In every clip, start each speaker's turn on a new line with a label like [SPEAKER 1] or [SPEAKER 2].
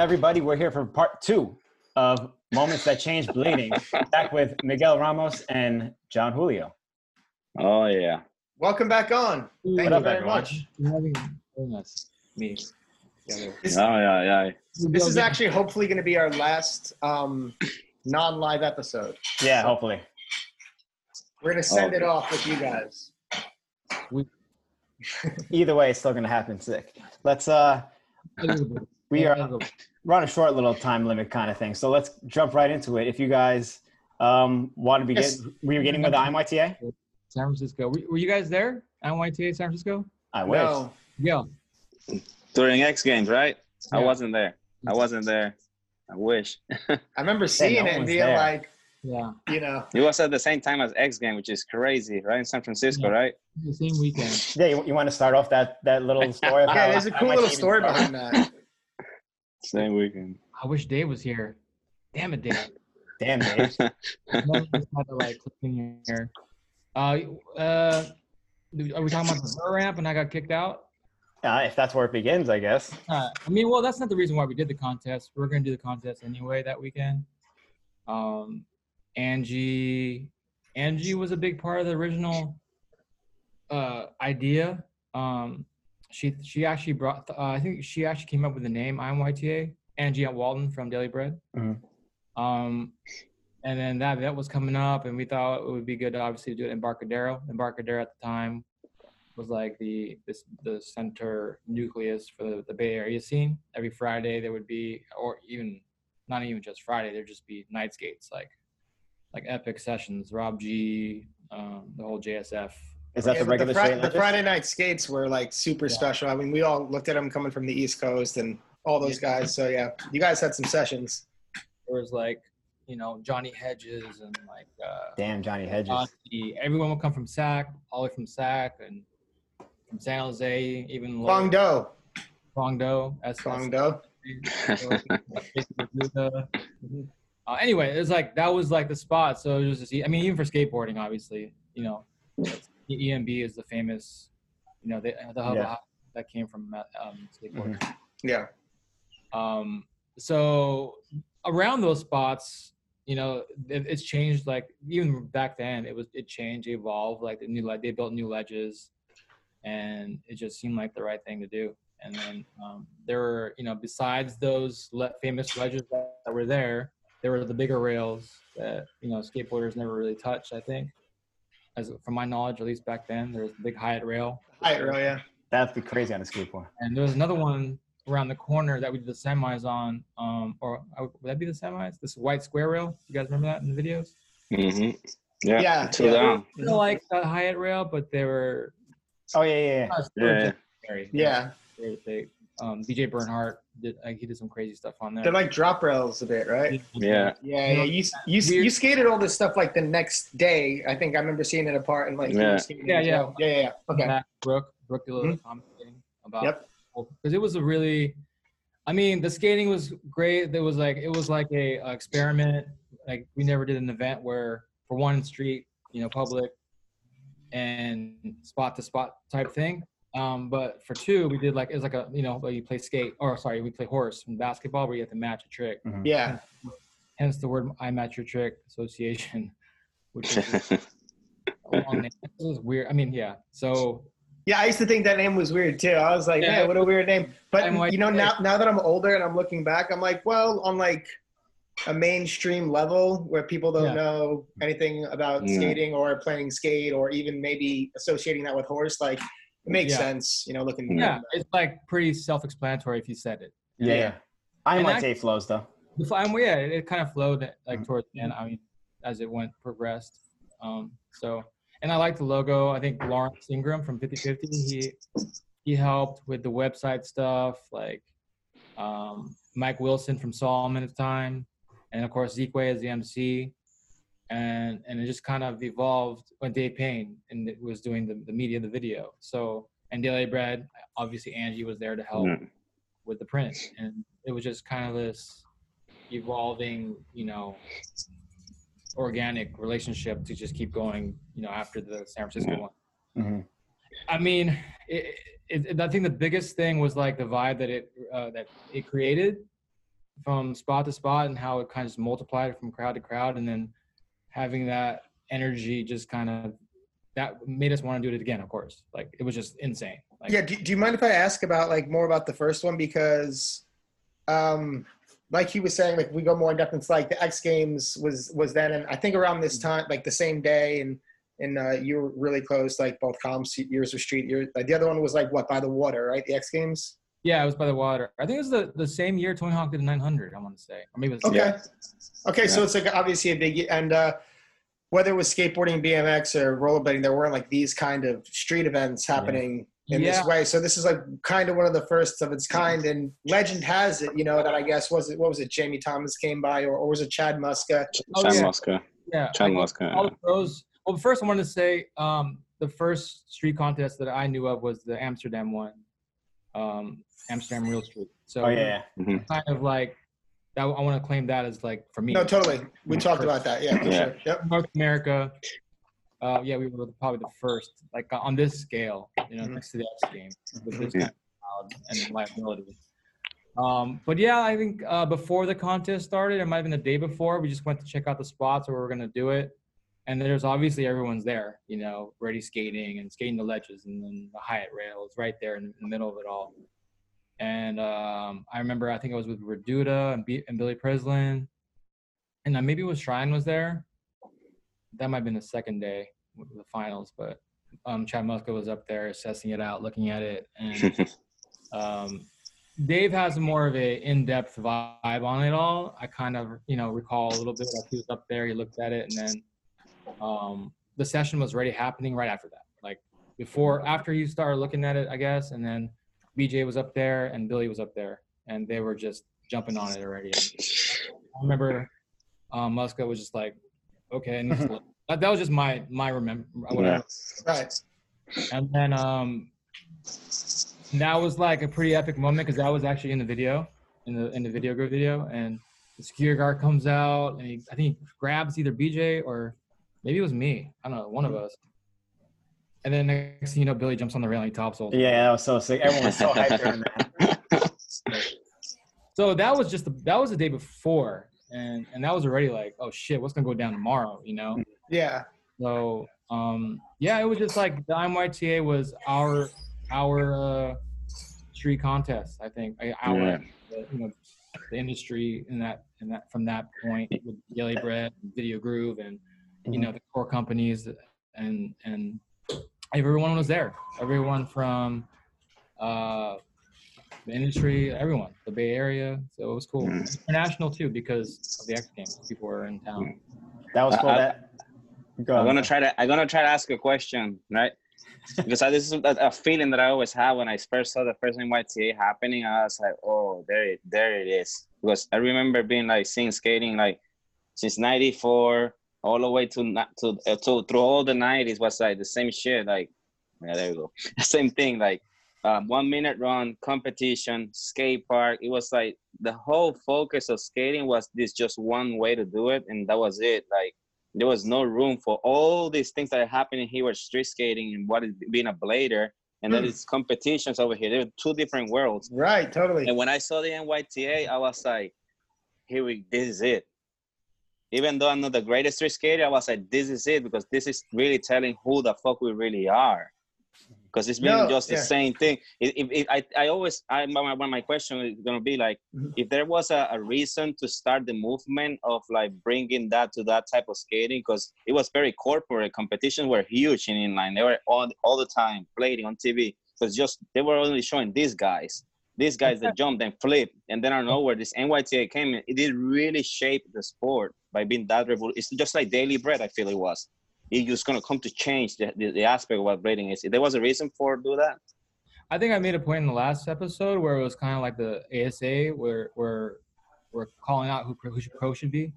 [SPEAKER 1] Welcome, everybody. We're here for part two of Moments That Change Bleeding, back with Miguel Ramos and Jon Julio.
[SPEAKER 2] Oh yeah.
[SPEAKER 3] Welcome back on. Thank
[SPEAKER 1] What
[SPEAKER 3] you
[SPEAKER 1] up,
[SPEAKER 3] very
[SPEAKER 1] everyone?
[SPEAKER 3] much.
[SPEAKER 4] having us, me.
[SPEAKER 3] This,
[SPEAKER 2] Oh yeah, yeah.
[SPEAKER 3] this is actually hopefully going to be our last um, non-live episode.
[SPEAKER 1] Yeah, hopefully.
[SPEAKER 3] We're going to send it
[SPEAKER 2] Okay.
[SPEAKER 3] off with you guys.
[SPEAKER 1] Either way, it's still going to happen sick. Let's, uh, we are, we're on a short little time limit kind of thing. So let's jump right into it. If you guys um, want to begin,
[SPEAKER 3] Yes.
[SPEAKER 1] were you beginning with the IMYTA?
[SPEAKER 4] San Francisco. Were, were you guys there? IMYTA San Francisco?
[SPEAKER 1] I wish.
[SPEAKER 3] No,
[SPEAKER 4] Yeah.
[SPEAKER 2] During X Games, right? I wasn't there. I wasn't there. I wish.
[SPEAKER 3] I remember seeing
[SPEAKER 1] no
[SPEAKER 3] it and being
[SPEAKER 1] there.
[SPEAKER 3] like,
[SPEAKER 4] Yeah.
[SPEAKER 3] you know,
[SPEAKER 2] It was at the same time as X Game, which is crazy, right? In San Francisco,
[SPEAKER 4] Yeah.
[SPEAKER 2] right?
[SPEAKER 4] The same weekend.
[SPEAKER 1] Yeah, you, you want to start off that, that little story? Of
[SPEAKER 3] yeah, there's a cool little story behind that.
[SPEAKER 2] Same weekend.
[SPEAKER 4] I wish Dave was here. Damn it, Dave.
[SPEAKER 1] Damn, Dave.
[SPEAKER 4] No, just had to like click in here. Uh, uh, are we talking about the Burr ramp and I got kicked out?
[SPEAKER 1] Uh, if that's where it begins, I guess.
[SPEAKER 4] Uh, I mean, well, that's not the reason why we did the contest. We are going to do the contest anyway that weekend. Um, Angie, Angie was a big part of the original uh, idea. Um, she she actually brought. Uh, I think she actually came up with the name IMYTA. Angie at Walton from Daily Bread.
[SPEAKER 1] Mhm.
[SPEAKER 4] Um, and then that event was coming up, and we thought it would be good to obviously do it in Embarcadero. Embarcadero at the time was like the this the center nucleus for the, the Bay Area scene. Every Friday there would be, or even not even just Friday, there'd just be night skates like like epic sessions. Rob G, um, the whole JSF.
[SPEAKER 1] Is that
[SPEAKER 3] Yeah,
[SPEAKER 1] the regular
[SPEAKER 3] the, Fri- the? Friday night skates were like super
[SPEAKER 4] Yeah.
[SPEAKER 3] special. I mean, we all looked at them coming from the East Coast and all those guys. So yeah, you guys had some sessions.
[SPEAKER 4] There was like you know Johnny Hedges and like uh,
[SPEAKER 1] Damn, Johnny Hedges.
[SPEAKER 4] Ozzy. everyone would come from SAC, all the way from SAC and from San Jose, even
[SPEAKER 3] Fong Do.
[SPEAKER 4] Guangdo. That's
[SPEAKER 3] Fong Do.
[SPEAKER 4] uh, anyway, it's like that was like the spot. So it was just, I mean, even for skateboarding, obviously, you know, EMB is the famous, you know, the, the hub
[SPEAKER 1] Yeah.
[SPEAKER 4] that came from uh, um, skateboarding.
[SPEAKER 3] Yeah.
[SPEAKER 4] Um, so around those spots, you know, it, it's changed. Like even back then, it was it changed, evolved. Like the new like they built new ledges, and it just seemed like the right thing to do. And then um, there were, you know, besides those le- famous ledges that, that were there, there were the bigger rails that you know skateboarders never really touched. I think, as from my knowledge, at least back then, there was the big Hyatt rail.
[SPEAKER 3] Hi, Earl, yeah.
[SPEAKER 1] That'd be crazy on a skateboard.
[SPEAKER 4] And there was another one around the corner that we did the semis on. Um, or would that be the semis? This white square rail. You guys remember that in the videos?
[SPEAKER 2] Mm-hmm. Yeah.
[SPEAKER 3] Yeah,
[SPEAKER 2] Two
[SPEAKER 3] yeah.
[SPEAKER 2] down.
[SPEAKER 4] They're like the Hyatt rail, but they were
[SPEAKER 1] Oh, yeah, yeah, yeah.
[SPEAKER 4] they
[SPEAKER 2] Yeah.
[SPEAKER 3] Yeah.
[SPEAKER 4] They, they, um, DJ Bernhardt did. Like, he did some crazy stuff on there.
[SPEAKER 3] They're like drop rails a bit, right?
[SPEAKER 2] Yeah.
[SPEAKER 3] Yeah, yeah. You you
[SPEAKER 4] Weird-
[SPEAKER 3] you skated all this stuff like the next day. I think I remember seeing it apart and like
[SPEAKER 2] Yeah.
[SPEAKER 4] Yeah, yeah.
[SPEAKER 3] yeah, yeah, yeah. Okay.
[SPEAKER 4] Back, Brooke, Brooke did a little
[SPEAKER 3] Mhm.
[SPEAKER 4] commentating about
[SPEAKER 3] Yep.
[SPEAKER 4] because it was a really i mean the skating was great there was like it was like a, uh experiment like we never did an event where for one street you know public and spot to spot type thing um but for two we did like it's like a you know like you play skate or sorry we play horse and basketball where you have to match a trick
[SPEAKER 3] Yeah.
[SPEAKER 4] hence the word i match your trick association which is a long name. It was weird i mean yeah so
[SPEAKER 3] Yeah, I used to think that name was weird too. I was like,
[SPEAKER 4] Yeah.
[SPEAKER 3] man, what a weird name. But
[SPEAKER 4] I'm
[SPEAKER 3] you know, now now that I'm older and I'm looking back, I'm like, well, on like a mainstream level where people don't
[SPEAKER 4] Yeah.
[SPEAKER 3] know anything about
[SPEAKER 2] Yeah.
[SPEAKER 3] skating or playing skate or even maybe associating that with horse, like it makes
[SPEAKER 4] Yeah.
[SPEAKER 3] sense, you know, looking
[SPEAKER 4] yeah it's like pretty self-explanatory if you said it
[SPEAKER 1] Yeah, yeah.
[SPEAKER 4] And
[SPEAKER 1] IMYTA flows, though.
[SPEAKER 4] The fl- um, yeah, it, it kind of flowed like
[SPEAKER 1] Mhm.
[SPEAKER 4] towards the end. I mean, as it went progressed. Um, so, and I like the logo. I think Lawrence Ingram from 5050, he he helped with the website stuff. Like um, Mike Wilson from Salomon at the time, and of course Zeke as the MC. And and it just kind of evolved when Dave Payne and it was doing the, the media, the video. So and Daily Bread, obviously Angie was there to help
[SPEAKER 2] Yeah.
[SPEAKER 4] with the print, and it was just kind of this evolving, you know, organic relationship to just keep going, you know, after the San Francisco
[SPEAKER 2] Yeah.
[SPEAKER 4] one.
[SPEAKER 1] Mhm.
[SPEAKER 4] I mean, it, it, it, I think the biggest thing was like the vibe that it uh, that it created. from spot to spot and how it kind of just multiplied from crowd to crowd, and then having that energy just kind of that made us want to do it again. Of course, like it was just insane. Like,
[SPEAKER 3] yeah. Do, do you mind if I ask about like more about the first one because, um, like he was saying, like we go more in depth. It's like the X Games was was then, and I think around this time, like the same day, and and uh, you were really close, like both columns years of street. Years. Like the other one was like what by the water, right? The X Games.
[SPEAKER 4] Yeah, it was by the water. I think it was the, the same year Tony Hawk did 900. I want to say, or maybe it was
[SPEAKER 3] Okay.
[SPEAKER 2] Yeah.
[SPEAKER 3] Okay, so it's like obviously a big and uh, whether it was skateboarding, BMX, or rollerblading, there weren't like these kind of street events happening in
[SPEAKER 4] Yeah.
[SPEAKER 3] this way. So this is like kind of one of the first of its kind. And legend has it, you know, that I guess was it what was it? Jamie Thomas came by, or, or was it Chad Muska?
[SPEAKER 4] Oh,
[SPEAKER 2] Chad
[SPEAKER 4] yeah.
[SPEAKER 2] Muska.
[SPEAKER 4] yeah.
[SPEAKER 2] Chad
[SPEAKER 4] like,
[SPEAKER 2] Muska.
[SPEAKER 4] all the pros. Well, first I wanted to say um, the first street contest that I knew of was the Amsterdam one, um, Amsterdam Real Street. So
[SPEAKER 1] Oh yeah.
[SPEAKER 4] kind of like that. I want to claim that as like for me.
[SPEAKER 3] No, totally. We talked about that. Yeah, for
[SPEAKER 2] Yeah.
[SPEAKER 3] sure. Yep.
[SPEAKER 4] North America. Uh, yeah, we were probably the first, like on this scale, you know,
[SPEAKER 3] Mhm.
[SPEAKER 4] next to the X Games with this kind of crowd and liability. Um, but yeah, I think uh, before the contest started, it might have been the day before. We just went to check out the spots where we are gonna do it, and there's obviously everyone's there, you know, ready skating and skating the ledges, and then the Hyatt rail is right there in the middle of it all. And um, I remember, I think I was with Reduta and, B- and Billy Preslin, and uh, maybe it was Shrine was there. That might have been the second day with the finals, but um, Chad Muska was up there assessing it out, looking at it, and um, Dave has more of a in-depth vibe on it all. I kind of, you know, recall a little bit like he was up there, he looked at it, and then um, the session was already happening right after that. Like before, after you started looking at it, I guess, and then BJ was up there and Billy was up there, and they were just jumping on it already. I remember um, Muska was just like, okay, and he's that, that was just my my remember whatever.
[SPEAKER 3] Right.
[SPEAKER 4] And then um, that was like a pretty epic moment because that was actually in the video, in the in the Video Groove video, and the security guard comes out and he, I think he grabs either BJ or maybe it was me. I don't know, one of us. And then next thing you know, Billy jumps on the railing, he tops over.
[SPEAKER 1] Yeah, that was so sick. Everyone was so hyped during that.
[SPEAKER 4] So that was just the, that was the day before, and and that was already like, oh shit, what's gonna go down tomorrow? You know.
[SPEAKER 3] Yeah.
[SPEAKER 4] So um, yeah, it was just like the IMYTA was our our uh, street contest. I think I- our
[SPEAKER 2] Yeah.
[SPEAKER 4] the, you know the industry in that in that from that point with Daily Bread, Video Groove, and you know the core companies and and everyone was there. Everyone from uh, the industry, everyone, the Bay Area. So it was cool.
[SPEAKER 2] Mm.
[SPEAKER 4] International too because of the X Games. People were in town.
[SPEAKER 1] That was cool.
[SPEAKER 2] I-
[SPEAKER 1] that. Go
[SPEAKER 2] I'm
[SPEAKER 1] on.
[SPEAKER 2] gonna try to. I'm gonna try to ask a question, right? Because I, this is a, a feeling that I always have when I first saw the first IMYTA happening. I was like, oh, there, it, there it is. Because I remember being like seeing skating like since '94 all the way to na- to uh, to through all the '90s was like the same shit. Like, yeah, there we go. same thing. Like um, one minute run competition, skate park. It was like the whole focus of skating was this just one way to do it, and that was it. Like there was no room for all these things that are happening here with street skating and what is being a blader and then
[SPEAKER 3] Hmm.
[SPEAKER 2] it's competitions over here they're two different worlds
[SPEAKER 3] Right. Totally.
[SPEAKER 2] and when i saw the IMYTA i was like here we this is it even though i'm not the greatest street skater i was like this is it because this is really telling who the fuck we really are because it's been
[SPEAKER 3] No,
[SPEAKER 2] just the same thing. If, if, if I, I always, I, my, my, my question is going to be like,
[SPEAKER 3] Mhm.
[SPEAKER 2] if there was a, a reason to start the movement of like bringing that to that type of skating, because it was very corporate. Competitions were huge in inline. They were all, all the time playing on TV. Because just they were only showing these guys, these guys that jumped and flipped, and then I don't know where this IMYTA came in. It did really shape the sport by being that revol It's just like daily bread. I feel it was. It was gonna come to change the, the, the aspect of what blading is. There was a reason for do that.
[SPEAKER 4] I think I made a point in the last episode where it was kind of like the ASA, where where we're calling out who pro, who should, pro should be,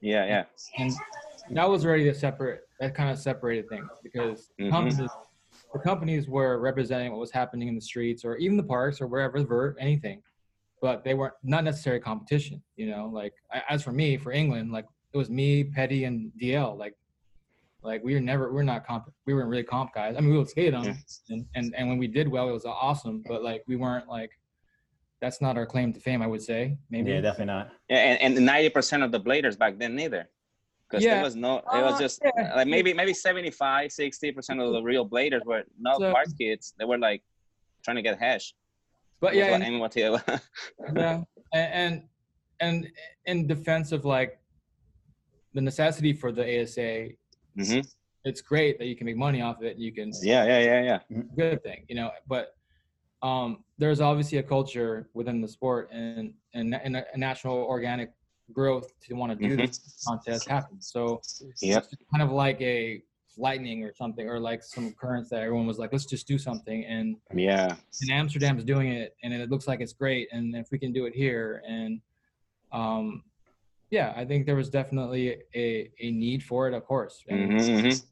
[SPEAKER 2] Yeah, yeah.
[SPEAKER 4] and that was already a separate that kind of separated things because
[SPEAKER 2] Mhm.
[SPEAKER 4] companies, the companies were representing what was happening in the streets or even the parks or wherever, vert anything, but they weren't not necessary competition. You know, like as for me, for England, like it was me, Petty, and DL. Like, like we were never we're not comp we weren't really comp guys. I mean, we would skate them,
[SPEAKER 2] Yeah.
[SPEAKER 4] and, and and when we did well, it was awesome. But like we weren't like that's not our claim to fame. I would say maybe.
[SPEAKER 1] Yeah, definitely not.
[SPEAKER 2] Yeah, and and ninety percent of the bladers back then neither. Because
[SPEAKER 4] Yeah.
[SPEAKER 2] there was no, it was
[SPEAKER 4] Uh,
[SPEAKER 2] just
[SPEAKER 4] yeah.
[SPEAKER 2] like maybe maybe 75, 60 percent of the real bladers were not
[SPEAKER 4] So-
[SPEAKER 2] park kids. They were like trying to get hash.
[SPEAKER 4] But
[SPEAKER 2] was
[SPEAKER 4] yeah,
[SPEAKER 2] what
[SPEAKER 4] and- yeah and, and and in defense of like the necessity for the asa
[SPEAKER 2] Mhm.
[SPEAKER 4] it's great that you can make money off of it you can
[SPEAKER 2] Yeah, yeah, yeah, yeah.
[SPEAKER 4] good thing you know but um there's obviously a culture within the sport and and, and a, a natural organic growth to want to do
[SPEAKER 2] Mhm.
[SPEAKER 4] this contest happen so
[SPEAKER 2] Yep.
[SPEAKER 4] it's kind of like a lightning or something or like some currents that everyone was like let's just do something and
[SPEAKER 2] Yeah.
[SPEAKER 4] and Amsterdam's doing it, and it looks like it's great. And if we can do it here, and um, yeah, I think there was definitely a, a need for it, of course. And,
[SPEAKER 2] Mhm, mhm.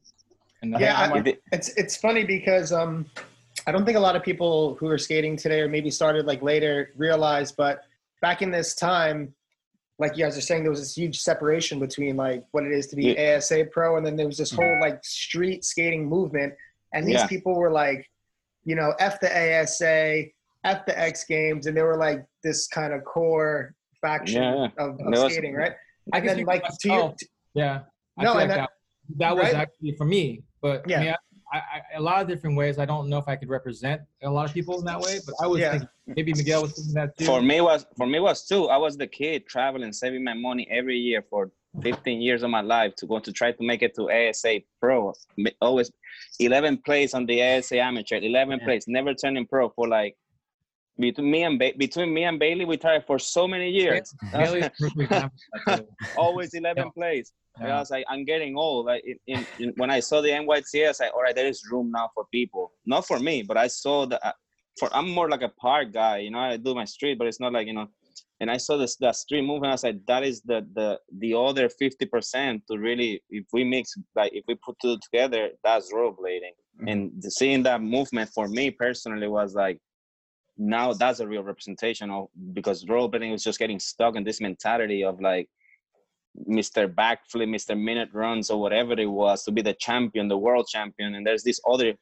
[SPEAKER 4] and
[SPEAKER 3] Yeah,
[SPEAKER 1] I'm
[SPEAKER 3] I-
[SPEAKER 1] like-
[SPEAKER 3] it's it's funny because um, I don't think a lot of people who are skating today or maybe started like later realize, but back in this time, like you guys are saying, there was this huge separation between like what it is to be ASA pro, and then there was this whole like street skating movement, and these
[SPEAKER 2] Yeah.
[SPEAKER 3] people were like, you know, f the ASA, f the X Games, and they were like this kind of core faction
[SPEAKER 2] Yeah, yeah.
[SPEAKER 3] of, of
[SPEAKER 2] was-
[SPEAKER 3] skating, right?
[SPEAKER 4] I
[SPEAKER 3] And
[SPEAKER 4] can
[SPEAKER 3] then
[SPEAKER 4] speak
[SPEAKER 3] like
[SPEAKER 4] for
[SPEAKER 3] to your,
[SPEAKER 4] myself. yeah, I
[SPEAKER 3] No, and
[SPEAKER 4] like
[SPEAKER 3] that-
[SPEAKER 4] that, that was
[SPEAKER 3] right?
[SPEAKER 4] actually for me. But
[SPEAKER 3] Yeah.
[SPEAKER 4] I mean, I, I, a lot of different ways. I don't know if I could represent a lot of people in that way, but I was
[SPEAKER 3] Yeah.
[SPEAKER 4] thinking maybe Miguel was thinking that too.
[SPEAKER 2] For me was for me was too. I was the kid traveling, saving my money every year for 15 years of my life to go to try to make it to ASA Pro. Always 11 place on the ASA Amateur, 11
[SPEAKER 1] Yeah.
[SPEAKER 2] place, never turning pro for like between me and ba- between me and Bailey, we tried for so many years.
[SPEAKER 4] always a perfect example of that, too.
[SPEAKER 2] Always 11 place. And I was like, I'm getting old. Like in, in, in, when I saw the IMYTA, I was like, all right, there is room now for people. Not for me, but I saw that. For I'm more like a park guy, you know. I do my street, but it's not like you know. And I saw this that street movement. I was like, that is the the the other 50 percent to really, if we mix, like if we put two together, that's rollerblading.
[SPEAKER 1] Mhm.
[SPEAKER 2] And seeing that movement for me personally was like, now that's a real representation of because rollerblading was just getting stuck in this mentality of like Mr. Backflip, Mr. Minute Runs, or whatever it was to be the champion, the world champion. And there's these other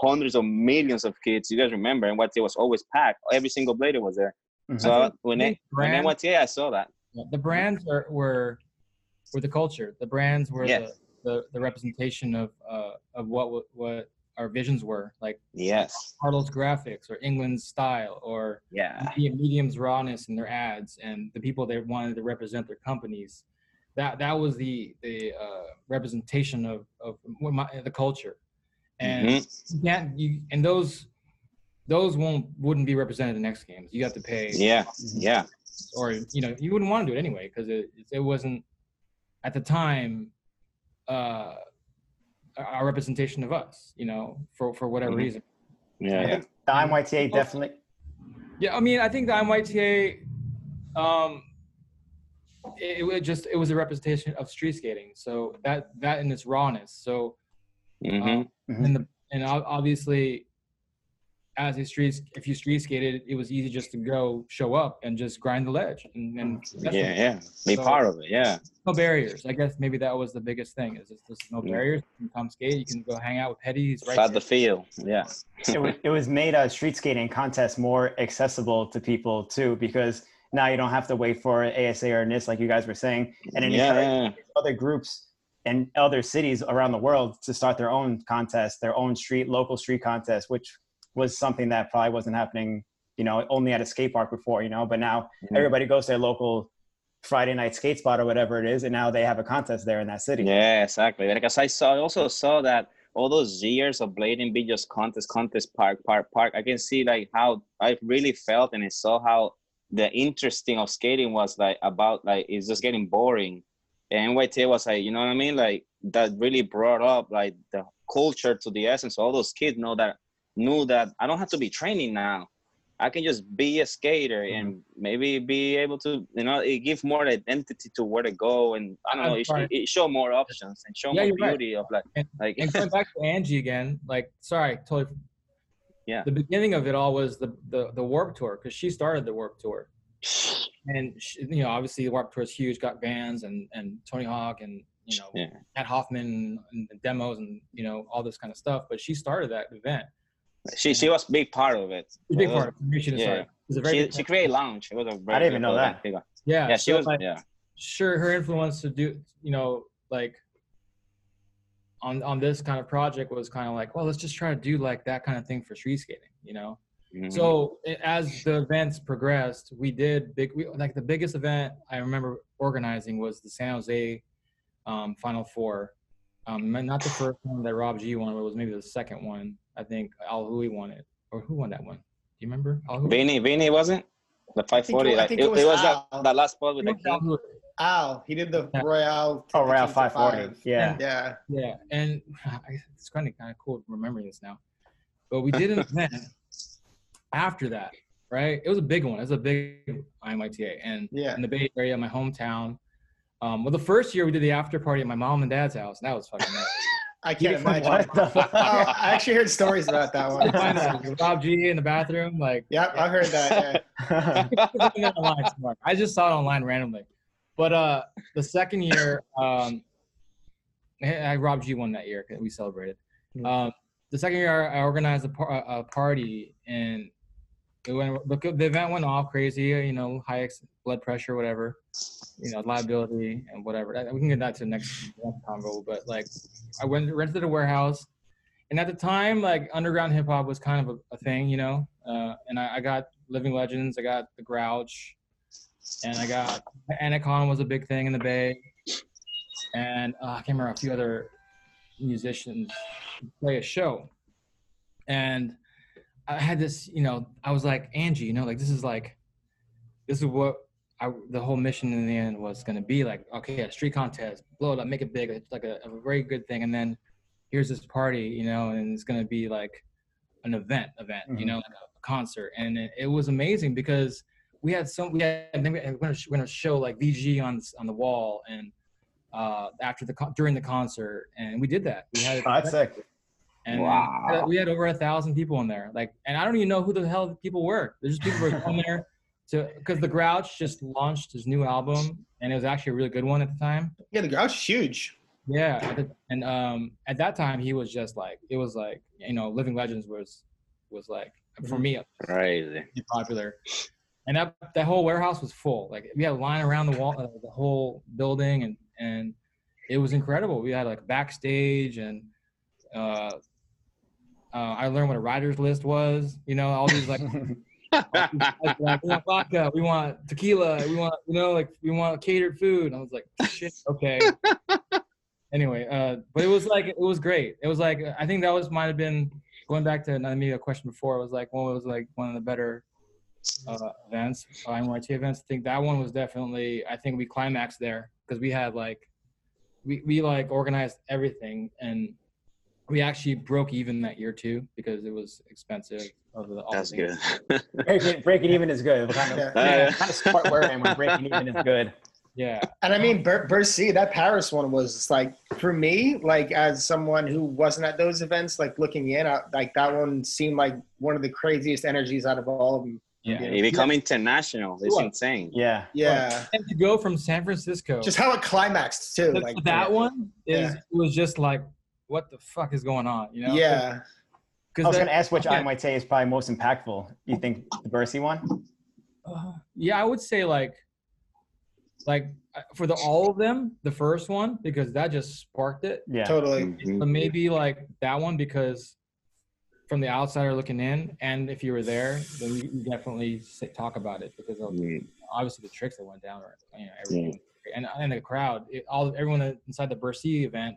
[SPEAKER 2] hundreds of millions of kids. You guys remember, and what it was always packed. Every single blader was there.
[SPEAKER 1] Mhm.
[SPEAKER 2] So when
[SPEAKER 4] I
[SPEAKER 2] it,
[SPEAKER 4] think
[SPEAKER 2] when IMYTA, I saw that.
[SPEAKER 4] Yeah, the brands are, were were the culture. The brands were
[SPEAKER 2] Yes.
[SPEAKER 4] the, the, the representation of uh, of what what our visions were, like
[SPEAKER 2] Yes.
[SPEAKER 4] Carlos graphics or England's style or
[SPEAKER 2] Yeah.
[SPEAKER 4] Medium- Medium's rawness in their ads and the people they wanted to represent their companies. That that was the the uh, representation of of my, the culture, and
[SPEAKER 2] Mhm.
[SPEAKER 4] you can't you and those those won't wouldn't be represented in next Games. You have to pay
[SPEAKER 2] Yeah. Yeah.
[SPEAKER 4] or you know you wouldn't want to do it anyway because it it wasn't at the time uh a- a representation of us you know for for whatever
[SPEAKER 2] Mhm.
[SPEAKER 4] reason
[SPEAKER 2] Yeah. yeah.
[SPEAKER 1] The IMYTA definitely.
[SPEAKER 4] yeah i mean i think the myta um it, it was just it was a representation of street skating so that that in its rawness so
[SPEAKER 2] Mhm.
[SPEAKER 4] um,
[SPEAKER 1] Mhm.
[SPEAKER 4] and the and obviously as a street if you street skated it was easy just to go show up and just grind the ledge and, and that's
[SPEAKER 2] Yeah. Yeah. Be
[SPEAKER 4] So-
[SPEAKER 2] part of it. Yeah.
[SPEAKER 4] no barriers. I guess maybe that was the biggest thing. Is just, there's no barriers. You can come skate. You can go hang out with Petty. He's right
[SPEAKER 2] Fat the field. Yeah.
[SPEAKER 1] it, was, it was made a street skating contest more accessible to people too because now you don't have to wait for ASA or NIS like you guys were saying, and
[SPEAKER 2] Yeah.
[SPEAKER 1] other groups and other cities around the world to start their own contest, their own street local street contest, which was something that probably wasn't happening, you know, only at a skate park before, you know. But now
[SPEAKER 2] Mhm.
[SPEAKER 1] everybody goes to their local Friday night skate spot or whatever it is, and now they have a contest there in that city.
[SPEAKER 2] Yeah, exactly. Because I saw, I also saw that all those years of blading be just contest, contest, park, park, park. I can see like how I really felt and I saw how the interesting of skating was like about like it's just getting boring. And NYT was like, you know what I mean? Like that really brought up like the culture to the essence. All those kids know that knew that I don't have to be training now. I can just be a skater mm-hmm. and maybe be able to, you know, it give more identity to where to go, and I don't know, it,
[SPEAKER 4] Right.
[SPEAKER 2] it show more options and show
[SPEAKER 4] Yeah,
[SPEAKER 2] more
[SPEAKER 4] you're right.
[SPEAKER 2] beauty of like,
[SPEAKER 4] And-
[SPEAKER 2] like
[SPEAKER 4] And going back to Angie again, like sorry, totally.
[SPEAKER 2] Yeah.
[SPEAKER 4] The beginning of it all was the the, the Warped Tour because she started the Warped Tour, and she, you know obviously the Warped Tour is huge, got bands and and Tony Hawk and you know
[SPEAKER 2] yeah,
[SPEAKER 4] Matt Hoffman and the demos and you know all this kind of stuff. But she started that event,
[SPEAKER 2] She she was big part of it.
[SPEAKER 4] a big part. of it. She,
[SPEAKER 2] Yeah.
[SPEAKER 4] yeah. It was a very
[SPEAKER 2] She she created lounge. It was a very
[SPEAKER 1] I didn't even know that.
[SPEAKER 4] Yeah,
[SPEAKER 2] Yeah, she
[SPEAKER 4] so,
[SPEAKER 2] was.
[SPEAKER 4] like,
[SPEAKER 2] Yeah.
[SPEAKER 4] sure her influence to do you know like on on this kind of project was kind of like well let's just try to do like that kind of thing for street skating you know
[SPEAKER 2] Mhm.
[SPEAKER 4] so i- as the events progressed we did big we, like the biggest event i remember organizing was the san jose um, final four um, not the first one that rob g won but it was maybe the second one i think al hui won it or who won that one do you remember al hui?
[SPEAKER 2] Vinny, Vinny wasn't the 540.
[SPEAKER 3] I
[SPEAKER 2] Like,
[SPEAKER 3] think
[SPEAKER 2] it,
[SPEAKER 3] it
[SPEAKER 2] it
[SPEAKER 3] was
[SPEAKER 2] was, that, that last spot with the
[SPEAKER 4] It was
[SPEAKER 2] king.
[SPEAKER 4] Hui.
[SPEAKER 3] Al, he did the
[SPEAKER 4] Yeah.
[SPEAKER 3] Royale.
[SPEAKER 1] Oh,
[SPEAKER 3] to the
[SPEAKER 1] Royale 540.
[SPEAKER 3] Five.
[SPEAKER 1] Yeah.
[SPEAKER 3] Yeah.
[SPEAKER 4] Yeah, and it's kind of kind of cool remembering this now. But we did an event after that, right? It was a big one. It was a big IMYTA, and
[SPEAKER 3] Yeah.
[SPEAKER 4] in the Bay Area, my hometown. Um, well, the first year we did the after party at my mom and dad's house, and that was fucking nuts.
[SPEAKER 3] I can't imagine.
[SPEAKER 1] What the fuck?
[SPEAKER 3] Oh, I actually heard stories about that one.
[SPEAKER 4] Rob G in the bathroom, like
[SPEAKER 3] Yep, I heard that. Yeah.
[SPEAKER 4] I just saw it online randomly. But uh, the second year, um, I, Rob G won that year. We celebrated.
[SPEAKER 3] Hmm.
[SPEAKER 4] Um, the second year, I organized a, par- a party, and it went. The, the event went off crazy. You know, high ex- blood pressure, whatever. You know, liability and whatever. We can get that to next, next convo. But like, I went rented a warehouse, and at the time, like underground hip hop was kind of a, a thing, you know. Uh, and I, I got Living Legends, I got the Grouch, and I got Anticon was a big thing in the Bay, and uh, I can't remember a few other musicians play a show, and I had this, you know, I was like Angie, you know, like this is like, this is what I, the whole mission in the end was going to be like, okay, a street contest, blow it up, make it big, it's like a, a very good thing, and then here's this party, you know, and it's going to be like an event, event, you
[SPEAKER 1] Mhm.
[SPEAKER 4] know, like a concert, and it, it was amazing because we had some, we had, and then we had, we're going to we're gonna show like VG on on the wall, and uh, after the con- during the concert, and we did that. We had
[SPEAKER 1] that's sick.
[SPEAKER 4] and
[SPEAKER 2] Wow.
[SPEAKER 4] we had over a thousand people in there. Like, and I don't even know who the hell people were. There's just people were coming there to because the Grouch just launched his new album, and it was actually a really good one at the time.
[SPEAKER 3] Yeah, the grouch is huge.
[SPEAKER 4] Yeah, the- and um, at that time he was just like it was like you know Living Legends was was like for me
[SPEAKER 2] Crazy.
[SPEAKER 4] popular, and that that whole warehouse was full. Like we had a line around the wall, uh, the whole building, and and it was incredible. We had like backstage, and uh, uh, I learned what a writers list was. You know, all these like we want vodka, we want tequila, we want you know like we want catered food. And I was like, shit, okay. anyway, uh, but it was like it was great. It was like I think that was might have been going back to maybe a question before. It was like one was like one of the better uh, events, NYT events. I think that one was definitely. I think we climaxed there because we had like we we like organized everything and. We actually broke even that year too because it was expensive. Of the, all
[SPEAKER 2] That's
[SPEAKER 4] things.
[SPEAKER 2] good.
[SPEAKER 1] breaking, breaking even is good. What kind of,
[SPEAKER 3] Yeah.
[SPEAKER 1] what kind of sport we're when breaking even is good.
[SPEAKER 4] Yeah,
[SPEAKER 3] And I mean, Bur- Bercy, that Paris one was like for me, like as someone who wasn't at those events, like looking in, I, like that one seemed like one of the craziest energies out of all of them.
[SPEAKER 4] Yeah.
[SPEAKER 2] It become international. It's
[SPEAKER 4] What?
[SPEAKER 2] insane.
[SPEAKER 1] Yeah.
[SPEAKER 3] Yeah,
[SPEAKER 4] And to go from San Francisco
[SPEAKER 3] just how it climaxed too.
[SPEAKER 4] to
[SPEAKER 3] Like
[SPEAKER 4] that one is
[SPEAKER 3] Yeah.
[SPEAKER 4] was just like, what the fuck is going on? You know?
[SPEAKER 3] Yeah,
[SPEAKER 1] I
[SPEAKER 4] Because
[SPEAKER 1] was going to ask which
[SPEAKER 4] okay.
[SPEAKER 1] I might say is probably most impactful. You think the Bercy one?
[SPEAKER 4] Uh, yeah, I would say like, like uh, for the all of them, the first one because that just sparked it.
[SPEAKER 1] Yeah.
[SPEAKER 3] totally.
[SPEAKER 4] But maybe like that one because from the outsider looking in, and if you were there, then you, you definitely say, talk about it because of
[SPEAKER 2] Mhm.
[SPEAKER 4] obviously the tricks that went down, or you know everything, and and the crowd, it, all everyone inside the Bercy event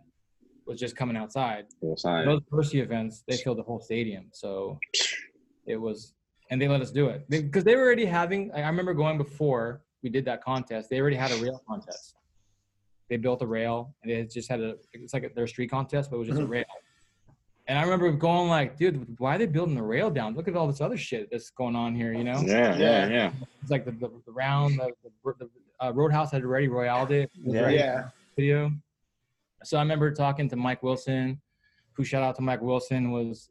[SPEAKER 4] was just coming outside.
[SPEAKER 2] Fine.
[SPEAKER 4] Those Bercy events, they filled the whole stadium. So it was, and they let us do it because they, were already having. I remember going before we did that contest. They already had a rail contest. They built a rail, and they just had a. It's like a, their street contest, but it was just a
[SPEAKER 3] Mhm.
[SPEAKER 4] rail. And I remember going like, dude, why are they building the rail down? Look at all this other shit that's going on here. You know,
[SPEAKER 2] Yeah, yeah, yeah.
[SPEAKER 4] it's like the the, the round, the, the, the uh, Roadhouse had already royaled it. It
[SPEAKER 1] Yeah.
[SPEAKER 4] ready
[SPEAKER 3] Yeah,
[SPEAKER 4] video. So I remember talking to Mike Wilson, who shout out to Mike Wilson was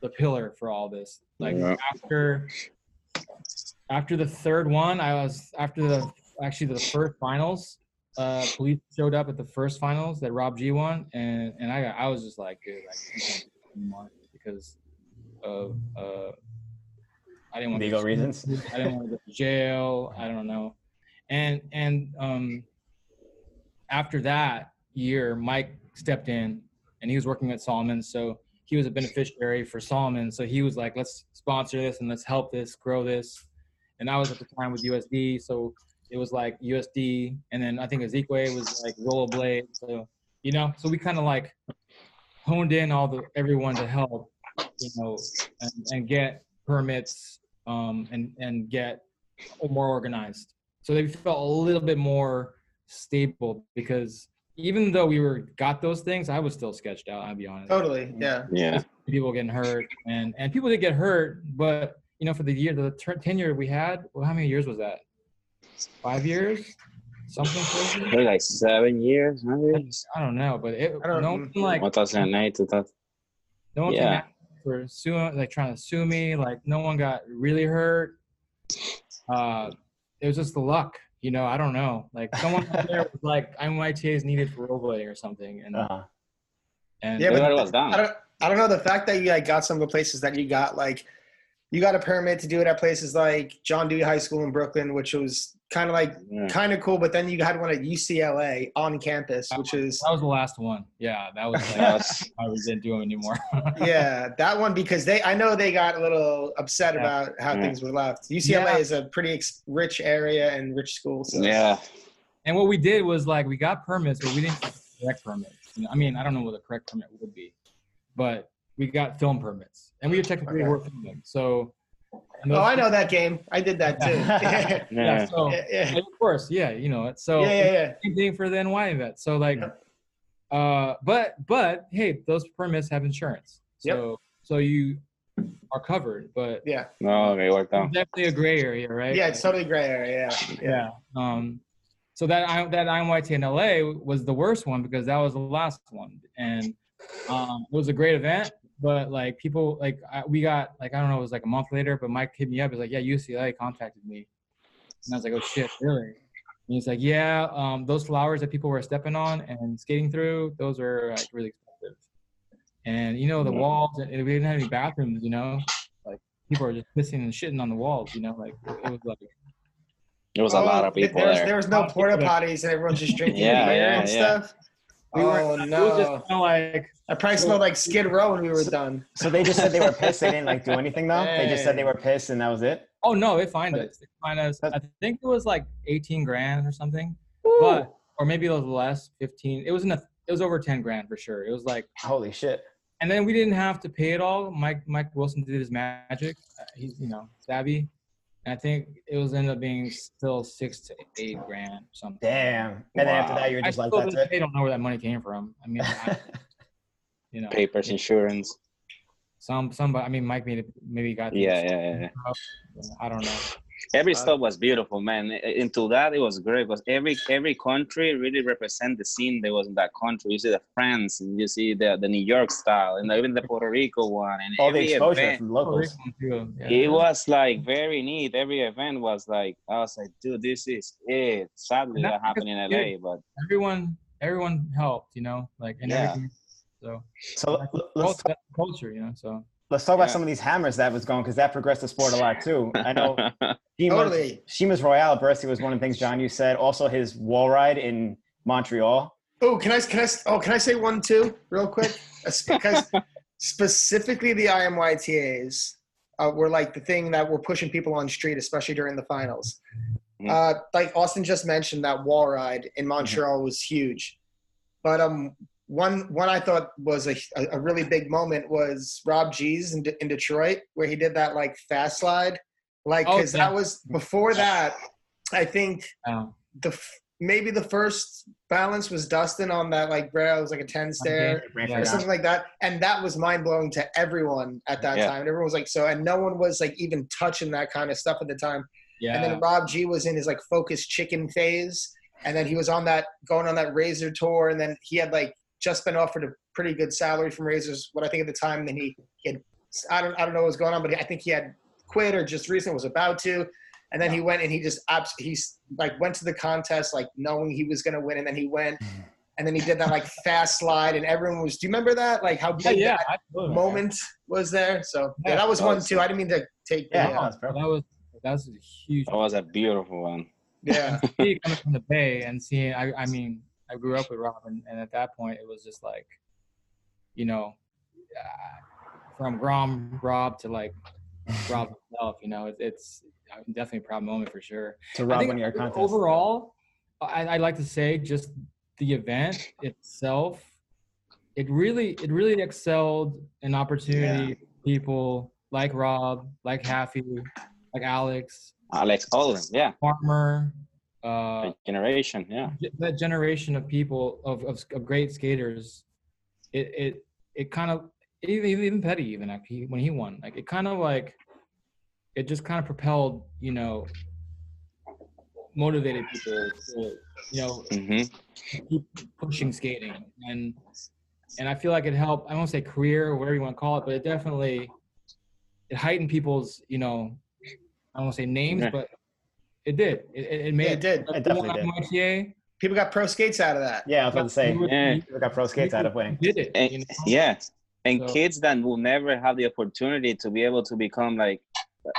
[SPEAKER 4] the pillar for all this. Like
[SPEAKER 2] Yeah.
[SPEAKER 4] after after the third one, I was after the actually the first finals. Uh, police showed up at the first finals that Rob G won, and and I got, I was just like, dude, like, I can't anymore because of uh, I didn't want
[SPEAKER 1] Legal
[SPEAKER 4] to,
[SPEAKER 1] reasons.
[SPEAKER 4] I didn't want to go to jail. I don't know, and and um, after that year, Mike stepped in, and he was working at Salomon, so he was a beneficiary for Salomon. So he was like, let's sponsor this and let's help this grow this. And I was at the time with USD, so it was like USD, and then I think Ezekiel was like rollerblade. So you know, so we kind of like honed in all the everyone to help, you know, and, and get permits um, and and get more organized. So they felt a little bit more stable because even though we were got those things, I was still sketched out. I'll be honest.
[SPEAKER 3] Totally. Yeah.
[SPEAKER 2] Yeah.
[SPEAKER 4] People getting hurt, and and people did get hurt, but you know, for the year, the ter- tenure we had, well, how many years was that? Five years, something crazy.
[SPEAKER 2] Maybe like seven years, maybe.
[SPEAKER 4] I don't know, but it
[SPEAKER 3] I don't-
[SPEAKER 4] no one like
[SPEAKER 2] 2008, 2000.
[SPEAKER 4] no one came
[SPEAKER 2] yeah.
[SPEAKER 4] at me for suing, like trying to sue me. Like no one got really hurt. Uh, it was just the luck, you know. I don't know. Like someone out there was like, "IMYTA is needed for rollerblading or something," and
[SPEAKER 1] Uh-huh.
[SPEAKER 4] and
[SPEAKER 3] Yeah, but-
[SPEAKER 2] Everybody was
[SPEAKER 3] I don't. I don't know the fact that you like got some of the places that you got like you got a permit to do it at places like John Dewey High School in Brooklyn, which was kind of like
[SPEAKER 2] Yeah.
[SPEAKER 3] kind of cool. But then you had one at UCLA on campus, which is
[SPEAKER 4] that was the last one. Yeah, that was
[SPEAKER 2] That
[SPEAKER 4] like
[SPEAKER 2] was-
[SPEAKER 4] I didn't do them anymore.
[SPEAKER 3] yeah, that one because they I know they got a little upset
[SPEAKER 4] Yeah.
[SPEAKER 3] about how
[SPEAKER 2] Yeah.
[SPEAKER 3] things were left. UCLA
[SPEAKER 4] Yeah.
[SPEAKER 3] is a pretty ex- rich area and rich school. So.
[SPEAKER 2] yeah.
[SPEAKER 4] and what we did was like we got permits, but we didn't get the correct permits. I mean, I don't know what the correct permit would be, but we got film permits, and we technically
[SPEAKER 3] Okay.
[SPEAKER 4] were filming. So, and
[SPEAKER 3] Oh, I know that game. I did that too. yeah,
[SPEAKER 4] Yeah,
[SPEAKER 2] Yeah.
[SPEAKER 4] so
[SPEAKER 3] yeah, yeah,
[SPEAKER 4] of course, yeah, you know it. So
[SPEAKER 3] yeah, yeah. yeah.
[SPEAKER 4] same thing for the NY event. So like, uh, but but hey, those permits have insurance, so so you are covered. But
[SPEAKER 3] Yeah,
[SPEAKER 2] No, they worked out.
[SPEAKER 4] definitely a gray area, right?
[SPEAKER 3] yeah, it's totally gray area. Yeah, yeah.
[SPEAKER 4] yeah. Um, so that I, that IMYT in LA was the worst one because that was the last one, and um, it was a great event. But like people, like I, we got like I don't know, it was like a month later. But Mike hit me up. He's like, "Yeah, UCLA contacted me," and I was like, "Oh shit, really?" And he's like, "Yeah, um, those flowers that people were stepping on and skating through, those are like really expensive." And you know the
[SPEAKER 2] Yeah.
[SPEAKER 4] walls, and we didn't have any bathrooms. You know, like people are just pissing and shitting on the walls. You know, like it was like.
[SPEAKER 2] There was a lot of
[SPEAKER 3] Oh,
[SPEAKER 2] people
[SPEAKER 3] there was,
[SPEAKER 2] there.
[SPEAKER 3] there was no porta potties and everyone's just drinking
[SPEAKER 2] Yeah,
[SPEAKER 3] beer
[SPEAKER 2] yeah,
[SPEAKER 3] and
[SPEAKER 2] yeah.
[SPEAKER 3] stuff.
[SPEAKER 4] We were,
[SPEAKER 3] oh
[SPEAKER 4] it was
[SPEAKER 3] no!
[SPEAKER 4] just like
[SPEAKER 3] I probably smelled like Skid Row when we were done.
[SPEAKER 1] So they just said they were pissed. They didn't like do anything though. They just said they were pissed and that was it.
[SPEAKER 4] Oh no, they fined
[SPEAKER 1] But
[SPEAKER 4] us. They fined us. I think it was like eighteen grand or something, but or maybe it was less, fifteen. It was in a, it was over ten grand for sure. It was like,
[SPEAKER 1] Holy shit.
[SPEAKER 4] and then we didn't have to pay it all. Mike Mike Wilson did his magic. Uh, he's you know savvy, and I think it was ended up being still six to eight grand or something.
[SPEAKER 1] Damn. And then after that, you were
[SPEAKER 4] I
[SPEAKER 1] just like,
[SPEAKER 4] still
[SPEAKER 1] that's it.
[SPEAKER 4] day don't know where that money came from. I mean, I, you know,
[SPEAKER 2] Papers, insurance.
[SPEAKER 4] some somebody. I mean, Mike maybe maybe got these.
[SPEAKER 2] Yeah, yeah, yeah.
[SPEAKER 4] I don't know.
[SPEAKER 2] Every
[SPEAKER 3] Uh,
[SPEAKER 2] stop was beautiful, man. Into that, it was great because every every country really represent the scene that was in that country. You see the France, and you see the the New York style, and even the Puerto Rico one, and
[SPEAKER 1] All the
[SPEAKER 2] every
[SPEAKER 1] exposure
[SPEAKER 2] event.
[SPEAKER 1] from locals.
[SPEAKER 4] Yeah.
[SPEAKER 2] It was like very neat. Every event was like I was like, dude, this is it. Sadly, that happened in LA, but
[SPEAKER 4] everyone everyone helped, you know, like and
[SPEAKER 2] Yeah.
[SPEAKER 4] everything. So
[SPEAKER 1] So l- l- let's
[SPEAKER 4] culture, that's culture, you know. So
[SPEAKER 1] let's talk about some of these hammers that was going because that progressed the sport a lot too. I know Shima's,
[SPEAKER 3] Totally.
[SPEAKER 1] Shima's Royale at Bercy was one of the things John you said. Also his wall ride in Montreal.
[SPEAKER 3] Oh, can I can I oh can I say one too real quick? Because specifically the IMYTAs uh, were like the thing that were pushing people on street, especially during the finals.
[SPEAKER 2] Mhm.
[SPEAKER 3] Uh, like Austin just mentioned, that wall ride in Montreal was huge. But um, one one I thought was a, a really big moment was Rob G's in, De- in Detroit, where he did that like fast slide, like
[SPEAKER 4] Oh,
[SPEAKER 3] because
[SPEAKER 4] yeah.
[SPEAKER 3] that was before that. I think
[SPEAKER 4] um,
[SPEAKER 3] the maybe the first balance was Dustin on that like rail. It was like a ten stair
[SPEAKER 4] Yeah.
[SPEAKER 3] or something like that, and that was mind blowing to everyone at that
[SPEAKER 2] Yeah.
[SPEAKER 3] time. And everyone was like so, and no one was like even touching that kind of stuff at the time.
[SPEAKER 4] yeah.
[SPEAKER 3] And then Rob G was in his like focused chicken phase, and then he was on that going on that Razor tour, and then he had like just been offered a pretty good salary from Razors. What I think at the time, then he, he had I don't I don't know what was going on, but I think he had quit or just recently was about to. And then he went and he just abs- he's like went to the contest like knowing he was gonna win, and then he went and then he did that like fast slide, and everyone was. Do you remember that? Like how big
[SPEAKER 4] yeah.
[SPEAKER 3] that
[SPEAKER 4] absolutely.
[SPEAKER 3] moment was there? So yeah,
[SPEAKER 4] Yeah,
[SPEAKER 3] that was
[SPEAKER 2] that
[SPEAKER 3] one
[SPEAKER 2] was-
[SPEAKER 3] too. I didn't mean to take.
[SPEAKER 1] Yeah,
[SPEAKER 3] the,
[SPEAKER 1] no,
[SPEAKER 3] uh,
[SPEAKER 1] it's perfect.
[SPEAKER 4] That was that was a huge.
[SPEAKER 2] That was a beautiful one.
[SPEAKER 3] yeah.
[SPEAKER 4] coming from the Bay and seeing, I, I mean, I grew up with Rob, and, and at that point, it was just like, you know, uh, from Grom Rob to like Rob himself, you know, it, it's definitely a proud moment for sure.
[SPEAKER 1] To Rob
[SPEAKER 4] think
[SPEAKER 1] one of your
[SPEAKER 4] overall, I, I like to say just the event itself, it really, it really excelled an opportunity for people like Rob, like Happy, like Alex,
[SPEAKER 2] Alex, all of them. Yeah.
[SPEAKER 4] Farmer, uh,
[SPEAKER 2] generation. Yeah.
[SPEAKER 4] that generation of people of, of, of great skaters it it it kind of even even petty even actually when he won like it kind of like it just kind of propelled you know motivated people to you know
[SPEAKER 2] mm-hmm.
[SPEAKER 4] keep pushing skating and and i feel like it helped i won't say career or whatever you want to call it but it definitely it heightened people's you know i won't say names
[SPEAKER 2] Yeah.
[SPEAKER 4] but it did it, it, it made
[SPEAKER 3] Yeah, it did.
[SPEAKER 4] like,
[SPEAKER 1] It definitely did.
[SPEAKER 4] one
[SPEAKER 3] People got pro skates out of that.
[SPEAKER 1] Yeah, I was about to say.
[SPEAKER 4] you
[SPEAKER 2] Yeah.
[SPEAKER 4] you-
[SPEAKER 1] We got pro skates out of winning.
[SPEAKER 4] did it.
[SPEAKER 2] And,
[SPEAKER 4] you know?
[SPEAKER 2] yeah. And
[SPEAKER 4] So-
[SPEAKER 2] kids that will never have the opportunity to be able to become like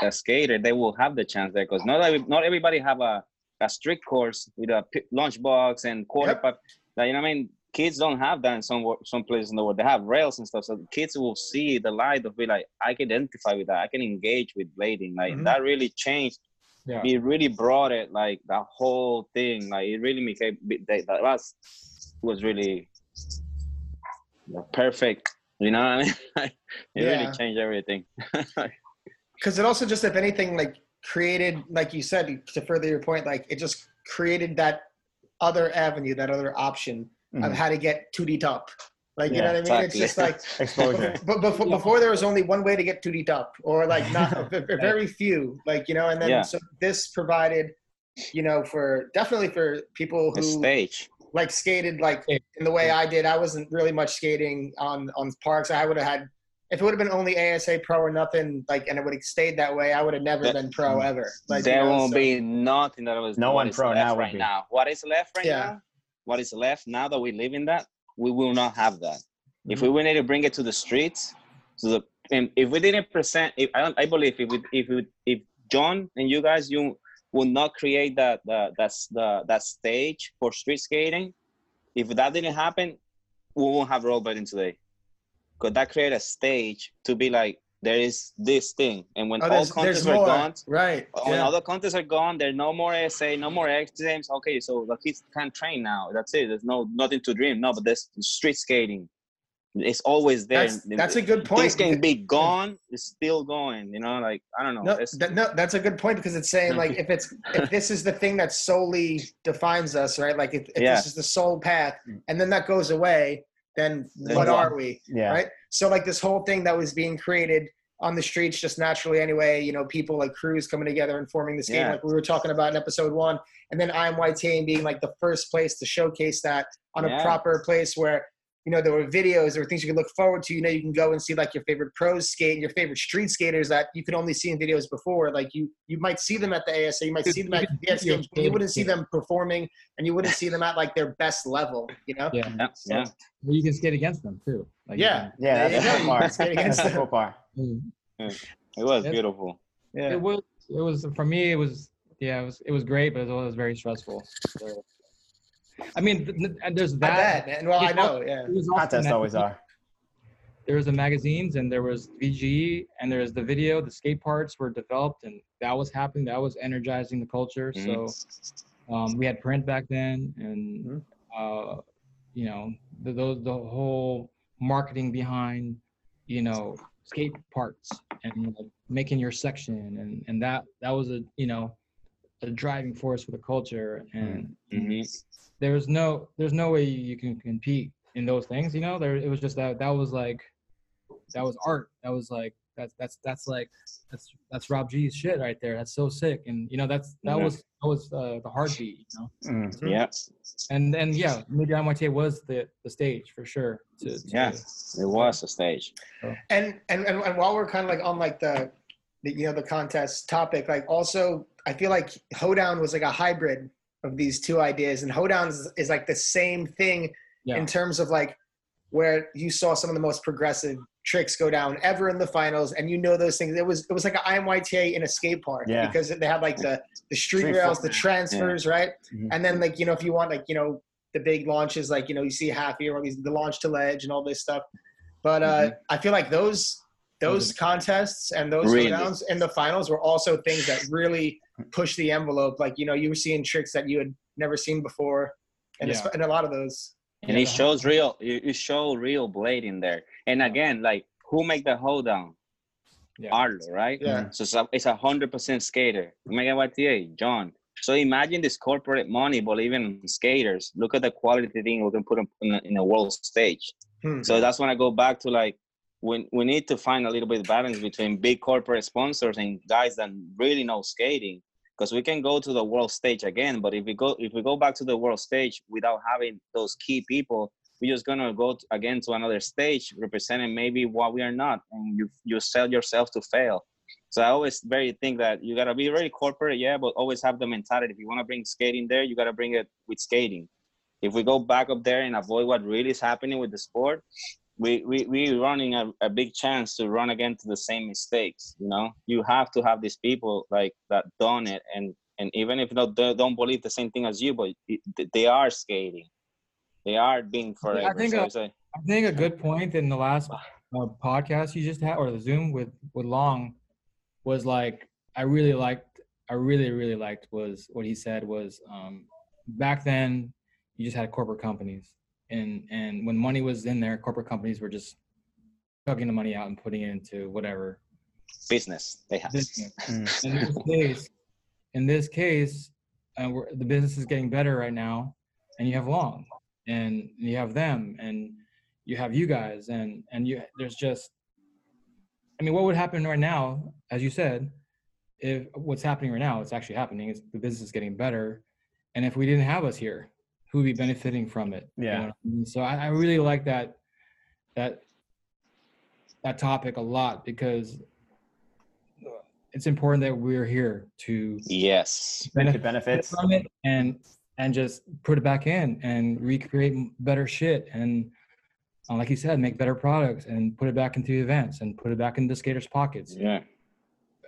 [SPEAKER 2] a skater, they will have the chance there because not every, not everybody have a, a strict course with a p- lunchbox and quarter
[SPEAKER 3] Yep.
[SPEAKER 2] pipe. Like, you know what I mean? Kids don't have that in some some places in the world. They have rails and stuff, so kids will see the light of be like, I can identify with that. I can engage with blading. Like
[SPEAKER 3] Mhm.
[SPEAKER 2] that really changed.
[SPEAKER 4] Yeah.
[SPEAKER 2] It really brought it like the whole thing. Like it really became that that was was really perfect. You know what I mean? It
[SPEAKER 3] Yeah.
[SPEAKER 2] really changed everything.
[SPEAKER 3] because it also just if anything like created like you said to further your point like it just created that other avenue that other option of
[SPEAKER 1] Mhm.
[SPEAKER 3] how to get 2d top like you know what i mean
[SPEAKER 2] exactly.
[SPEAKER 3] it's just like
[SPEAKER 1] Exposure.
[SPEAKER 3] but before, before there was only one way to get 2d top or like not v- v- very few like you know and then
[SPEAKER 2] Yeah.
[SPEAKER 3] so this provided you know for definitely for people
[SPEAKER 2] the
[SPEAKER 3] who
[SPEAKER 2] stage.
[SPEAKER 3] like skated like in the way I did. I wasn't really much skating on on parks. I would have had if it would have been only ASA pro or nothing, like and it would have stayed that way, I would have never
[SPEAKER 2] That-
[SPEAKER 3] been pro ever. Like
[SPEAKER 2] there
[SPEAKER 3] you know,
[SPEAKER 2] won't
[SPEAKER 3] so-
[SPEAKER 2] be nothing that I was
[SPEAKER 1] No one pro now
[SPEAKER 2] right
[SPEAKER 1] be.
[SPEAKER 2] now. What is left right
[SPEAKER 3] Yeah.
[SPEAKER 2] now? What is left now that we live in that? We will not have that.
[SPEAKER 1] Mm-hmm.
[SPEAKER 2] If we wanted to bring it to the streets, to the and if we didn't present, if I, don't- I believe if we, if we, if John and you guys you would not create that that that's the that stage for street skating, if that didn't happen, we won't have rollerblading today. Because that created a stage to be like there is this thing, and when
[SPEAKER 3] Oh,
[SPEAKER 2] all contests are
[SPEAKER 3] more.
[SPEAKER 2] gone,
[SPEAKER 3] Right.
[SPEAKER 2] Oh, when
[SPEAKER 3] Yeah.
[SPEAKER 2] all the contests are gone, there's no more SA, no more X Games. Okay, so the kids can't train now. That's it. There's no nothing to dream. No, but there's street skating. It's always there.
[SPEAKER 3] That's that's a good point.
[SPEAKER 2] Things can be gone. It's still going. You know, like I don't know.
[SPEAKER 3] No,
[SPEAKER 2] It's-
[SPEAKER 3] that, no, that's a good point because it's saying like if it's if this is the thing that solely defines us, right? Like if, if
[SPEAKER 2] Yeah.
[SPEAKER 3] this is the sole path, and then that goes away, then
[SPEAKER 2] Then
[SPEAKER 3] what
[SPEAKER 2] what?
[SPEAKER 3] are we?
[SPEAKER 1] Yeah.
[SPEAKER 3] right? So like this whole thing that was being created on the streets just naturally anyway, you know, people like crews coming together and forming this game like we were talking about in episode one, and then IMYT being like the first place to showcase that on a proper place where you know there were videos, there were things you could look forward to. You know, you can go and see like your favorite pros skate and your favorite street skaters that you could only see in videos before. Like you, you might see them at the ASA, you might see them at
[SPEAKER 4] you
[SPEAKER 3] the
[SPEAKER 4] could
[SPEAKER 3] S games, but you wouldn't see them performing, and you wouldn't see them at like their best level. You know?
[SPEAKER 4] Yeah.
[SPEAKER 2] yeah, yeah.
[SPEAKER 4] Well, you can skate against them too. Like,
[SPEAKER 3] Yeah.
[SPEAKER 1] Yeah, that's
[SPEAKER 3] you
[SPEAKER 1] the
[SPEAKER 3] You
[SPEAKER 1] part.
[SPEAKER 3] skate against them.
[SPEAKER 1] cool part.
[SPEAKER 4] can-
[SPEAKER 2] It was
[SPEAKER 4] Yep.
[SPEAKER 2] beautiful.
[SPEAKER 3] Yeah.
[SPEAKER 4] It was. It was for me. It was. Yeah. It was. It was great, but it was very stressful. So, I mean, th- th- and there's
[SPEAKER 3] I
[SPEAKER 4] that.
[SPEAKER 3] bet. And well, I
[SPEAKER 4] It's
[SPEAKER 3] know. Yeah.
[SPEAKER 4] It was also
[SPEAKER 1] Contests
[SPEAKER 4] that-
[SPEAKER 1] always are.
[SPEAKER 4] There was the magazines, and there was VGE, and there was the video. The skate parts were developed, and that was happening. That was energizing the culture.
[SPEAKER 2] Mhm.
[SPEAKER 4] So um, we had print back then, and
[SPEAKER 3] Mhm.
[SPEAKER 4] uh, you know, the, the the whole marketing behind, you know, skate parts and like, making your section, and and that that was a you know, a driving force for the culture, and
[SPEAKER 2] Mhm.
[SPEAKER 4] there's no there's no way you can compete in those things. You know, there it was just that that was like that was art. That was like that's that's that's like that's that's Rob G's shit right there. That's so sick, and you know that's that
[SPEAKER 2] Yeah.
[SPEAKER 4] was that was uh, the heartbeat. You know.
[SPEAKER 1] Mm.
[SPEAKER 2] Yeah,
[SPEAKER 4] And and yeah, maybe IMYT was the the stage for sure. To, to
[SPEAKER 2] yeah. It was a stage.
[SPEAKER 3] And, and and and while we're kind of like on like the, the you know the contest topic, like also I feel like Hoedown was like a hybrid of these two ideas, and Hoedown is, is like the same thing
[SPEAKER 4] Yeah.
[SPEAKER 3] in terms of like where you saw some of the most progressive tricks go down ever in the finals, and you know those things. It was it was like an IMYTA in a skate park
[SPEAKER 1] Yeah.
[SPEAKER 3] because they had like the the street,
[SPEAKER 1] Street
[SPEAKER 3] rails, the transfers, right?
[SPEAKER 1] Mhm.
[SPEAKER 3] And then like you know if you want like you know the big launches like you know you see half here or these the launch to ledge and all this stuff. But uh, I feel like those those contests and those
[SPEAKER 2] Really?
[SPEAKER 3] showdowns in the finals were also things that really push the envelope. Like you know you were seeing tricks that you had never seen before, and,
[SPEAKER 4] Yeah.
[SPEAKER 3] and a lot of those.
[SPEAKER 2] and it shows real you, you show real blade in there and again like who make the hold down
[SPEAKER 4] Yeah.
[SPEAKER 2] arlo right
[SPEAKER 3] Yeah.
[SPEAKER 2] so it's a, it's a hundred percent skater mega yta Jon so imagine this corporate money but even skaters look at the quality thing we can put them in a, in a world stage
[SPEAKER 3] Hmm.
[SPEAKER 2] so that's when i go back to like when we need to find a little bit of balance between big corporate sponsors and guys that really know skating because we can go to the world stage again but if we go if we go back to the world stage without having those key people we're just gonna go to, again to another stage representing maybe what we are not and you you sell yourself to fail. So i always very think that you gotta be very corporate yeah but always have the mentality. If you want to bring skating there you gotta bring it with skating. If we go back up there and avoid what really is happening with the sport we we we running a, a big chance to run again to the same mistakes you know you have to have these people like that done it and and even if not they don't believe the same thing as you but they are skating they are being forever I
[SPEAKER 4] think,
[SPEAKER 2] so it's like,
[SPEAKER 4] I think a good point in the last uh, podcast you just had, or the Zoom with with Long, was like I really liked. I really really liked was what he said was um, back then you just had corporate companies, and and when money was in there, corporate companies were just chugging the money out and putting it into whatever
[SPEAKER 2] business they have
[SPEAKER 4] business.
[SPEAKER 1] Mm.
[SPEAKER 4] In this case, in this case, uh, we're, the business is getting better right now, and you have Long, and you have them, and you have you guys, and and you there's just, I mean, what would happen right now, as you said, if what's happening right now, it's actually happening, is the business is getting better, and if we didn't have us here, who would be benefiting from it? You
[SPEAKER 1] Yeah.
[SPEAKER 4] know I mean? So I, I really like that that that topic a lot because it's important that we're here to
[SPEAKER 2] yes
[SPEAKER 1] The
[SPEAKER 4] benefit
[SPEAKER 1] benefits.
[SPEAKER 4] from it and and just put it back in and recreate better shit and uh, like you said make better products and put it back into events and put it back into skaters pockets
[SPEAKER 2] yeah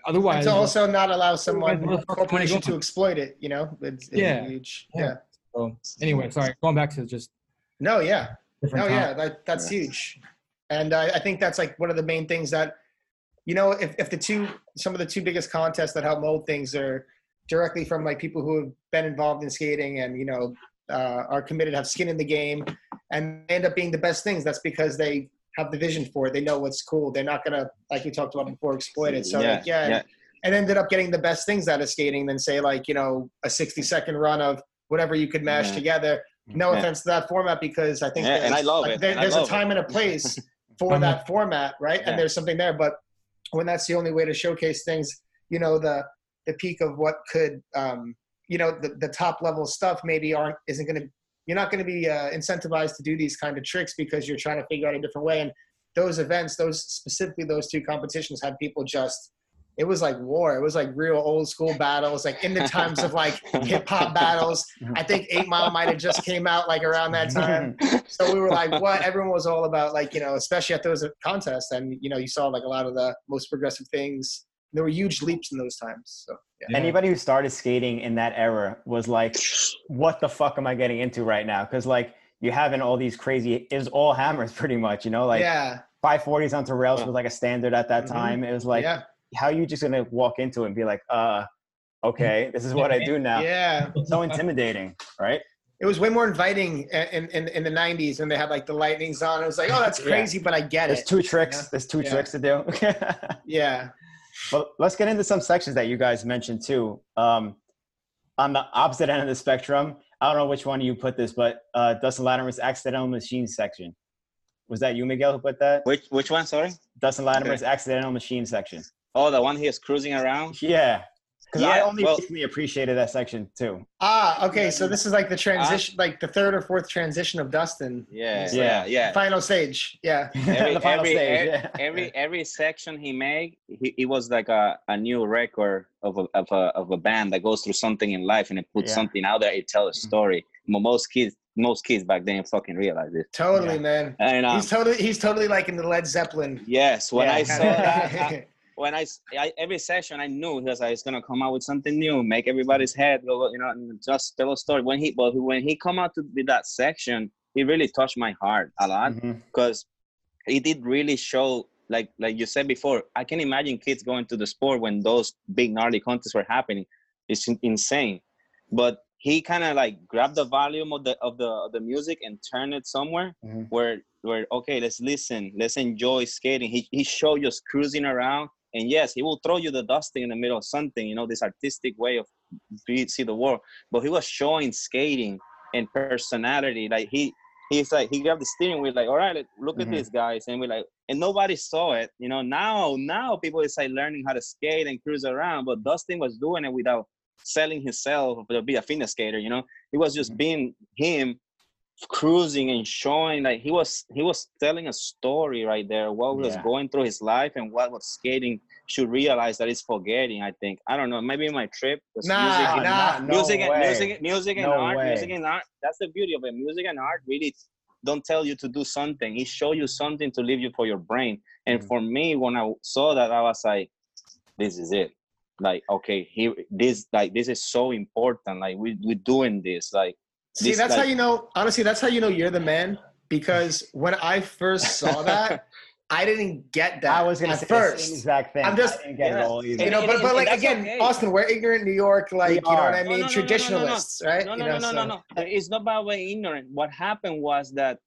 [SPEAKER 4] otherwise
[SPEAKER 3] And to also not allow someone
[SPEAKER 4] Otherwise, what's the
[SPEAKER 3] corporation to exploit it. You know, it's, it's
[SPEAKER 4] Yeah.
[SPEAKER 3] huge.
[SPEAKER 4] Yeah.
[SPEAKER 3] Yeah.
[SPEAKER 4] So anyway sorry going back to just
[SPEAKER 3] No, yeah.
[SPEAKER 4] different
[SPEAKER 3] Oh yeah, that, that's huge, and I, I think that's like one of the main things that, you know, if, if the two some of the two biggest contests that help mold things are directly from like people who have been involved in skating and you know uh, are committed, have skin in the game, and end up being the best things. That's because they have the vision for it. They know what's cool. They're not gonna like we talked about before exploit it. So
[SPEAKER 2] yeah,
[SPEAKER 3] like, yeah,
[SPEAKER 2] yeah.
[SPEAKER 3] and ended up getting the best things out of skating than say like you know a 60 second run of whatever you could mash
[SPEAKER 2] Yeah.
[SPEAKER 3] together no
[SPEAKER 2] Yeah.
[SPEAKER 3] offense to that format because i think
[SPEAKER 2] Yeah, and
[SPEAKER 3] there's,
[SPEAKER 2] I love
[SPEAKER 3] like,
[SPEAKER 2] it.
[SPEAKER 3] there-
[SPEAKER 2] I
[SPEAKER 3] there's a
[SPEAKER 2] love it.
[SPEAKER 3] time and a place for
[SPEAKER 4] Um,
[SPEAKER 3] that format right
[SPEAKER 2] Yeah.
[SPEAKER 3] and there's something there but when that's the only way to showcase things you know the the peak of what could um you know the, the top level stuff maybe aren't isn't going to you're not going to be uh, incentivized to do these kind of tricks because you're trying to figure out a different way and those events those specifically those two competitions had people just it was like war. It was like real old school battles, like in the times of like hip hop battles. I think Eight Mile might have just came out like around that time. So we were like, what? Everyone was all about like, you know, especially at those contests. And, you know, you saw like a lot of the most progressive things. There were huge leaps in those times. So, yeah.
[SPEAKER 1] Anybody who started skating in that era was like, what the fuck am I getting into right now? Because like you having all these crazy, it was all hammers pretty much, you know, like
[SPEAKER 3] yeah.
[SPEAKER 1] 540s onto rails
[SPEAKER 2] Yeah.
[SPEAKER 1] was like a standard at that
[SPEAKER 3] Mhm.
[SPEAKER 1] time. It was like,
[SPEAKER 3] yeah.
[SPEAKER 1] How are you just gonna walk into it and be like, uh, okay, this is what I do now.
[SPEAKER 3] Yeah.
[SPEAKER 1] So intimidating, right?
[SPEAKER 3] It was way more inviting in, in, in the 90s when they had like the lightnings on. It was like, oh, that's
[SPEAKER 1] Yeah.
[SPEAKER 3] crazy, but I get it.
[SPEAKER 1] There's two tricks.
[SPEAKER 3] Yeah.
[SPEAKER 1] There's two
[SPEAKER 3] Yeah.
[SPEAKER 1] tricks to do.
[SPEAKER 3] Yeah.
[SPEAKER 1] well, let's get into some sections that you guys mentioned too. Um, on the opposite end of the spectrum, I don't know which one you put this, but uh, Dustin Latimer's accidental machine section. Was that you, Miguel, who put that?
[SPEAKER 2] which which one sorry
[SPEAKER 1] Dustin Latimer's accidental machine section.
[SPEAKER 2] Oh the one he was cruising around
[SPEAKER 1] Yeah, because I only
[SPEAKER 2] well-
[SPEAKER 1] recently appreciated that section too.
[SPEAKER 3] Ah, okay. So this is like the transition, like the third or fourth transition of Dustin.
[SPEAKER 2] yeah
[SPEAKER 1] Yeah.
[SPEAKER 2] yeah yeah
[SPEAKER 3] Final stage. Yeah.
[SPEAKER 2] every,
[SPEAKER 1] the final
[SPEAKER 2] every,
[SPEAKER 1] stage.
[SPEAKER 2] every,
[SPEAKER 1] yeah.
[SPEAKER 2] every every section he made he, it was like a, a new record of a, of a of a band that goes through something in life and it puts
[SPEAKER 1] Yeah.
[SPEAKER 2] something out there it tells a story Mo- most kids most kids back then fucking realized it.
[SPEAKER 3] Totally,
[SPEAKER 1] Yeah.
[SPEAKER 3] man.
[SPEAKER 2] And um,
[SPEAKER 3] He's totally he's totally like in the Led Zeppelin.
[SPEAKER 2] yes, when
[SPEAKER 1] Yeah.
[SPEAKER 2] I saw that, I- when I every session I knew he was like, he's gonna come out with something new, make everybody's head go, you know, and just tell a story. When he, but when he come out to with that section, he really touched my heart a lot because he did really show, like like you said before. I can imagine kids going to the sport when those big gnarly contests were happening. It's insane, but he kind of like grabbed the volume of the of the of the music and turned it somewhere
[SPEAKER 1] Mhm.
[SPEAKER 2] where where okay let's listen let's enjoy skating he, he showed us cruising around and yes he will throw you the dusting in the middle of something you know this artistic way of be, see the world but he was showing skating and personality like he he's like he grabbed the steering wheel like all right look at
[SPEAKER 1] Mhm.
[SPEAKER 2] these guys and we're like and nobody saw it you know now now people is like learning how to skate and cruise around but dustin was doing it without selling himself to be a fitness skater you know he was just
[SPEAKER 1] Mhm.
[SPEAKER 2] being him cruising and showing like he was he was telling a story right there what was
[SPEAKER 1] Yeah.
[SPEAKER 2] going through his life and what was skating should realize that he's forgetting i think i don't know maybe my trip was
[SPEAKER 3] Nah,
[SPEAKER 2] music,
[SPEAKER 3] nah.
[SPEAKER 1] no
[SPEAKER 2] music and
[SPEAKER 1] way.
[SPEAKER 2] music music and
[SPEAKER 1] No
[SPEAKER 2] art
[SPEAKER 1] way.
[SPEAKER 2] music and art that's the beauty of it music and art really don't tell you to do something it show you something to leave you for your brain and
[SPEAKER 1] Mhm.
[SPEAKER 2] for me when i saw that i was like this is it like okay here this like this is so important like we, we're doing this like
[SPEAKER 3] See,
[SPEAKER 2] This,
[SPEAKER 3] that's how you know. Honestly, that's how you know you're the man. Because when I first saw that, I didn't get that
[SPEAKER 1] I was gonna
[SPEAKER 3] at
[SPEAKER 1] say the same
[SPEAKER 3] first.
[SPEAKER 1] exact thing.
[SPEAKER 3] I'm just-
[SPEAKER 1] I didn't get it all either.
[SPEAKER 3] You know, but but like again,
[SPEAKER 2] okay.
[SPEAKER 3] Austin, we're ignorant New York, like
[SPEAKER 1] We
[SPEAKER 3] you know what. I mean,
[SPEAKER 2] no, no, no, no, no, no.
[SPEAKER 3] traditionalists, right?
[SPEAKER 2] No,
[SPEAKER 3] You
[SPEAKER 2] no,
[SPEAKER 3] know,
[SPEAKER 2] no, no, no,
[SPEAKER 3] so-
[SPEAKER 2] no. It's not about being ignorant. What happened was that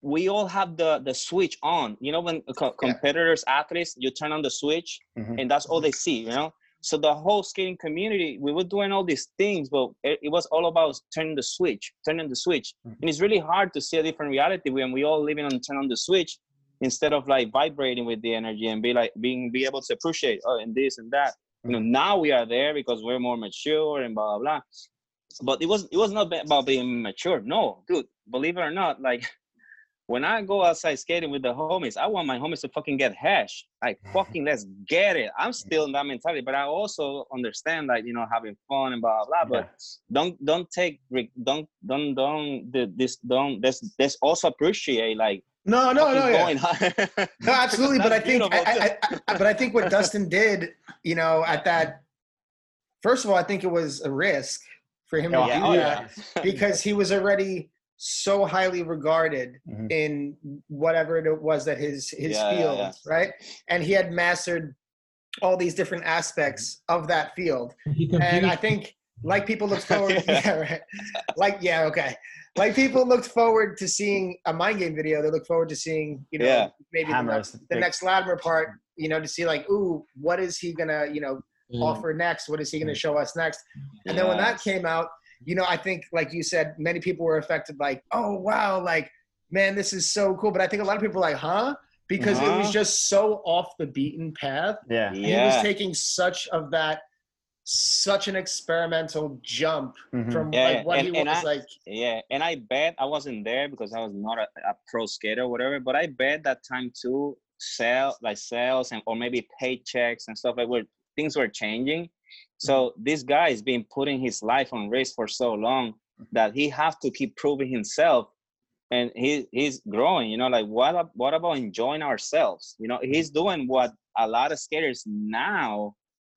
[SPEAKER 2] we all have the the switch on. You know, when co-
[SPEAKER 3] Yeah.
[SPEAKER 2] competitors, athletes, you turn on the switch,
[SPEAKER 1] Mhm.
[SPEAKER 2] and that's all they see. You know. So the whole skating community, we were doing all these things, but it, it was all about turning the switch, turning the switch,
[SPEAKER 1] Mhm.
[SPEAKER 2] and it's really hard to see a different reality when we all living on turn on the switch instead of like vibrating with the energy and be like being be able to appreciate oh and this and that. You know, now we are there because we're more mature and blah blah blah but it was it was not about being mature. No, dude, believe it or not, like when I go outside skating with the homies, I want my homies to fucking get hash. Like fucking let's get it. I'm still in that mentality, but I also understand like you know having fun and blah blah. blah. But don't don't take don't don't don't this don't let's let's also appreciate like
[SPEAKER 3] no, no, no, yeah. No, absolutely. But I think, I, I, I, but I think what Dustin did, you know, at that, first of all, I think it was a risk for him
[SPEAKER 1] Yeah,
[SPEAKER 3] to do
[SPEAKER 2] oh,
[SPEAKER 3] that
[SPEAKER 2] yeah.
[SPEAKER 3] because he was already so highly regarded
[SPEAKER 1] Mhm.
[SPEAKER 3] in whatever it was that his his
[SPEAKER 2] Yeah, yeah,
[SPEAKER 3] field,
[SPEAKER 2] yeah.
[SPEAKER 3] right? And he had mastered all these different aspects of that field. And I think, like people look forward,
[SPEAKER 2] Yeah.
[SPEAKER 3] yeah, right. Like yeah, okay. Like people looked forward to seeing a mind game video. They look forward to seeing, you know,
[SPEAKER 2] Yeah.
[SPEAKER 3] maybe the
[SPEAKER 1] Hammers.
[SPEAKER 3] next, the next Latimer part, you know, to see like, ooh, what is he gonna, you know,
[SPEAKER 4] Mm.
[SPEAKER 3] offer next? What is he gonna show us next? And then when that came out, you know, I think, like you said, many people were affected, like, oh wow, like, man, this is so cool. But I think a lot of people were like, huh? Because it was
[SPEAKER 2] Uh-huh.
[SPEAKER 3] just so off the beaten path.
[SPEAKER 1] Yeah.
[SPEAKER 3] And He was taking such of that, such an experimental jump
[SPEAKER 1] Mhm.
[SPEAKER 3] from
[SPEAKER 2] Yeah,
[SPEAKER 3] like what
[SPEAKER 2] And-
[SPEAKER 3] he
[SPEAKER 2] and
[SPEAKER 3] was
[SPEAKER 2] I-
[SPEAKER 3] like.
[SPEAKER 2] Yeah, and I bet I wasn't there because I was not a, a pro skater or whatever. But I bet that time too, sell like sales and or maybe paychecks and stuff like where things were changing. So mm-hmm. this guy has been putting his life on risk for so long that he have to keep proving himself, and he he's growing. You know, like what what about enjoying ourselves? You know, he's doing what a lot of skaters now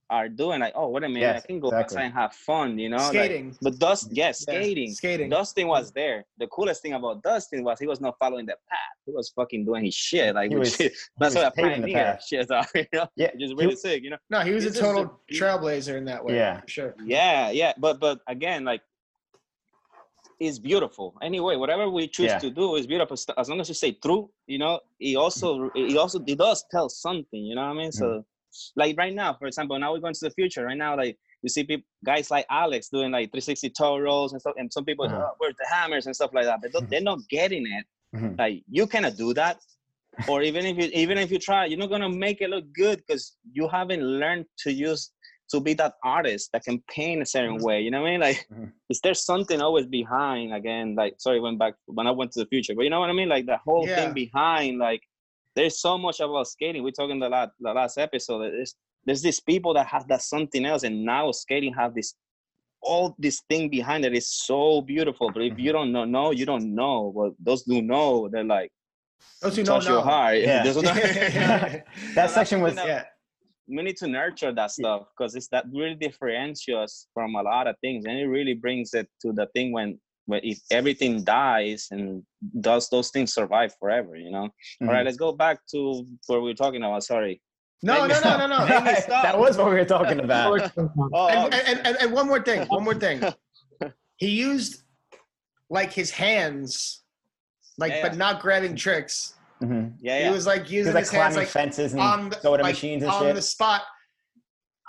[SPEAKER 2] are doing. Like, oh, wait a minute,
[SPEAKER 1] Yes,
[SPEAKER 2] I can go
[SPEAKER 1] exactly.
[SPEAKER 2] outside and have fun. You know, like, but Dust, yes,
[SPEAKER 3] Yeah,
[SPEAKER 2] skating.
[SPEAKER 3] skating.
[SPEAKER 2] Dustin was there. The coolest thing about Dustin was he was not following the path. He was fucking doing his shit. Like
[SPEAKER 1] He
[SPEAKER 2] which
[SPEAKER 1] was-
[SPEAKER 2] is- that's
[SPEAKER 1] was
[SPEAKER 2] what a
[SPEAKER 1] paving the
[SPEAKER 2] pioneer shit are, you know?
[SPEAKER 1] Yeah.
[SPEAKER 2] Which is
[SPEAKER 1] he-
[SPEAKER 2] really sick, you know?
[SPEAKER 3] No, he was a
[SPEAKER 2] This is the-
[SPEAKER 3] total trailblazer in that way.
[SPEAKER 1] Yeah.
[SPEAKER 3] sure.
[SPEAKER 2] Yeah, yeah. But but again, like it's beautiful. Anyway, whatever we choose
[SPEAKER 1] Yeah.
[SPEAKER 2] to do is beautiful. As long as you say true, you know, he also he also he does tell something, you know what I mean? So
[SPEAKER 1] Mm-hmm.
[SPEAKER 2] Like right now, for example, now we're going to the future. Right now, like you see people guys like Alex doing like 360 toe rolls and stuff, and some people
[SPEAKER 1] Uh-huh.
[SPEAKER 2] oh, where's the hammers and stuff like that, but don't- they're not getting it.
[SPEAKER 1] Mhm.
[SPEAKER 2] Like you cannot do that. Or even if you even if you try, you're not gonna make it look good because you haven't learned to use to be that artist that can paint a certain way. You know what I mean? Like,
[SPEAKER 1] Mhm.
[SPEAKER 2] is there something always behind? Again, like sorry, went back when I went to the future, but you know what I mean? Like the whole
[SPEAKER 3] Yeah.
[SPEAKER 2] thing behind. Like, there's so much about skating. We're talking the last the last episode. There's there's these people that have that something else, and now skating have this all this thing behind it is so beautiful. But if you mm-hmm. don't know, know you don't know. But those who know, they're like
[SPEAKER 3] Those who don't
[SPEAKER 2] touch your heart.
[SPEAKER 1] Yeah.
[SPEAKER 2] Those who
[SPEAKER 1] that section was
[SPEAKER 2] Yeah.
[SPEAKER 3] yeah.
[SPEAKER 2] we need to nurture that stuff because it's that really differentiates us from a lot of things and it really brings it to the thing when when if everything dies and does those things survive forever you know
[SPEAKER 1] Mhm.
[SPEAKER 2] all right let's go back to where we were talking about sorry
[SPEAKER 3] No, no, no, no, no.
[SPEAKER 2] Make me stop.
[SPEAKER 1] that was what we were talking about.
[SPEAKER 2] oh,
[SPEAKER 3] and, and, and, and one more thing, one more thing. He used like his hands, like
[SPEAKER 2] Yeah,
[SPEAKER 3] but not grabbing tricks.
[SPEAKER 1] Mhm.
[SPEAKER 2] yeah
[SPEAKER 3] He was like
[SPEAKER 1] He was
[SPEAKER 3] using
[SPEAKER 1] like
[SPEAKER 3] his hands like
[SPEAKER 1] fences and
[SPEAKER 3] on the,
[SPEAKER 1] soda
[SPEAKER 3] like,
[SPEAKER 1] machines and
[SPEAKER 3] on
[SPEAKER 1] shit.
[SPEAKER 3] the spot.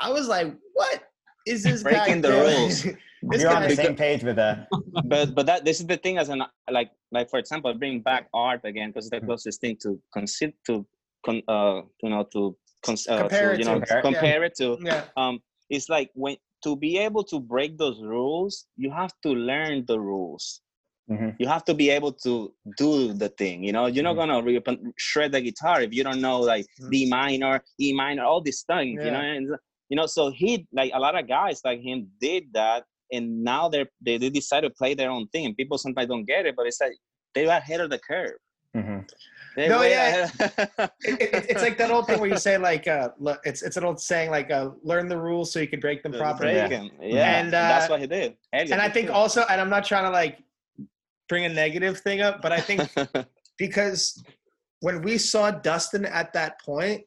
[SPEAKER 3] I was like, what is this
[SPEAKER 2] Breaking
[SPEAKER 3] guy
[SPEAKER 2] the
[SPEAKER 3] doing?
[SPEAKER 2] rules.
[SPEAKER 3] This
[SPEAKER 1] You're on the same page with that.
[SPEAKER 2] but but that this is the thing as an like like for example bring back art again because
[SPEAKER 1] Mm-hmm.
[SPEAKER 2] the closest thing to consider to con, uh you know to, cons- uh,
[SPEAKER 3] Compare
[SPEAKER 2] to
[SPEAKER 3] it
[SPEAKER 2] you
[SPEAKER 3] to,
[SPEAKER 2] know
[SPEAKER 1] yeah.
[SPEAKER 2] compare it to
[SPEAKER 3] yeah,
[SPEAKER 2] um it's like when to be able to break those rules you have to learn the rules
[SPEAKER 1] Mhm.
[SPEAKER 2] you have to be able to do the thing you know you're not
[SPEAKER 1] Mhm.
[SPEAKER 2] gonna re- shred the guitar if you don't know like
[SPEAKER 3] Mhm.
[SPEAKER 2] d minor e minor all these things you know and, you know so he like a lot of guys like him did that and now they're they, they decide to play their own thing and people sometimes don't get it but it's like they are ahead of the curve
[SPEAKER 1] Mhm.
[SPEAKER 3] No, yeah. it, it, it's like that old thing where you say like, uh, le- it's it's an old saying like, uh, learn the rules so you can break them properly.
[SPEAKER 1] Yeah.
[SPEAKER 2] Breaking. yeah
[SPEAKER 3] And,
[SPEAKER 2] that's
[SPEAKER 3] uh,
[SPEAKER 2] what he did Elliot
[SPEAKER 3] And I think
[SPEAKER 2] too.
[SPEAKER 3] also, and I'm not trying to like bring a negative thing up, but I think because when we saw Dustin at that point,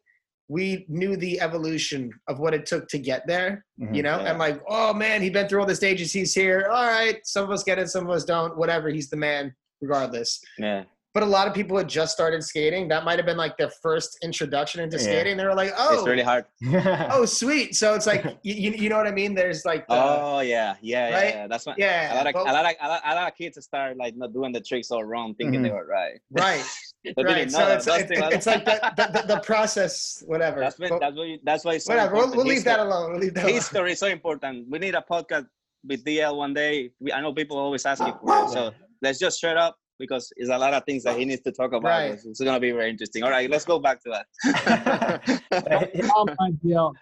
[SPEAKER 3] we knew the evolution of what it took to get there,
[SPEAKER 1] Mhm.
[SPEAKER 3] you know?
[SPEAKER 2] Yeah.
[SPEAKER 3] And like, oh man, he's been through all the stages. He's here. All right. Some of us get it, some of us don't. Whatever. He's the man, regardless.
[SPEAKER 2] yeah
[SPEAKER 3] But a lot of people had just started skating. That might have been like their first introduction into
[SPEAKER 1] Yeah.
[SPEAKER 3] skating. They were like, oh,
[SPEAKER 2] it's really hard
[SPEAKER 3] oh, sweet. So it's like, you, you, know what I mean? There's like, the,
[SPEAKER 2] oh yeah yeah yeah,
[SPEAKER 3] right?
[SPEAKER 2] yeah. that's what
[SPEAKER 3] yeah.
[SPEAKER 2] a lot of
[SPEAKER 3] but-
[SPEAKER 2] a lot of a lot, a lot of kids start like not doing the tricks all wrong, thinking they
[SPEAKER 1] Mhm.
[SPEAKER 2] were right.
[SPEAKER 3] right.
[SPEAKER 2] They
[SPEAKER 3] right.
[SPEAKER 2] didn't
[SPEAKER 3] So
[SPEAKER 2] know
[SPEAKER 3] it's,
[SPEAKER 2] that.
[SPEAKER 3] it's,
[SPEAKER 2] That's the-
[SPEAKER 3] it's like the, the, the, the process, whatever.
[SPEAKER 2] That's what,
[SPEAKER 3] But
[SPEAKER 2] that's what you, that's why it's so
[SPEAKER 3] whatever. We'll,
[SPEAKER 2] important.
[SPEAKER 3] we'll leave that alone. We'll leave that alone.
[SPEAKER 2] History is so important. We need a podcast with DL one day. We, I know people always asking for it, so let's just shut up because there's a lot of things that he needs to talk about.
[SPEAKER 3] Right.
[SPEAKER 2] It's, it's gonna be very interesting. All right, let's go back to that.
[SPEAKER 4] DL,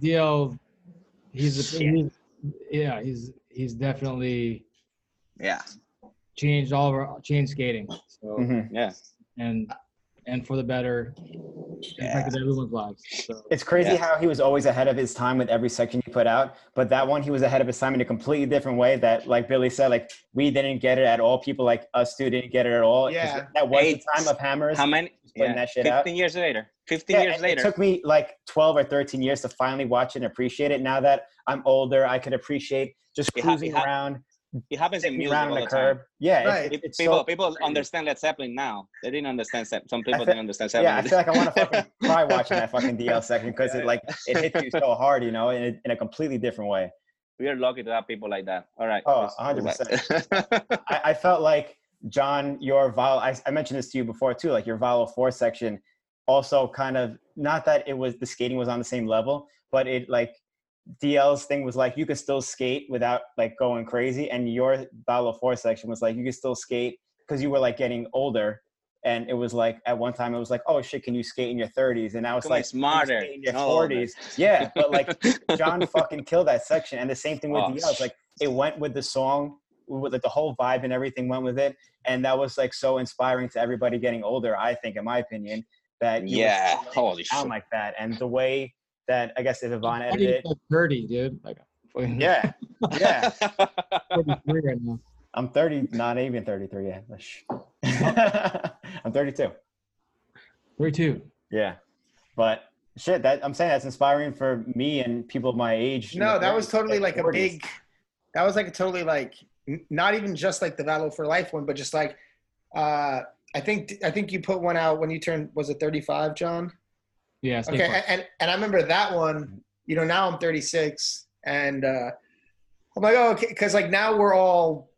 [SPEAKER 4] DL, he's, a, he's yeah, he's he's definitely
[SPEAKER 2] yeah,
[SPEAKER 4] changed all of our changed skating. So
[SPEAKER 1] Mhm.
[SPEAKER 2] yeah.
[SPEAKER 4] And and for the better, impacted everyone's lives. So
[SPEAKER 1] It's crazy
[SPEAKER 2] Yeah.
[SPEAKER 1] how he was always ahead of his time with every section he put out, but that one he was ahead of his time in a completely different way. That, like Billy said, like we didn't get it at all. People like us two didn't get it at all.
[SPEAKER 3] Yeah.
[SPEAKER 1] that was
[SPEAKER 2] Eight-
[SPEAKER 1] the time of hammers.
[SPEAKER 2] How many? Yeah,
[SPEAKER 1] that shit out.
[SPEAKER 2] 15 years later. 15
[SPEAKER 1] Yeah,
[SPEAKER 2] years later.
[SPEAKER 1] It took me like 12 or 13 years to finally watch it and appreciate it. Now that I'm older, I could appreciate just
[SPEAKER 2] It
[SPEAKER 1] cruising
[SPEAKER 2] it ha-
[SPEAKER 1] around,
[SPEAKER 2] it happens in
[SPEAKER 1] sitting
[SPEAKER 2] music
[SPEAKER 1] around
[SPEAKER 2] all
[SPEAKER 1] on
[SPEAKER 2] the
[SPEAKER 1] the
[SPEAKER 2] time.
[SPEAKER 1] Yeah,
[SPEAKER 3] Right.
[SPEAKER 1] it- it's
[SPEAKER 2] people
[SPEAKER 1] so
[SPEAKER 2] people
[SPEAKER 1] crazy.
[SPEAKER 2] understand Led Zeppelin now. They didn't understand Zep- some people
[SPEAKER 1] feel-
[SPEAKER 2] didn't understand Zeppelin.
[SPEAKER 1] Yeah, I feel like I want to fucking cry watching that fucking DL section because it like it hits you so hard, you know, in a, in a completely different way.
[SPEAKER 2] we are lucky to have people like that. All right.
[SPEAKER 1] Oh, 100%. I, I felt like Jon, your Vol, I, I mentioned this to you before too, like your Valo 4 section also kind of, not that it was, the skating was on the same level, but it like, DL's thing was like, you could still skate without like going crazy. And your Valo 4 section was like, you could still skate because you were like getting older. And it was like, at one time, it was like, oh shit, can you skate in your 30s? And now it's
[SPEAKER 2] Come
[SPEAKER 1] like,
[SPEAKER 2] smarter.
[SPEAKER 1] in your
[SPEAKER 2] No,
[SPEAKER 1] 40s. Yeah, but like, Jon fucking killed that section. And the same thing with
[SPEAKER 2] Oh,
[SPEAKER 1] DL. It's like it went with the song, with like the whole vibe and everything went with it. And that was like so inspiring to everybody getting older, I think, in my opinion, that you
[SPEAKER 2] yeah. Holy
[SPEAKER 1] sound
[SPEAKER 2] shit.
[SPEAKER 1] like that. And the way that I guess if Yvonne
[SPEAKER 4] How
[SPEAKER 1] edited it,
[SPEAKER 4] get 30, dude? Like,
[SPEAKER 1] yeah, yeah.
[SPEAKER 4] right now.
[SPEAKER 1] I'm 30, not even 33 yet. I'm 32.
[SPEAKER 4] 32.
[SPEAKER 1] Yeah. But shit, that I'm saying that's inspiring for me and people of my age.
[SPEAKER 3] No,
[SPEAKER 1] the
[SPEAKER 3] that was totally
[SPEAKER 1] like
[SPEAKER 3] like a big. That was like a totally like not even just like the Battle for Life one, but just like uh I think I think you put one out when you turned was it 35, Jon?
[SPEAKER 4] Yeah. skate
[SPEAKER 3] Okay,
[SPEAKER 4] park.
[SPEAKER 3] and, and and I remember that one. You know, now I'm 36, and uh I'm like, oh, okay, because like now we're all,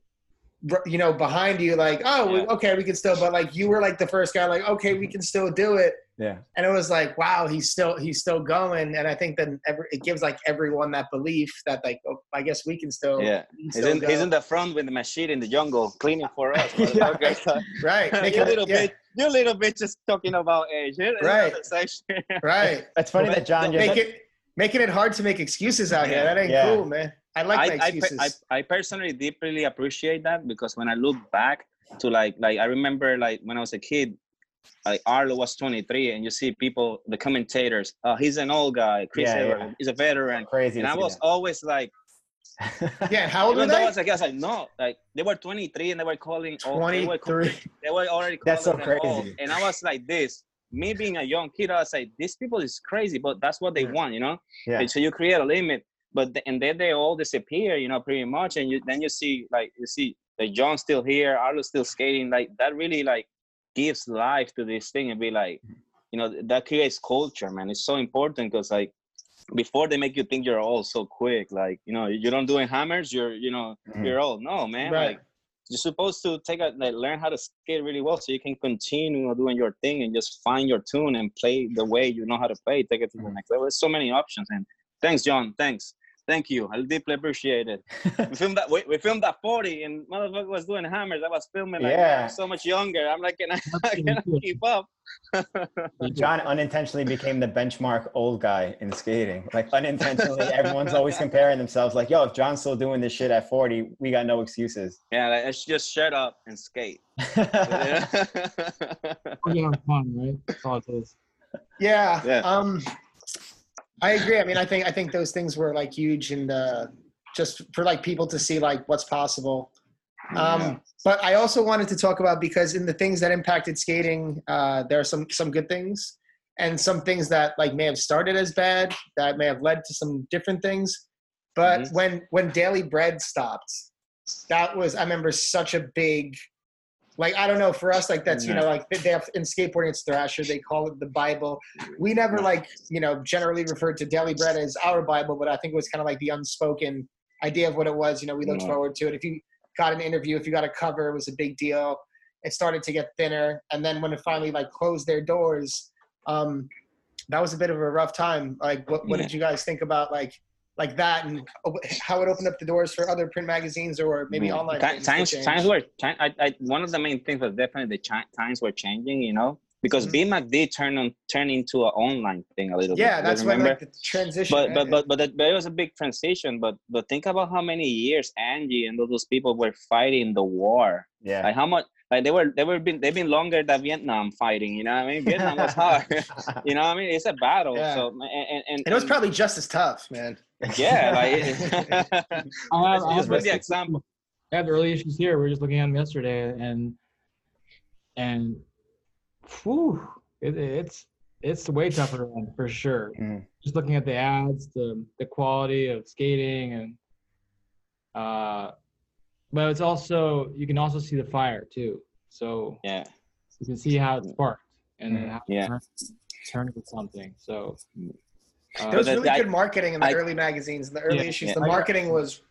[SPEAKER 3] you know, behind you. Like, oh, we,
[SPEAKER 2] Yeah.
[SPEAKER 3] okay, we can still. But like, you were like the first guy. Like, okay, we can still do it.
[SPEAKER 1] Yeah.
[SPEAKER 3] And it was like, wow, he's still he's still going. And I think then every, it gives like everyone that belief that like, oh, I guess we can still.
[SPEAKER 2] Yeah.
[SPEAKER 3] we can
[SPEAKER 2] He's
[SPEAKER 3] still
[SPEAKER 2] in,
[SPEAKER 3] go.
[SPEAKER 2] he's in the front with the machine in the jungle, cleaning for us.
[SPEAKER 1] Yeah.
[SPEAKER 2] motherfucker.
[SPEAKER 3] right.
[SPEAKER 2] you
[SPEAKER 3] making it-
[SPEAKER 2] little
[SPEAKER 3] yeah,
[SPEAKER 2] bit, you little bit just talking about age.
[SPEAKER 3] Right.
[SPEAKER 2] another.
[SPEAKER 3] Right.
[SPEAKER 1] It's funny that Jon just
[SPEAKER 3] Make it making it hard to make excuses out here. That ain't
[SPEAKER 1] Yeah.
[SPEAKER 3] cool, man. I like
[SPEAKER 2] I,
[SPEAKER 3] my
[SPEAKER 2] I,
[SPEAKER 3] excuses.
[SPEAKER 2] I, I personally deeply appreciate that because when I look back to like like I remember like when I was a kid, like Arlo was 23 and you see people the commentators, oh he's an old guy, Chris
[SPEAKER 1] Yeah,
[SPEAKER 2] Evans,
[SPEAKER 1] yeah.
[SPEAKER 2] he's a veteran.
[SPEAKER 1] Crazy.
[SPEAKER 2] And I
[SPEAKER 1] see
[SPEAKER 2] was always like
[SPEAKER 1] that.
[SPEAKER 3] Yeah, how old were
[SPEAKER 2] even though I
[SPEAKER 3] they?
[SPEAKER 2] was like, I was like, no, like they were 23 and they were calling old, they were, calling-
[SPEAKER 3] 23.
[SPEAKER 2] they were already calling
[SPEAKER 1] That's so
[SPEAKER 2] them old.
[SPEAKER 1] crazy.
[SPEAKER 2] And I was like this. Me being a young kid, I was like, these people is crazy, but that's what they
[SPEAKER 3] Yeah.
[SPEAKER 2] want, you know?
[SPEAKER 1] Yeah.
[SPEAKER 2] And so you create a limit, but th- and then they all disappear, you know, pretty much. And you then you see like you see like Jon still here, Arlo still skating, like that really like gives life to this thing and be like, you know, that creates culture, man. It's so important because like before they make you think you're all so quick, like you know, you don't doing hammers, you're you know,
[SPEAKER 1] Mhm.
[SPEAKER 2] you're old. No, man,
[SPEAKER 3] Right.
[SPEAKER 2] like you're supposed to take a like learn how to skate really well so you can continue doing your thing and just find your tune and play the way you know how to play take it to the next level there's so many options and thanks Jon thanks thank you i deeply appreciate it we filmed that we, we filmed that 40 and motherfucker was doing hammers i was filming like
[SPEAKER 1] Yeah.
[SPEAKER 2] yeah. so much younger i'm like can i, can I keep up
[SPEAKER 1] Jon unintentionally became the benchmark old guy in skating. Like unintentionally, everyone's always comparing themselves. Like, yo, if Jon's still doing this shit at 40, we got no excuses.
[SPEAKER 2] yeah like, let's just shut up and skate
[SPEAKER 4] We're fun, right? That's all it is.
[SPEAKER 3] Yeah.
[SPEAKER 2] Yeah.
[SPEAKER 3] Um, I agree. I mean, I think I think those things were like huge and uh, just for like people to see like what's possible. Um,
[SPEAKER 2] Yeah.
[SPEAKER 3] But I also wanted to talk about because in the things that impacted skating, uh, there are some some good things and some things that like may have started as bad that may have led to some different things. But
[SPEAKER 2] Mhm.
[SPEAKER 3] when when Daily Bread stopped, that was I remember such a big like I don't know for us like that's you know like they have in skateboarding it's Thrasher they call it the Bible. We never like you know generally referred to Daily Bread as our Bible, but I think it was kind of like the unspoken idea of what it was. You know, we looked
[SPEAKER 2] Yeah.
[SPEAKER 3] forward to it. If you got an interview, if you got a cover, it was a big deal. It started to get thinner, and then when it finally like closed their doors, um, that was a bit of a rough time. Like, what, what
[SPEAKER 2] Yeah.
[SPEAKER 3] did you guys think about like like that and how it opened up the doors for other print magazines or maybe
[SPEAKER 2] Yeah.
[SPEAKER 3] online?
[SPEAKER 2] Ti- times times were I, I, one of the main things was definitely the chi- times were changing you know because
[SPEAKER 3] Mhm.
[SPEAKER 2] Be-Mag did turn on turn into an online thing a little bit
[SPEAKER 3] Yeah,
[SPEAKER 2] You
[SPEAKER 3] that's when
[SPEAKER 2] remember
[SPEAKER 3] like the transition.
[SPEAKER 2] but but but but, that, but it was a big transition but but think about how many years Angie and all those people were fighting the war
[SPEAKER 1] Yeah.
[SPEAKER 2] like how much like they were they were been they've been longer than Vietnam fighting you know what I mean Vietnam was hard you know what I mean it's a battle
[SPEAKER 3] Yeah.
[SPEAKER 2] so and and, and,
[SPEAKER 3] and it was probably just as tough, man.
[SPEAKER 2] Yeah like
[SPEAKER 4] I have, I
[SPEAKER 2] just
[SPEAKER 4] have
[SPEAKER 2] the example
[SPEAKER 4] I have the early issues here. We are just looking at them yesterday, and and whew, it, it's it's way tougher one for sure.
[SPEAKER 1] Mm.
[SPEAKER 4] Just looking at the ads, the the quality of skating, and uh, but it's also you can also see the fire too. So
[SPEAKER 2] yeah
[SPEAKER 4] you can see how it sparked and then
[SPEAKER 1] Mm,
[SPEAKER 4] how it
[SPEAKER 2] yeah.
[SPEAKER 4] turned, turned into something. So uh,
[SPEAKER 3] There was really
[SPEAKER 2] I-
[SPEAKER 3] good marketing in the
[SPEAKER 2] I-
[SPEAKER 3] early magazines, in the early
[SPEAKER 4] Yeah,
[SPEAKER 3] issues.
[SPEAKER 2] yeah.
[SPEAKER 3] The
[SPEAKER 4] I
[SPEAKER 3] marketing was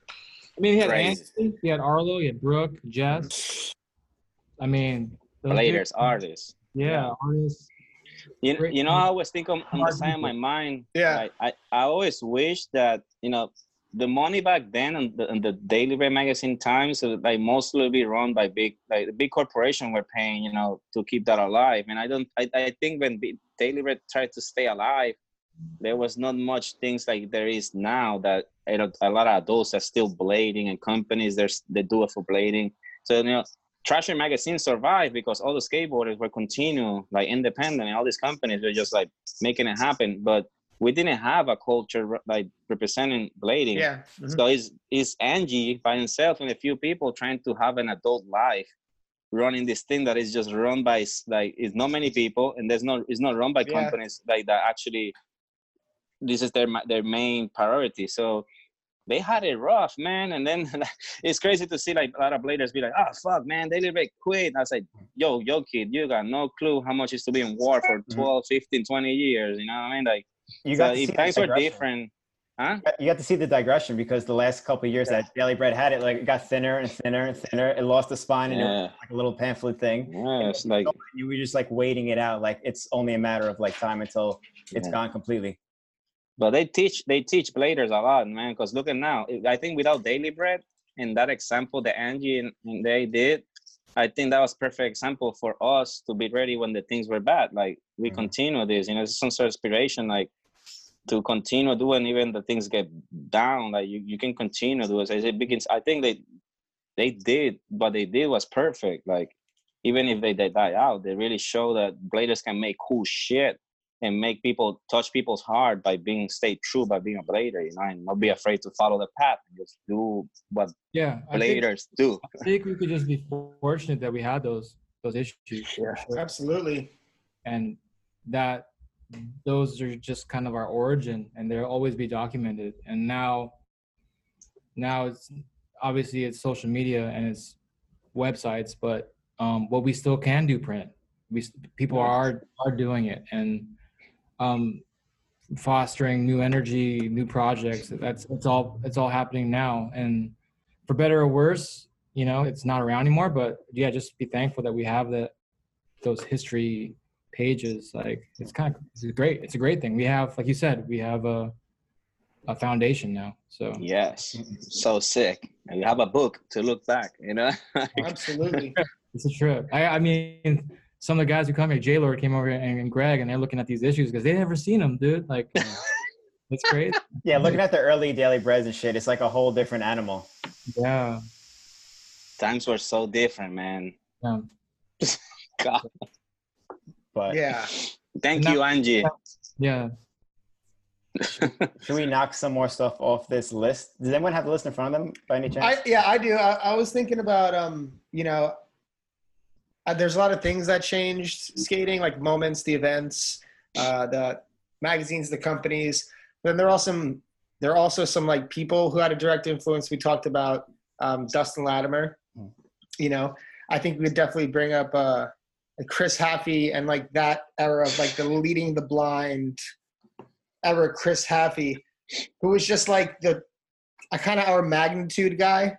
[SPEAKER 4] I mean, he had
[SPEAKER 2] Crazy.
[SPEAKER 4] Anthony, he had Arlo, he had Brooke, Jess. I mean, those
[SPEAKER 2] players artists
[SPEAKER 4] Yeah, artists.
[SPEAKER 2] You, you know, I always think on, on the
[SPEAKER 4] Hard
[SPEAKER 2] side of my mind.
[SPEAKER 3] Yeah.
[SPEAKER 2] Like, I, I always wish that, you know, the money back then and the, on the Daily Bread magazine times, uh, like mostly be run by big, like the big corporation were paying, you know, to keep that alive. And I don't, I, I think when B- Daily Bread tried to stay alive, there was not much things like there is now that a lot of adults are still blading and companies there's they do it for blading. So you know, Thrasher magazine survived because all the skateboarders were continue like independent and all these companies were just like making it happen. But we didn't have a culture like representing blading.
[SPEAKER 3] yeah. mhm.
[SPEAKER 2] So it's, it's Angie by himself and a few people trying to have an adult life running this thing that is just run by like it's not many people and there's no it's not run by
[SPEAKER 3] Yeah.
[SPEAKER 2] companies like that actually this is their their main priority. So they had it rough, man. And then it's crazy to see like a lot of bladers be like, oh fuck, man, Daily Bread quit. I was like, yo, yo, kid, you got no clue how much is to be in war for mm-hmm. 12, 15, 20 years. You know what I mean? Like,
[SPEAKER 1] You got see
[SPEAKER 2] if
[SPEAKER 1] the
[SPEAKER 2] times were different. Huh?
[SPEAKER 1] You got to see the digression because the last couple of years that Daily Bread had it, like it got thinner and thinner and thinner. It lost the spine and it was
[SPEAKER 2] Yeah.
[SPEAKER 1] like a little pamphlet thing.
[SPEAKER 2] Yeah, it's like,
[SPEAKER 1] You were just like waiting it out. Like it's only a matter of like time until it's
[SPEAKER 2] Yeah.
[SPEAKER 1] gone completely.
[SPEAKER 2] But they teach they teach bladers a lot, man. Because look at now, I think without Daily Bread and that example that Angie and, and they did, I think that was perfect example for us to be ready when the things were bad. Like we
[SPEAKER 1] Mhm.
[SPEAKER 2] continue this, you know, it's some sort of inspiration. Like to continue doing even the things get down like you, you can continue to it. it begins i think they they did what they did was perfect like even if they, they die out they really show that bladers can make cool shit and make people touch people's heart by being stay true by being a blader you know and not be afraid to follow the path and just do what
[SPEAKER 4] Yeah, I think,
[SPEAKER 2] bladers do
[SPEAKER 4] I think we could just be fortunate that we had those those issues.
[SPEAKER 2] Yeah.
[SPEAKER 3] Absolutely.
[SPEAKER 4] and that those are just kind of our origin and they'll always be documented and now now it's obviously it's social media and it's websites but um but we still can do print we people are are doing it and um fostering new energy new projects. That's it's all it's all happening now. And for better or worse you know it's not around anymore but yeah just be thankful that we have that those history pages. Like it's kind of it's great it's a great thing. We have like you said we have a a foundation now so.
[SPEAKER 2] Yes. So sick. And you have a book to look back you know?
[SPEAKER 3] Absolutely.
[SPEAKER 4] it's a trip. I i mean some of the guys who come here j lord came over and, and greg and they're looking at these issues because they never seen them dude like it's great
[SPEAKER 1] Yeah, looking at the early daily breads and shit, it's like a whole different animal.
[SPEAKER 4] yeah
[SPEAKER 2] times were so different man
[SPEAKER 4] yeah
[SPEAKER 2] God.
[SPEAKER 1] But
[SPEAKER 3] Yeah.
[SPEAKER 2] thank
[SPEAKER 4] And
[SPEAKER 2] you angie
[SPEAKER 4] yeah
[SPEAKER 1] should we knock some more stuff off this list? Does anyone have the list in front of them by any chance?
[SPEAKER 3] I yeah, I do. I, I was thinking about um, you know, uh, there's a lot of things that changed skating, like moments, the events, uh, the magazines, the companies. Then there are some there are also some like people who had a direct influence. We talked about um, Dustin Latimer.
[SPEAKER 1] Mm.
[SPEAKER 3] You know, I think we could definitely bring up uh, Chris Haffey and like that era of like the leading the blind era. Chris Haffey, who was just like the a kind of our magnitude guy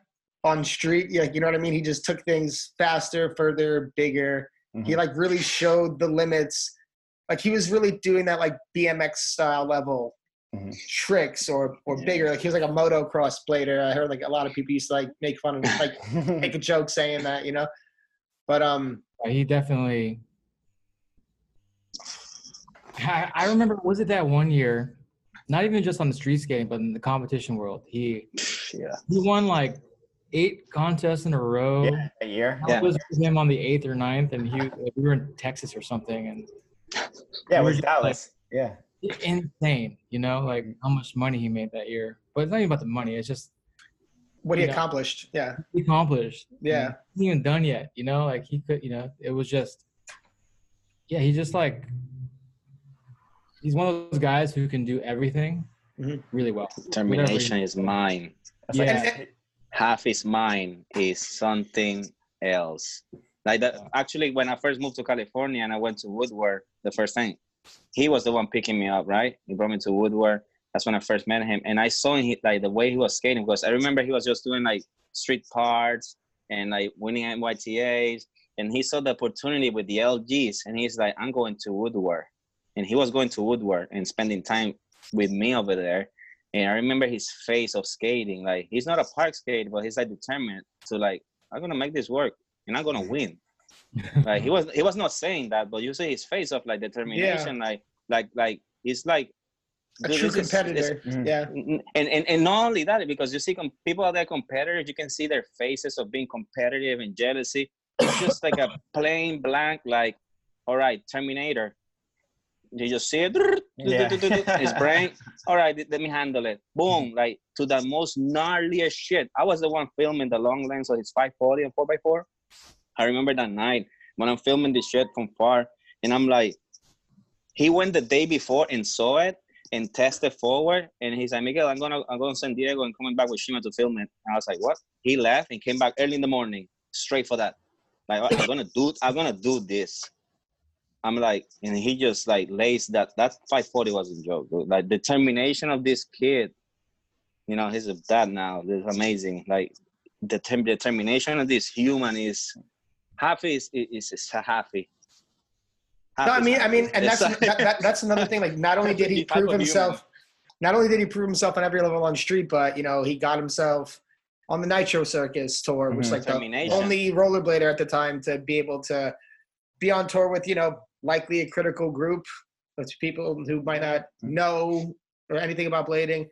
[SPEAKER 3] on street. Like you know what I mean? He just took things faster, further, bigger. He
[SPEAKER 1] Mhm.
[SPEAKER 3] like really showed the limits. Like he was really doing that like BMX style level
[SPEAKER 1] Mhm.
[SPEAKER 3] tricks or or
[SPEAKER 2] Yeah.
[SPEAKER 3] bigger. Like he was like a motocross blader. I heard like a lot of people used to like make fun of like make a joke saying that, you know. But um
[SPEAKER 4] he definitely I, I remember was it that one year not even just on the street skating but in the competition world he
[SPEAKER 2] yeah
[SPEAKER 4] he won like eight contests in a row
[SPEAKER 1] yeah, a year.
[SPEAKER 4] I
[SPEAKER 2] Yeah.
[SPEAKER 4] was with him on the eighth or ninth, and he we were in Texas or something, and
[SPEAKER 1] Yeah, it
[SPEAKER 4] We were
[SPEAKER 1] was
[SPEAKER 4] just
[SPEAKER 1] Dallas. Yeah.
[SPEAKER 4] insane, you know, like how much money he made that year. But it's not even about the money; it's just
[SPEAKER 3] what he
[SPEAKER 4] Yeah.
[SPEAKER 3] accomplished. Yeah.
[SPEAKER 4] he accomplished.
[SPEAKER 3] Yeah.
[SPEAKER 4] he ain't even done yet. You know, like he could. You know, it was just, yeah, he just like he's one of those guys who can do everything
[SPEAKER 3] Mhm.
[SPEAKER 4] really well.
[SPEAKER 2] determination is mine
[SPEAKER 1] That's
[SPEAKER 4] Yeah.
[SPEAKER 1] like,
[SPEAKER 2] half is mine is something else. Like that actually when I first moved to California and I went to Woodward the first time, he was the one picking me up, right? He brought me to Woodward. That's when I first met him. And I saw him like the way he was skating because I remember he was just doing like street parts and like winning IMYTAs. And he saw the opportunity with the LGs and he's like, I'm going to Woodward. And he was going to Woodward and spending time with me over there. And I remember his face of skating. Like he's not a park skater, but he's like determined to like, I'm gonna make this work and I'm gonna win. Like he was he was not saying that, but you see his face of like determination, like like like he's like
[SPEAKER 3] A
[SPEAKER 2] dude,
[SPEAKER 3] true
[SPEAKER 2] this is-
[SPEAKER 3] competitor.
[SPEAKER 1] Mhm.
[SPEAKER 3] yeah.
[SPEAKER 2] and, and and not only that, because you see com- people out there competitors, you can see their faces of being competitive and jealousy. It's just like a plain blank, like, all right, Terminator. You just see it,
[SPEAKER 1] Yeah.
[SPEAKER 2] his brain. All right, let me handle it. Boom, mm. like to the most gnarliest shit. I was the one filming the long lens of his 540 and 4x4. I remember that night when I'm filming this shit from far, and I'm like, he went the day before and saw it and tested forward, and he's like, Miguel, I'm gonna I'm going to San Diego and coming back with Shima to film it. And I was like, what? He left and came back early in the morning, straight for that. Like I'm gonna do I'm gonna do this. I'm like, and he just like lays that that 540 was a joke. Dude. Like determination of this kid. You know, he's a dad now. It's amazing. Like the tem- determination of this human is happy is is, is happy.
[SPEAKER 3] No, I mean, I mean, and that's that, that, that's another thing. Like, not only did he prove himself, not only did he prove himself on every level on street, but you know, he got himself on the Nitro Circus tour, which
[SPEAKER 1] Mhm.
[SPEAKER 3] like the only rollerblader at the time to be able to be on tour with, you know, likely a critical group of people who might not mm-hmm. know or anything about blading.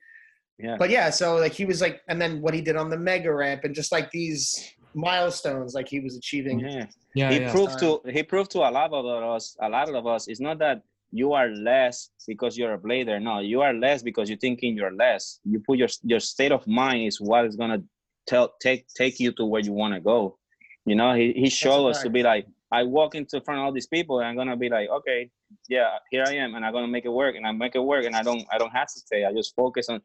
[SPEAKER 2] Yeah.
[SPEAKER 3] But yeah, so like he was like, and then what he did on the mega ramp, and just like these milestones, like he was achieving.
[SPEAKER 2] Yeah.
[SPEAKER 4] Yeah,
[SPEAKER 2] he
[SPEAKER 4] yeah.
[SPEAKER 2] proved to he proved to a lot of us a lot of us it's not that you are less because you're a blader no you are less because you're thinking you're less you put your your state of mind is what is gonna tell take take you to where you want to go you know he, he showed us to be like i walk into front of all these people and i'm gonna be like okay yeah here i am and i'm gonna make it work and i make it work and i don't i don't hesitate i just focus on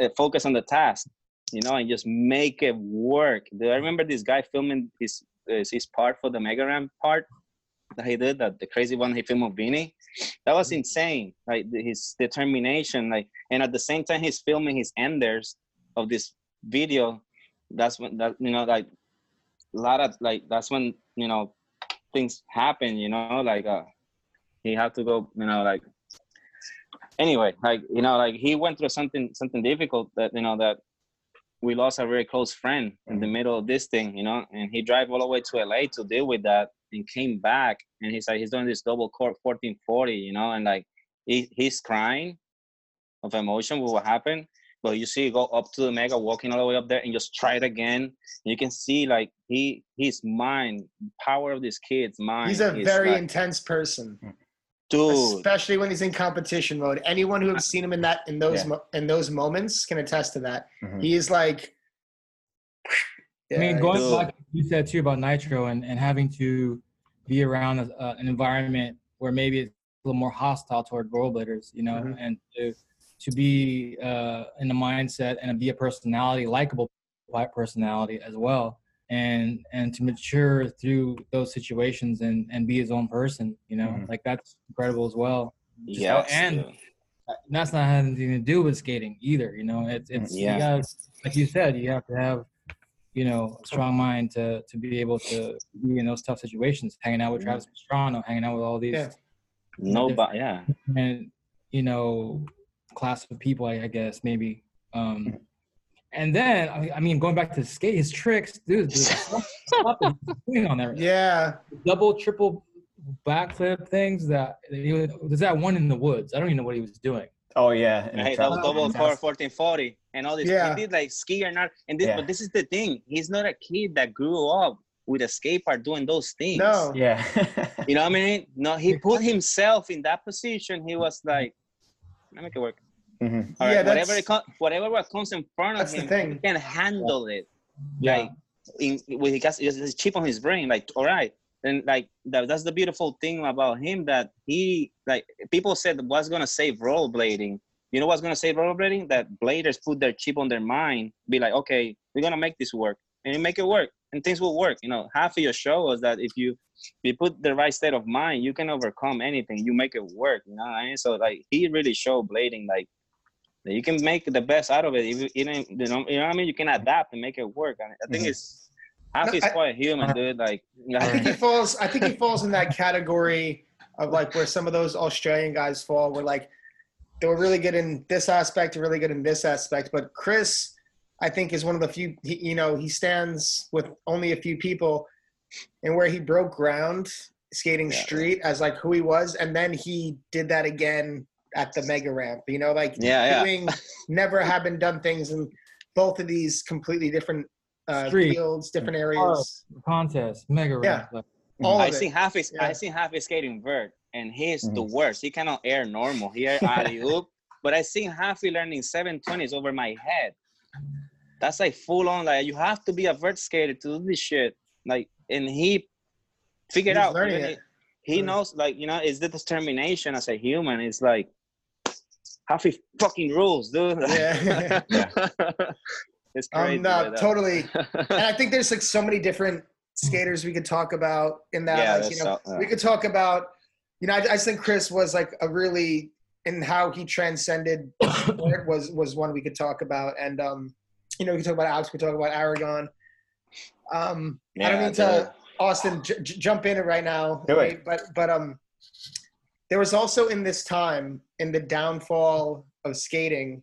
[SPEAKER 2] uh, focus on the task you know and just make it work. Do i remember this guy filming his his, his part for the mega ramp part that he did that the crazy one he filmed with Beanie. that was insane like his determination like and at the same time he's filming his enders of this video. That's when that you know like a lot of like that's when you know things happen you know like uh he had to go you know like anyway like you know like he went through something something difficult that you know that we lost a very close friend in the middle of this thing you know and he drive all the way to la to deal with that and came back and he's like he's doing this double cork 1440 you know and like he, he's crying of emotion with what happened but you see go up to the mega walking all the way up there and just try it again you can see like he his mind power of this kid's mind
[SPEAKER 3] He's a very
[SPEAKER 2] like,
[SPEAKER 3] intense person,
[SPEAKER 2] dude
[SPEAKER 3] especially when he's in competition mode. Anyone who has seen him in that in those
[SPEAKER 1] Yeah.
[SPEAKER 3] mo- in those moments can attest to that.
[SPEAKER 1] Mhm.
[SPEAKER 3] He is like.
[SPEAKER 4] I mean, going
[SPEAKER 2] Dude.
[SPEAKER 4] back, you said too about Nitro and, and having to be around a, uh, an environment where maybe it's a little more hostile toward rollerbladers, you know,
[SPEAKER 3] Mhm.
[SPEAKER 4] and to to be uh, in the mindset and be a personality, likable white personality as well, and and to mature through those situations and and be his own person, you know,
[SPEAKER 1] Mhm.
[SPEAKER 4] like that's incredible as well.
[SPEAKER 2] Yeah,
[SPEAKER 4] and- that's not having anything to do with skating either. You know, it's it's
[SPEAKER 2] Yeah.
[SPEAKER 4] you gotta, like you said, you have to have you know a strong mind to to be able to be in those tough situations. Hanging out with
[SPEAKER 2] Mhm.
[SPEAKER 4] Travis Pastrana, hanging out with all these
[SPEAKER 3] Yeah.
[SPEAKER 2] no but yeah
[SPEAKER 4] and you know class of people, I, I guess maybe. Um, and then I mean, I mean, going back to skate, his tricks, dude, the stuff that on there,
[SPEAKER 3] Yeah,
[SPEAKER 4] double, triple backflip things. That he was, there's that one in the woods. I don't even know what he was doing.
[SPEAKER 1] Oh yeah. and the
[SPEAKER 2] Right, that was
[SPEAKER 1] travel-
[SPEAKER 2] double
[SPEAKER 1] and cork
[SPEAKER 2] 1440 and all this.
[SPEAKER 3] Yeah.
[SPEAKER 2] He did like ski or not. And this,
[SPEAKER 1] Yeah.
[SPEAKER 2] but this is the thing. He's not a kid that grew up with a skate park doing those things.
[SPEAKER 3] no,
[SPEAKER 1] Yeah.
[SPEAKER 2] You know what I mean? No, he put himself in that position. He was like, "Let me make it work."
[SPEAKER 1] Mhm.
[SPEAKER 2] All
[SPEAKER 3] Yeah,
[SPEAKER 2] right, whatever it com- whatever what comes in front of
[SPEAKER 3] the
[SPEAKER 2] him,
[SPEAKER 3] thing.
[SPEAKER 2] he can handle it.
[SPEAKER 4] Yeah.
[SPEAKER 2] Like, in, when he got his chip on his brain, like, all right. And like that, that's the beautiful thing about him that he like people said what's gonna save rollerblading. You know what's gonna save rollerblading? That bladers put their chip on their mind, be like, okay, we're gonna make this work, and you make it work, and things will work. You know, half of your show is that if you you put the right state of mind, you can overcome anything. You make it work. You know what I mean? So like he really showed blading like that you can make the best out of it. If you, you know, you know, you know what I mean? You can adapt and make it work. And I think
[SPEAKER 1] Mhm.
[SPEAKER 2] it's half
[SPEAKER 3] No,
[SPEAKER 2] is
[SPEAKER 3] I-
[SPEAKER 2] quite human, dude. Like,
[SPEAKER 3] I think he falls. I think he falls in that category of like where some of those Australian guys fall. Where like they were really good in this aspect, really good in this aspect. But Chris, I think, is one of the few. He, you know, he stands with only a few people, and where he broke ground skating
[SPEAKER 2] Yeah.
[SPEAKER 3] street as like who he was, and then he did that again at the mega ramp. You know, like
[SPEAKER 2] Yeah, yeah.
[SPEAKER 3] doing never have been done things in both of these completely different uh,
[SPEAKER 4] Street.
[SPEAKER 3] fields, different areas.
[SPEAKER 4] contest, mega ramp. like,
[SPEAKER 3] All
[SPEAKER 2] I
[SPEAKER 3] of it.
[SPEAKER 2] seen half his I
[SPEAKER 3] Yeah.
[SPEAKER 2] seen half his skating vert, and he's the
[SPEAKER 1] Mhm.
[SPEAKER 2] worst. He cannot air normal. He air alley oop, but I seen half he learning seven twenties over my head. That's like full on. Like you have to be a vert skater to do this shit. Like, and he figured
[SPEAKER 3] He's
[SPEAKER 2] out.
[SPEAKER 3] learning.
[SPEAKER 2] He, he
[SPEAKER 3] Mm.
[SPEAKER 2] knows, like you know, it's the determination as a human. It's like half he fucking rules, dude.
[SPEAKER 3] Yeah.
[SPEAKER 2] it's crazy.
[SPEAKER 3] Um, no,
[SPEAKER 2] but,
[SPEAKER 3] totally. And I think there's like so many different skaters we could talk about in that.
[SPEAKER 2] Yeah,
[SPEAKER 3] like, you know,
[SPEAKER 2] that's so-
[SPEAKER 3] we could talk about, you know, I, I just think Chris was like a really in how he transcended was was one we could talk about, and um, you know, we could talk about Alex, we could talk about Aragon. Um, I don't
[SPEAKER 2] Yeah,
[SPEAKER 3] mean to Austin j- j- jump in it right now,
[SPEAKER 1] Do it.
[SPEAKER 3] but but um, there was also in this time in the downfall of skating.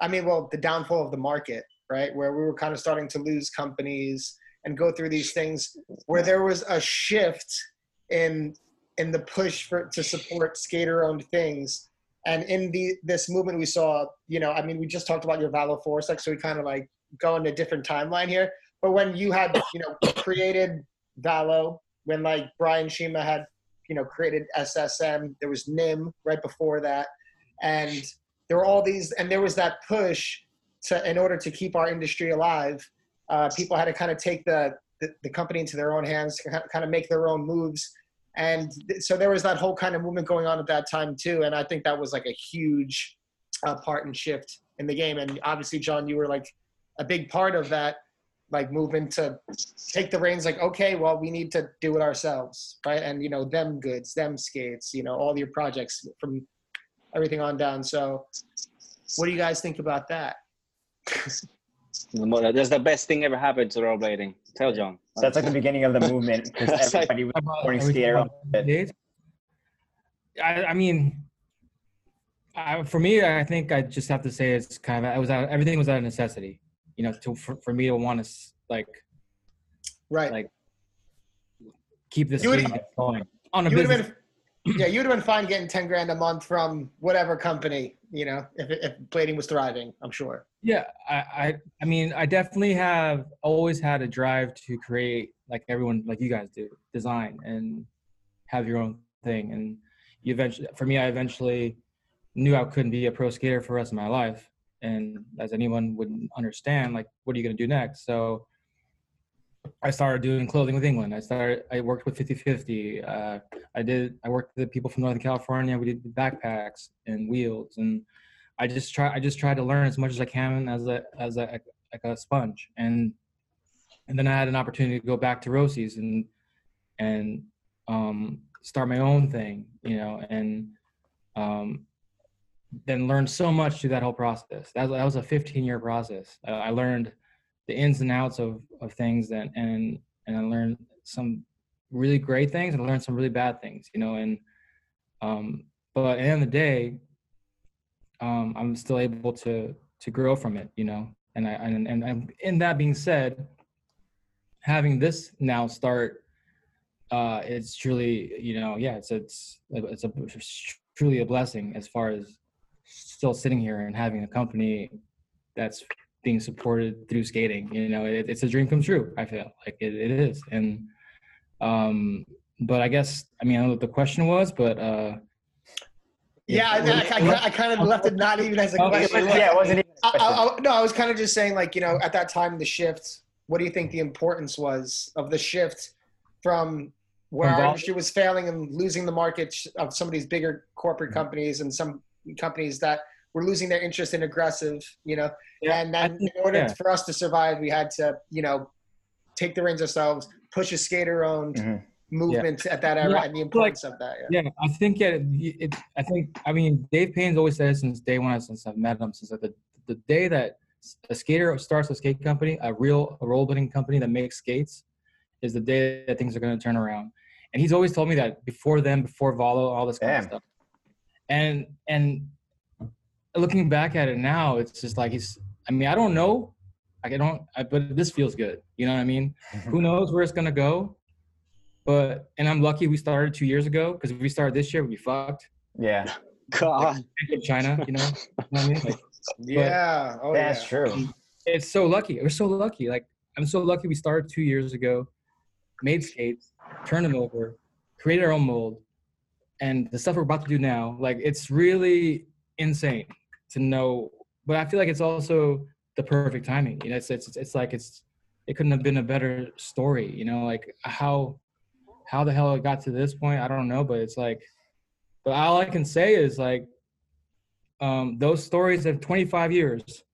[SPEAKER 3] I mean, well, the downfall of the market, right, where we were kind of starting to lose companies and go through these things, where there was a shift in in the push for to support skater-owned things And in the this movement, we saw, you know, I mean, we just talked about your Valo Force, like, so we kind of like go in a different timeline here. But when you had, you know, created Valo, when like Brian Shima had, you know, created SSM, there was NIM right before that, and there were all these, and there was that push to, in order to keep our industry alive, uh, people had to kind of take the, the the company into their own hands, kind of make their own moves and so there was that whole kind of movement going on at that time too and i think that was like a huge uh, part and shift in the game. And obviously Jon you were like a big part of that like movement to take the reins like okay well we need to do it ourselves right? And you know them goods them skates you know all your projects from everything on down. So what do you guys think about that
[SPEAKER 2] That's the best thing ever happened to rollerblading. Tell Jon.
[SPEAKER 1] That's like the beginning of the movement because everybody was
[SPEAKER 4] About-
[SPEAKER 1] wearing
[SPEAKER 4] are we
[SPEAKER 1] skater.
[SPEAKER 4] talking about? I, I mean, I, for me, I think I just have to say it's kind of I was out, everything was out of necessity. You know, to for, for me to want to like
[SPEAKER 3] right
[SPEAKER 4] Like, keep this
[SPEAKER 3] would-
[SPEAKER 4] thing going on a
[SPEAKER 3] you
[SPEAKER 4] business.
[SPEAKER 3] Yeah you would have been fine getting 10 grand a month from whatever company you know if, if blading was thriving i'm sure
[SPEAKER 4] Yeah, I, I, I mean, I definitely have always had a drive to create, like everyone, like you guys do, design and have your own thing. And you eventually, for me, I eventually knew I couldn't be a pro skater for the rest of my life. And as anyone would understand, like, what are you going to do next? So I started doing clothing with England. I started, I worked with 50 50. Uh, I did, I worked with people from Northern California. We did backpacks and wheels and I just try I just tried to learn as much as I can as a as a like a sponge and and then I had an opportunity to go back to Roces and and um, start my own thing, you know, and um, then learned so much through that whole process. That, that was a 15 year process. Uh, I learned the ins and outs of, of things that, and, and I learned some really great things and I learned some really bad things, you know, and, um, but at the end of the day, um, I'm still able to to grow from it, you know. And I and and, and in that being said, having this now start, uh, it's truly you know yeah it's it's it's a it's truly a blessing as far as still sitting here and having a company that's being supported through skating. You know, it, it's a dream come true. I feel like it, it is, and um, but I guess I mean I don't know what the question was, but uh.
[SPEAKER 3] yeah, I, I, I, I kind of left it not even as a question
[SPEAKER 1] yeah, it wasn't even. a
[SPEAKER 3] I,
[SPEAKER 1] question.
[SPEAKER 3] I, I, no, I was kind of just saying, like, you know, at that time, the shift. What do you think the importance was of the shift from where
[SPEAKER 4] From
[SPEAKER 3] our industry was failing and losing the market of some of these bigger corporate
[SPEAKER 4] Mm-hmm.
[SPEAKER 3] companies and some companies that were losing their interest in aggressive, you know?
[SPEAKER 4] Yeah,
[SPEAKER 3] and then
[SPEAKER 4] think-
[SPEAKER 3] in order
[SPEAKER 4] yeah.
[SPEAKER 3] for us to survive, we had to, you know, take the reins ourselves, push a skater-owned
[SPEAKER 1] Mhm.
[SPEAKER 3] movement at that era,
[SPEAKER 4] Yeah,
[SPEAKER 3] and the importance of that. Yeah.
[SPEAKER 4] Yeah, I think it, it. I think. I mean, Dave Payne's always said it since day one, since I've met him. Since like the the day that a skater starts a skate company, a real a rollerblading company that makes skates, is the day that things are going to turn around. And he's always told me that before them, before Valo, all this kind of stuff. And and looking back at it now, it's just like he's. I mean, I don't know. Like I don't. I, but this feels good. You know what I mean? Who knows where it's gonna go? But and I'm lucky we started two years ago because if we started this year, we'd be fucked.
[SPEAKER 1] Yeah,
[SPEAKER 2] God.
[SPEAKER 4] China, you know, you know what I mean? Like,
[SPEAKER 3] Yeah. Oh,
[SPEAKER 1] that's
[SPEAKER 3] yeah.
[SPEAKER 1] true.
[SPEAKER 4] it's so lucky. We're so lucky. Like I'm so lucky we started two years ago, made skates, turned them over, created our own mold, and the stuff we're about to do now. Like it's really insane to know. But I feel like it's also the perfect timing. You know, it's it's it's like it's it couldn't have been a better story. You know, like how how the hell it got to this point, I don't know. But it's like, but all I can say is like, um, those stories of 25 years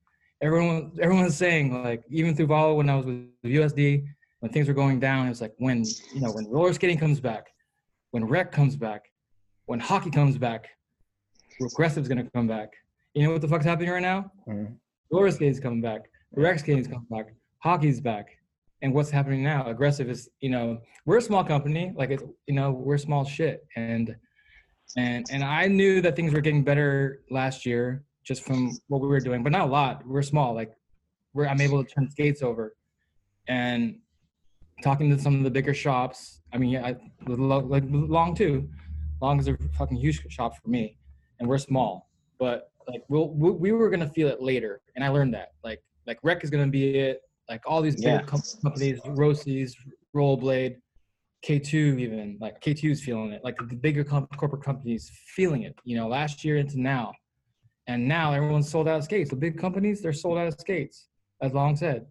[SPEAKER 4] everyone everyone's saying like even through Valo when I was with USD when things were going down it was like when you know when roller skating comes back when rec comes back when hockey comes back progressive's gonna come back you know what the fuck's happening right now
[SPEAKER 1] Mhm.
[SPEAKER 4] roller skating's coming back rec skating's coming back hockey's back and what's happening now aggressive is you know we're a small company like it's you know we're small shit and and and I knew that things were getting better last year just from what we were doing, but not a lot. We're small. Like we're I'm able to turn skates over, and talking to some of the bigger shops. I mean, I like Long too. Long is a fucking huge shop for me, and we're small, but like we'll, we we were gonna feel it later, and I learned that. Like like Rec is gonna be it. Like all these big
[SPEAKER 2] Yeah.
[SPEAKER 4] com- companies, Roces, Rollerblade, K2 even like K2 is feeling it. Like the bigger com- corporate companies feeling it. You know, last year into now, and now everyone's sold out of skates. The big companies they're sold out of skates, as Long said,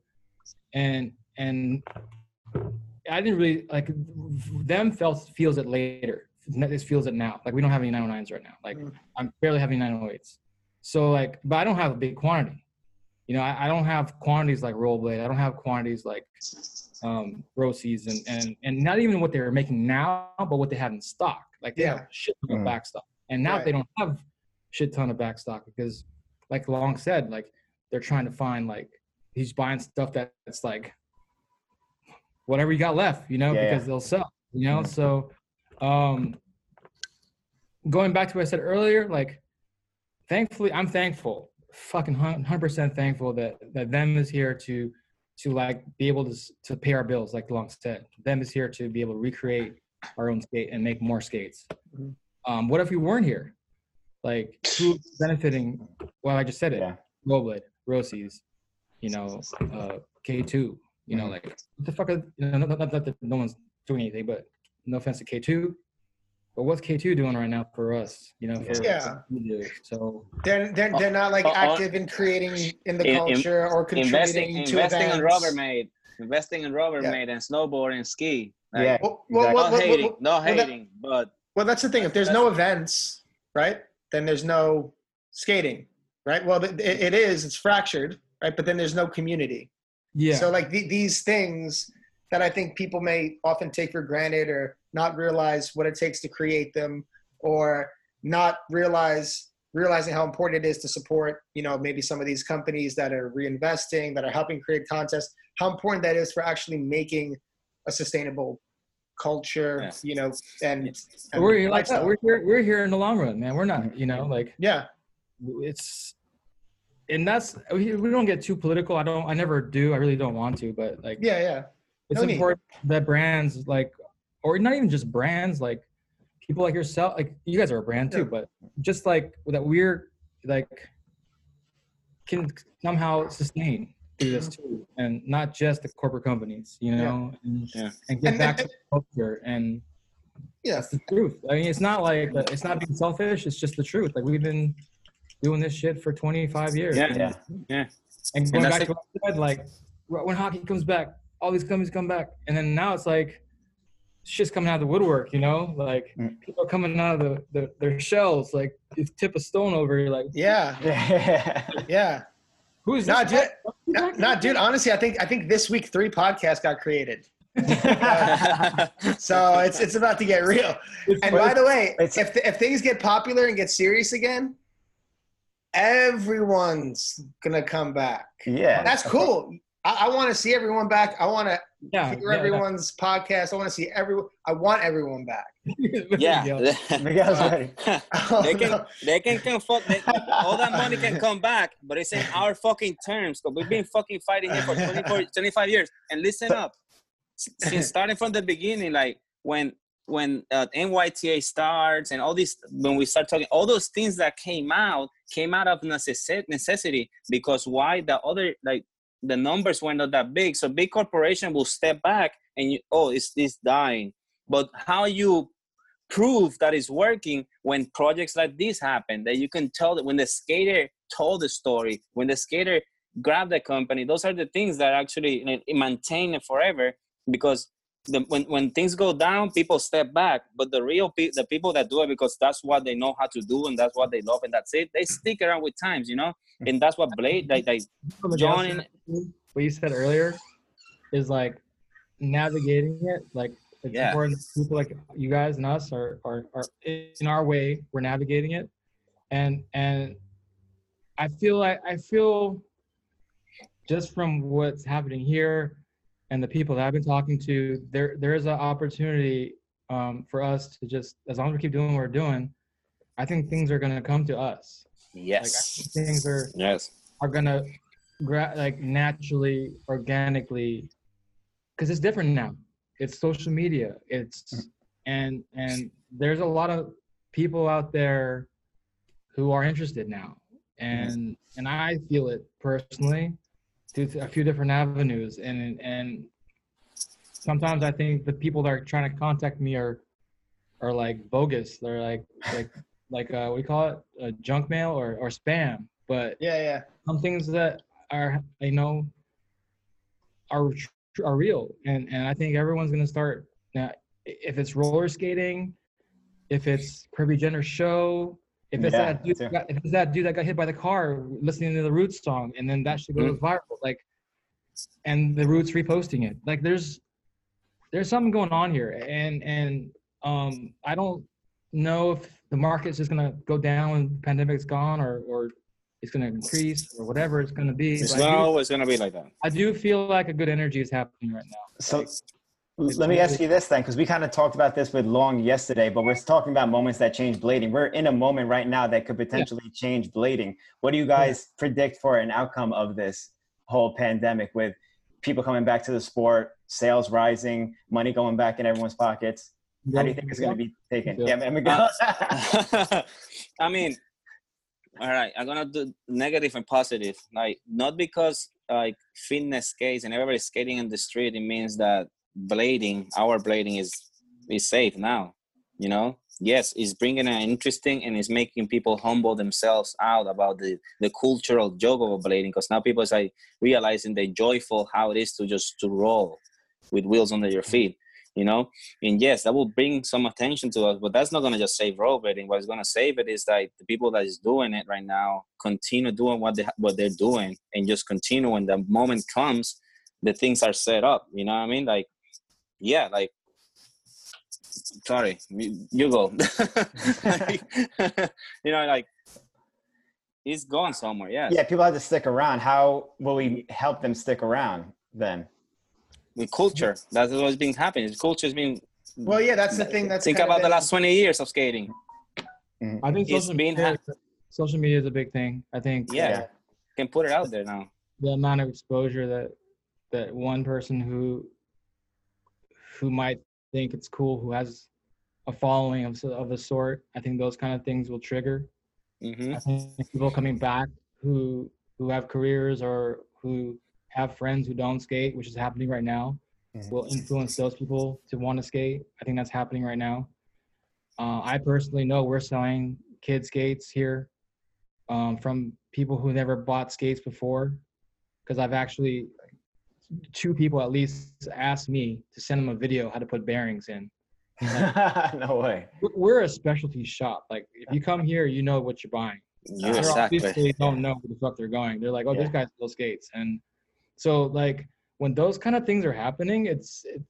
[SPEAKER 4] and and I didn't really like them felt feels it later. This feels it now. Like we don't have any 909s right now. Like
[SPEAKER 3] Mm.
[SPEAKER 4] I'm barely having 908s. So like, but I don't have a big quantity. You know, I, I don't have quantities like Rollerblade. I don't have quantities like um Roces and and and not even what they're making now, but what they have in stock. Like they
[SPEAKER 3] Yeah.
[SPEAKER 4] have shit ton of
[SPEAKER 1] Mhm.
[SPEAKER 4] back stock. And now
[SPEAKER 3] Right.
[SPEAKER 4] they don't have shit ton of back stock because like Long said, like they're trying to find like he's buying stuff that's like whatever you got left, you know,
[SPEAKER 1] Yeah,
[SPEAKER 4] because they'll sell, you know.
[SPEAKER 1] Mhm.
[SPEAKER 4] So um going back to what I said earlier, like thankfully I'm thankful, fucking hundred percent thankful that that them is here to to like be able to to pay our bills, like Long said. Them is here to be able to recreate our own skate and make more skates.
[SPEAKER 3] Mhm.
[SPEAKER 4] Um, what if we weren't here? Like who's benefiting? Well, I just said it.
[SPEAKER 1] Yeah.
[SPEAKER 4] Rollerblade, Roces, you know, uh, K2. You know,
[SPEAKER 1] Mhm.
[SPEAKER 4] like what the fuck? Are, you know, not, not, not that no one's doing anything, but no offense to K2, but what's K2 doing right now for us? You know, for
[SPEAKER 3] Yeah.
[SPEAKER 4] what do. So
[SPEAKER 3] They're, they're, they're not like
[SPEAKER 2] Oh, oh,
[SPEAKER 3] active in creating in the
[SPEAKER 2] in- in-
[SPEAKER 3] culture or
[SPEAKER 2] investing
[SPEAKER 3] contributing to
[SPEAKER 2] investing in
[SPEAKER 3] events.
[SPEAKER 2] Rubbermaid, investing in Rubbermaid and snowboard and ski. Like,
[SPEAKER 1] Yeah.
[SPEAKER 3] Well, well,
[SPEAKER 1] Exactly.
[SPEAKER 3] well,
[SPEAKER 2] No
[SPEAKER 3] well,
[SPEAKER 2] hating,
[SPEAKER 3] well,
[SPEAKER 2] no
[SPEAKER 3] well, that-
[SPEAKER 2] hating, but
[SPEAKER 3] well, that's the thing. If there's no events, right, then there's no skating, right? Well, it, it is. It's fractured, right? But then there's no community.
[SPEAKER 4] yeah,
[SPEAKER 3] So like the, these things that I think people may often take for granted or not realize what it takes to create them or not realize realizing how important it is to support, you know, maybe some of these companies that are reinvesting, that are helping create contests, how important that is for actually making a sustainable culture,
[SPEAKER 2] Yes.
[SPEAKER 3] you know, and, and
[SPEAKER 4] we're here like that. We're here. We're here in the long run, man. We're not. You know, like
[SPEAKER 3] yeah.
[SPEAKER 4] it's and that's we, we don't get too political i don't i never do i really don't want to but like
[SPEAKER 3] Yeah, yeah.
[SPEAKER 4] It's
[SPEAKER 3] no need.
[SPEAKER 4] important that brands like or not even just brands like people like yourself like you guys are a brand too
[SPEAKER 3] Yeah.
[SPEAKER 4] but just like that we're like can somehow sustain through this too and not just the corporate companies you
[SPEAKER 3] Yeah.
[SPEAKER 4] know and,
[SPEAKER 2] Yeah.
[SPEAKER 4] and get
[SPEAKER 3] And-
[SPEAKER 4] back
[SPEAKER 3] and-
[SPEAKER 4] to culture and
[SPEAKER 3] Yeah.
[SPEAKER 4] that's the truth i mean it's not like uh, it's not being selfish it's just the truth like we've been doing this shit for 25 years
[SPEAKER 2] Yeah.
[SPEAKER 4] and-
[SPEAKER 1] Yeah.
[SPEAKER 2] Yeah.
[SPEAKER 4] and going
[SPEAKER 2] that's
[SPEAKER 4] back to what I said, like when hockey comes back, all these companies come back, and then now it's like shit's coming out of the woodwork, you know, like
[SPEAKER 1] Mm.
[SPEAKER 4] people are coming out of the, the their shells, like you tip a stone over, you're like,
[SPEAKER 3] Yeah.
[SPEAKER 1] Yeah.
[SPEAKER 3] Yeah.
[SPEAKER 4] who's
[SPEAKER 3] not
[SPEAKER 4] this?
[SPEAKER 3] dude, no, no, dude, honestly, I think I think this week three podcasts got created. So it's it's about to get real.
[SPEAKER 4] It's-
[SPEAKER 3] And by the way,
[SPEAKER 1] It's-
[SPEAKER 3] if if things get popular and get serious again, everyone's gonna come back.
[SPEAKER 1] yeah.
[SPEAKER 3] That's cool. I, I want to see everyone back. I want to
[SPEAKER 4] yeah,
[SPEAKER 3] hear everyone's podcast. I want to see everyone. I want everyone back.
[SPEAKER 2] yeah.
[SPEAKER 1] Miguel's ready.
[SPEAKER 2] they can they can come fuck they, all that money can come back but it's in our fucking terms because we've been fucking fighting here for 24 25 years and listen up since starting from the beginning like when when uh, IMYTA starts and all these when we start talking all those things that came out came out of necessi- necessity because why the other like the numbers were not that big. So big corporation will step back and you oh it's this dying. But how you prove that it's working when projects like this happen that you can tell that when the skater told the story when the skater grabbed the company those are the things that actually maintain it forever because the, when, when things go down people step back. But the real pe- the people that do it because that's what they know how to do and that's what they love and that's it they stick around with times you know? And that's what blade like, like Jon and-
[SPEAKER 4] what you said earlier is like navigating it like it's
[SPEAKER 2] Yeah.
[SPEAKER 4] important people like you guys and us are, are are in our way we're navigating it. And and i feel like i feel just from what's happening here and the people that i've been talking to there there is an opportunity um, for us to just as long as we keep doing what we're doing i think things are going to come to us. Like I
[SPEAKER 2] yes.
[SPEAKER 4] think things are
[SPEAKER 2] yes.
[SPEAKER 4] are gonna gra- like naturally, organically, because it's different now. It's social media. It's and and there's a lot of people out there who are interested now, and and I feel it personally through a few different avenues, and and sometimes I think the people that are trying to contact me are are like bogus. They're like like like uh, we call it uh, junk mail or or spam. But
[SPEAKER 3] Yeah, yeah.
[SPEAKER 4] some things that are you know are are real, and and I think everyone's gonna start now. If it's roller skating, if it's Kirby Jenner's show, if it's
[SPEAKER 1] Yeah,
[SPEAKER 4] that dude, that got, if it's that dude that got hit by the car listening to the Roots song, and then that should go viral, like, and the Roots reposting it, like there's there's something going on here, and and um I don't know if the market's just gonna go down when the pandemic's gone, or or it's gonna increase, or whatever it's gonna be.
[SPEAKER 2] It's
[SPEAKER 4] I
[SPEAKER 2] not
[SPEAKER 4] do-
[SPEAKER 2] always gonna be like that.
[SPEAKER 4] I do feel like a good energy is happening right now.
[SPEAKER 1] So
[SPEAKER 4] Like,
[SPEAKER 1] let me ask you this then, because we kind of talked about this with Long yesterday, but we're talking about moments that change blading. We're in a moment right now that could potentially change blading. What do you guys predict for an outcome of this whole pandemic with people coming back to the sport, sales rising, money going back in everyone's pockets? How do you think it's going to be taken?
[SPEAKER 4] Yeah.
[SPEAKER 1] Yeah, I'm uh,
[SPEAKER 2] I mean, all right, I'm gonna do negative and positive. Like not because like fitness skates and everybody's skating in the street, it means that blading, our blading is is safe now. You know, yes, it's bringing an interesting and it's making people humble themselves out about the the cultural joke of blading because now people are like realizing the joyful how it is to just to roll with wheels under your feet you know? And yes that will bring some attention to us but that's not going to just save rollerblading what's going to save it is like the people that is doing it right now continue doing what they what they're doing and just continue when the moment comes the things are set up you know what i mean? Like yeah like sorry you, you go Like, you know like it's going somewhere yeah
[SPEAKER 1] yeah, people have to stick around. How will we help them stick around then?
[SPEAKER 2] with culture that's what's been happening culture's been
[SPEAKER 3] Well, yeah, that's the thing. That's
[SPEAKER 2] think
[SPEAKER 3] kind of
[SPEAKER 2] about the last 20 years of skating mm-hmm.
[SPEAKER 4] I think
[SPEAKER 2] It's
[SPEAKER 4] social
[SPEAKER 2] been
[SPEAKER 4] media, social media is a big thing. I think
[SPEAKER 2] yeah,
[SPEAKER 1] Yeah.
[SPEAKER 2] can put it out there now
[SPEAKER 4] the amount of exposure that that one person who who might think it's cool, who has a following of of a sort, I think those kind of things will trigger.
[SPEAKER 2] hmm
[SPEAKER 4] I think people coming back who who have careers or who have friends who don't skate, which is happening right now,
[SPEAKER 1] Mhm.
[SPEAKER 4] will influence those people to want to skate. I think that's happening right now. Uh, I personally know we're selling kid skates here um, from people who never bought skates before, because I've actually two people at least asked me to send them a video how to put bearings in.
[SPEAKER 1] no way.
[SPEAKER 4] We're- We're a specialty shop. Like if you come here, you know what you're buying.
[SPEAKER 2] you
[SPEAKER 4] They're
[SPEAKER 2] exactly
[SPEAKER 4] obviously don't know where the fuck they're going. They're like, oh, this
[SPEAKER 1] Yeah.
[SPEAKER 4] guy sells skates, and so like when those kind of things are happening, it's it,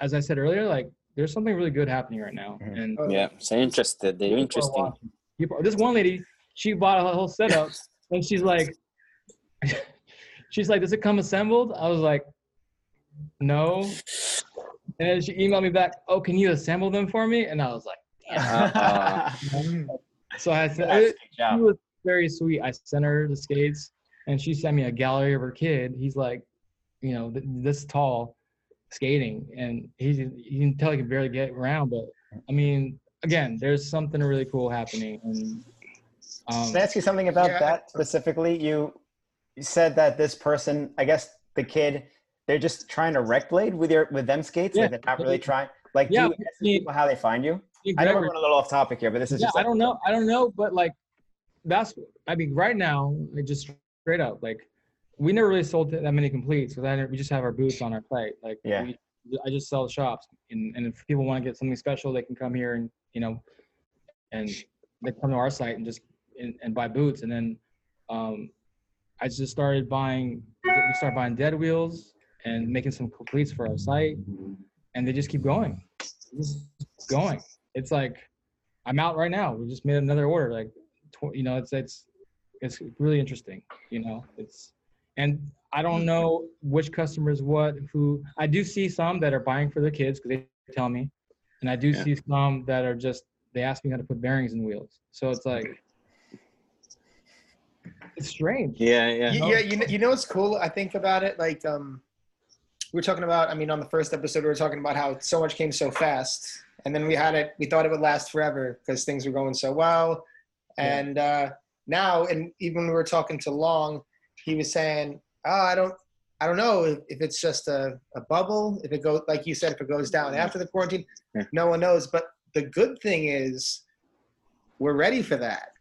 [SPEAKER 4] as I said earlier, like there's something really good happening right now,
[SPEAKER 1] Mhm.
[SPEAKER 4] and
[SPEAKER 2] yeah so interested they're
[SPEAKER 4] people
[SPEAKER 2] interesting
[SPEAKER 4] watching. People, this one lady, she bought a whole setup, and she's like, she's like, does it come assembled? I was like, no. And then she emailed me back, oh, can you assemble them for me? And I was like,
[SPEAKER 3] Mm.
[SPEAKER 4] so I said, it, she was very sweet. I sent her the skates, and she sent me a gallery of her kid. He's like, you know, th- this tall, skating, and he's you can tell he can barely get around. But I mean, again, there's something really cool happening, and um,
[SPEAKER 1] Can I ask you something about
[SPEAKER 3] Yeah.
[SPEAKER 1] that specifically? You, you said that this person, I guess the kid, they're just trying to wreck blade with your with them skates.
[SPEAKER 4] Yeah.
[SPEAKER 1] Like they're not really trying. Like,
[SPEAKER 4] Yeah,
[SPEAKER 1] do you people how they find you?
[SPEAKER 4] Steve
[SPEAKER 1] I know we're going a little off topic here, but this is
[SPEAKER 4] yeah,
[SPEAKER 1] just.
[SPEAKER 4] I don't know. I don't know, but like that's I mean, right now, like just straight up, like we never really sold that many completes because I we just have our boots on our plate. Like
[SPEAKER 1] Yeah.
[SPEAKER 4] we, I just sell shops, and, and if people want to get something special, they can come here and you know, and they come to our site and just and, and buy boots, and then um, I just started buying. We started buying dead wheels and making some completes for our site, and they just keep going, just going. It's like I'm out right now. We just made another order. Like, you know, it's it's it's really interesting. You know, it's and I don't know which customers what who. I do see some that are buying for their kids because they tell me, and I do
[SPEAKER 2] Yeah.
[SPEAKER 4] see some that are just they ask me how to put bearings in wheels. So it's like it's strange.
[SPEAKER 2] yeah yeah
[SPEAKER 3] Y- yeah, you know, you know what's cool? I think about it like um, we were talking about. I mean, on the first episode, we were talking about how so much came so fast, and then we had it. We thought it would last forever because things were going so well,
[SPEAKER 4] Yeah.
[SPEAKER 3] And uh, now, and even when we were talking to Long, he was saying, "Oh, I don't, I don't know if, if it's just a, a bubble. If it goes, like you said, if it goes down after the quarantine,
[SPEAKER 2] Yeah.
[SPEAKER 3] no one knows. But the good thing is, we're ready for that.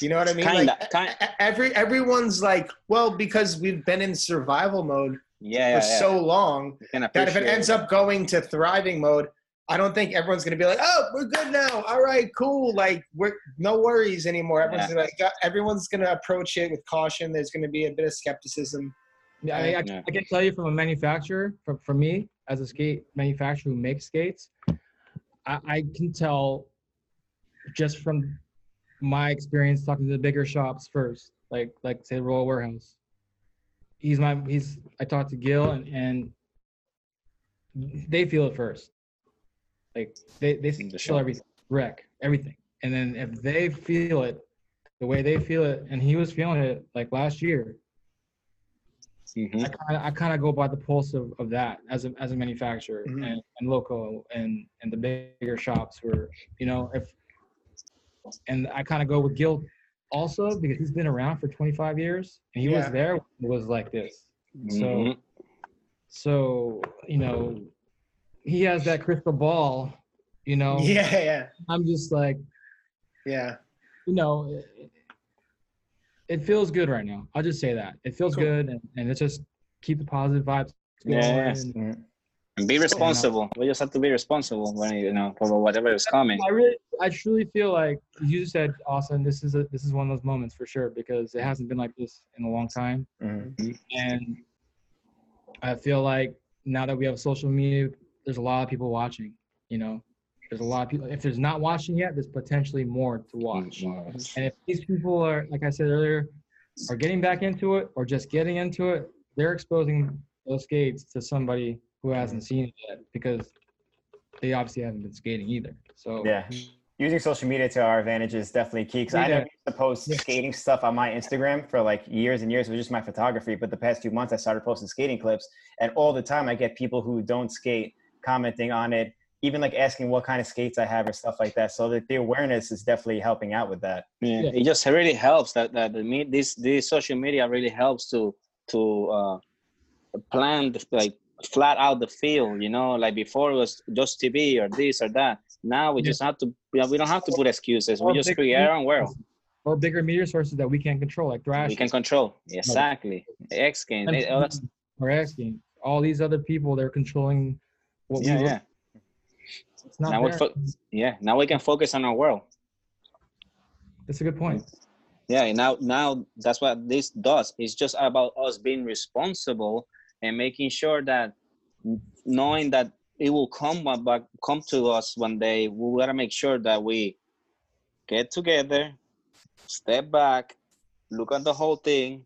[SPEAKER 3] You know what I mean?
[SPEAKER 2] Kinda,
[SPEAKER 3] like
[SPEAKER 2] kind-
[SPEAKER 3] e- every everyone's like, well, because we've been in survival mode
[SPEAKER 2] Yeah,
[SPEAKER 3] for
[SPEAKER 2] yeah, yeah.
[SPEAKER 3] so long
[SPEAKER 2] You
[SPEAKER 3] that if it
[SPEAKER 2] appreciate
[SPEAKER 3] ends up going to thriving mode, I don't think everyone's gonna be like, "Oh, we're good now. All right, cool. Like, we're no worries anymore." Everyone's
[SPEAKER 2] Yeah.
[SPEAKER 3] gonna like, uh, everyone's gonna approach it with caution. There's gonna be a bit of skepticism.
[SPEAKER 4] Yeah, I, I,
[SPEAKER 2] Yeah.
[SPEAKER 4] I can tell you from a manufacturer, from, from me as a skate manufacturer who makes skates, I, I can tell just from my experience talking to the bigger shops first, like like say Roller Warehouse. He's my he's I talked to Gil and and they feel it first. Like they they
[SPEAKER 2] The
[SPEAKER 4] feel
[SPEAKER 2] shop.
[SPEAKER 4] everything, wreck everything, and then if they feel it the way they feel it, and he was feeling it like last year,
[SPEAKER 2] Mhm.
[SPEAKER 4] I kind of I kind of go by the pulse of, of that as a as a manufacturer
[SPEAKER 3] Mhm.
[SPEAKER 4] and, and local and and the bigger shops where you know if and I kind of go with Gil also because he's been around for 25 years and he
[SPEAKER 3] Yeah.
[SPEAKER 4] was there when it was like this. So
[SPEAKER 2] Mhm.
[SPEAKER 4] so you know he has that crystal ball. You know,
[SPEAKER 3] Yeah, yeah,
[SPEAKER 4] I'm just like
[SPEAKER 3] yeah.
[SPEAKER 4] you know, it, it feels good right now. I'll just say that it feels
[SPEAKER 3] Cool.
[SPEAKER 4] good, and, and it's just keep the positive vibes going.
[SPEAKER 2] Yeah.
[SPEAKER 4] and-
[SPEAKER 1] Mhm.
[SPEAKER 2] And be responsible. We just have to be responsible when you know for whatever is coming.
[SPEAKER 4] I really, I truly feel like you said, Austin. This is a this is one of those moments for sure because it hasn't been like this in a long time,
[SPEAKER 1] Mhm.
[SPEAKER 4] and I feel like now that we have social media, there's a lot of people watching. You know, there's a lot of people. If there's not watching yet, there's potentially more to watch. And if these people are, like I said earlier, are getting back into it or just getting into it, they're exposing those skates to somebody who hasn't seen it yet because they obviously haven't been skating either. So
[SPEAKER 1] Yeah. Using social media to our advantage is definitely key because I
[SPEAKER 4] Yeah.
[SPEAKER 1] never used to post
[SPEAKER 4] Yeah.
[SPEAKER 1] skating stuff on my Instagram for like years and years. It was just my photography. But the past two months, I started posting skating clips. And all the time, I get people who don't skate commenting on it, even like asking what kind of skates I have or stuff like that. So that the awareness is definitely helping out with that.
[SPEAKER 2] Yeah,
[SPEAKER 4] Yeah.
[SPEAKER 2] it just really helps that that the me this this social media really helps to to uh, plan the, like flat out the field. You know, like before it was just TV or this or that. Now we
[SPEAKER 4] Yeah.
[SPEAKER 2] just have to. You know, we don't have to put excuses. We just create our own world.
[SPEAKER 4] or bigger media sources that we can't control, like Thrash
[SPEAKER 2] We can control exactly X Games.
[SPEAKER 4] or X Games. All these other people, they're controlling what
[SPEAKER 2] Yeah,
[SPEAKER 4] we.
[SPEAKER 2] yeah,
[SPEAKER 4] It's not
[SPEAKER 2] Now we're fo- yeah. Now we can focus on our world.
[SPEAKER 4] That's a good point.
[SPEAKER 2] Yeah, and now now that's what this does. It's just about us being responsible and making sure that knowing that it will come back come to us one day, we gotta make sure that we get together, step back, look at the whole thing,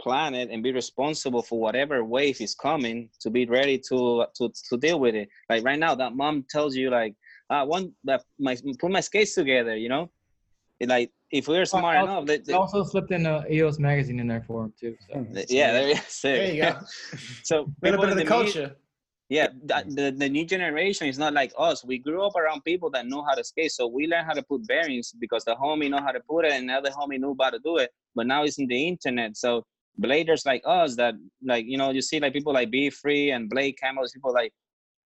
[SPEAKER 2] plan it, and be responsible for whatever wave is coming to be ready to to to deal with it. Like right now, that mom tells you like, ah, I want that my put my skates together, you know. It, like if we're smart
[SPEAKER 4] also-
[SPEAKER 2] enough, they,
[SPEAKER 4] They also slipped in uh, a EOS magazine in there for him too. So.
[SPEAKER 2] yeah, there, is.
[SPEAKER 3] There you go.
[SPEAKER 2] So
[SPEAKER 3] A little bit of
[SPEAKER 2] in
[SPEAKER 3] the
[SPEAKER 2] the media-
[SPEAKER 3] culture.
[SPEAKER 2] yeah, that, the the new generation is not like us. We grew up around people that know how to skate, so we learn how to put bearings because the homie know how to put it, and the other homie knew how to do it. But now it's in the internet, so bladers like us that like you know you see like people like Be Free and Blade Camels, people like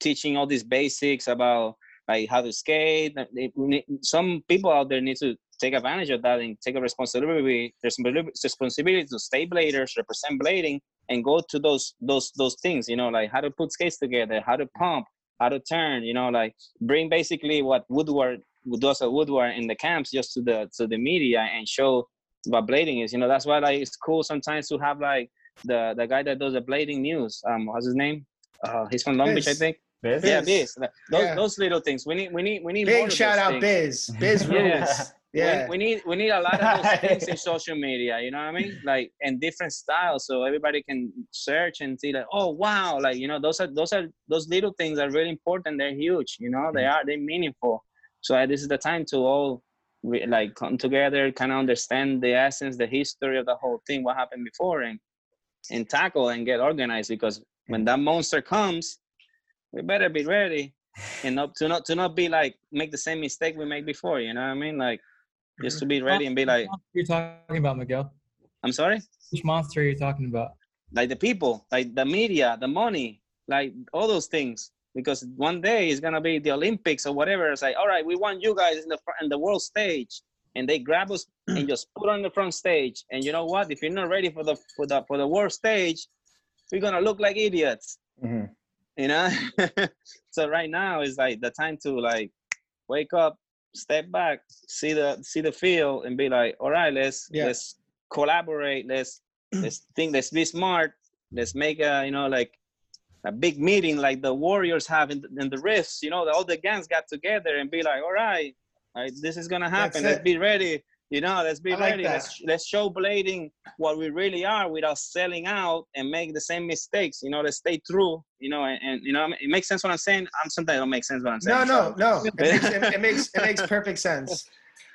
[SPEAKER 2] teaching all these basics about like how to skate. They- we need- Some people out there need to take advantage of that and take a responsibility, responsibility responsibility to stay bladers, represent blading, and go to those those those things. You know, like how to put skates together, how to pump, how to turn. You know, like bring basically what Woodward does at Woodward in the camps just to the to the media and show what blading is. You know, that's why like it's cool sometimes to have like the the guy that does the blading news. Um, what's his name? Uh, he's from Long Beach, I think.
[SPEAKER 1] Biz?
[SPEAKER 2] Yeah,
[SPEAKER 3] Biz.
[SPEAKER 2] Biz. Those
[SPEAKER 3] Yeah.
[SPEAKER 2] those little things. We need we need we need
[SPEAKER 3] Big
[SPEAKER 2] of
[SPEAKER 3] shout out,
[SPEAKER 2] things.
[SPEAKER 3] Biz. Biz
[SPEAKER 2] Yeah.
[SPEAKER 3] rules. Yeah.
[SPEAKER 2] We, we need we need a lot of those things in social media. You know what I mean? Like and different styles, so everybody can search and see like, oh wow, like you know those are those are those little things are really important. They're huge. You know, they are they're meaningful. So uh, this is the time to all like come together, kind of understand the essence, the history of the whole thing, what happened before, and and tackle and get organized because when that monster comes, we better be ready and not to not to not be like make the same mistake we made before. You know what I mean? Like just to be ready and be like,
[SPEAKER 4] You're talking about Miguel.
[SPEAKER 2] I'm sorry,
[SPEAKER 4] Which monster are you talking about?
[SPEAKER 2] like the people, like the media, the money, like all those things. Because one day it's gonna be the Olympics or whatever. It's like, all right, we want you guys in the in the world stage, and they grab us and just put on the front stage. And you know what? If you're not ready for the for the for the world stage, we're gonna look like idiots.
[SPEAKER 1] Mhm.
[SPEAKER 2] you know so right now is like the time to like wake up step back see the see the field and be like all right let's
[SPEAKER 3] Yeah.
[SPEAKER 2] let's collaborate. Let's let's think let's be smart. Let's make a you know like a big meeting like the warriors have in the, in the rifts you know all the gangs got together and be like all right all right this is gonna happen. Let's be ready you know let's be
[SPEAKER 3] I like
[SPEAKER 2] ready
[SPEAKER 3] that.
[SPEAKER 2] let's let's show blading what we really are without selling out and make the same mistakes you know let's stay true you know and, and you know it makes sense what i'm saying i'm sometimes it don't make sense what i'm saying
[SPEAKER 3] No, no,
[SPEAKER 2] so,
[SPEAKER 3] no. It makes, it, it makes it makes perfect sense.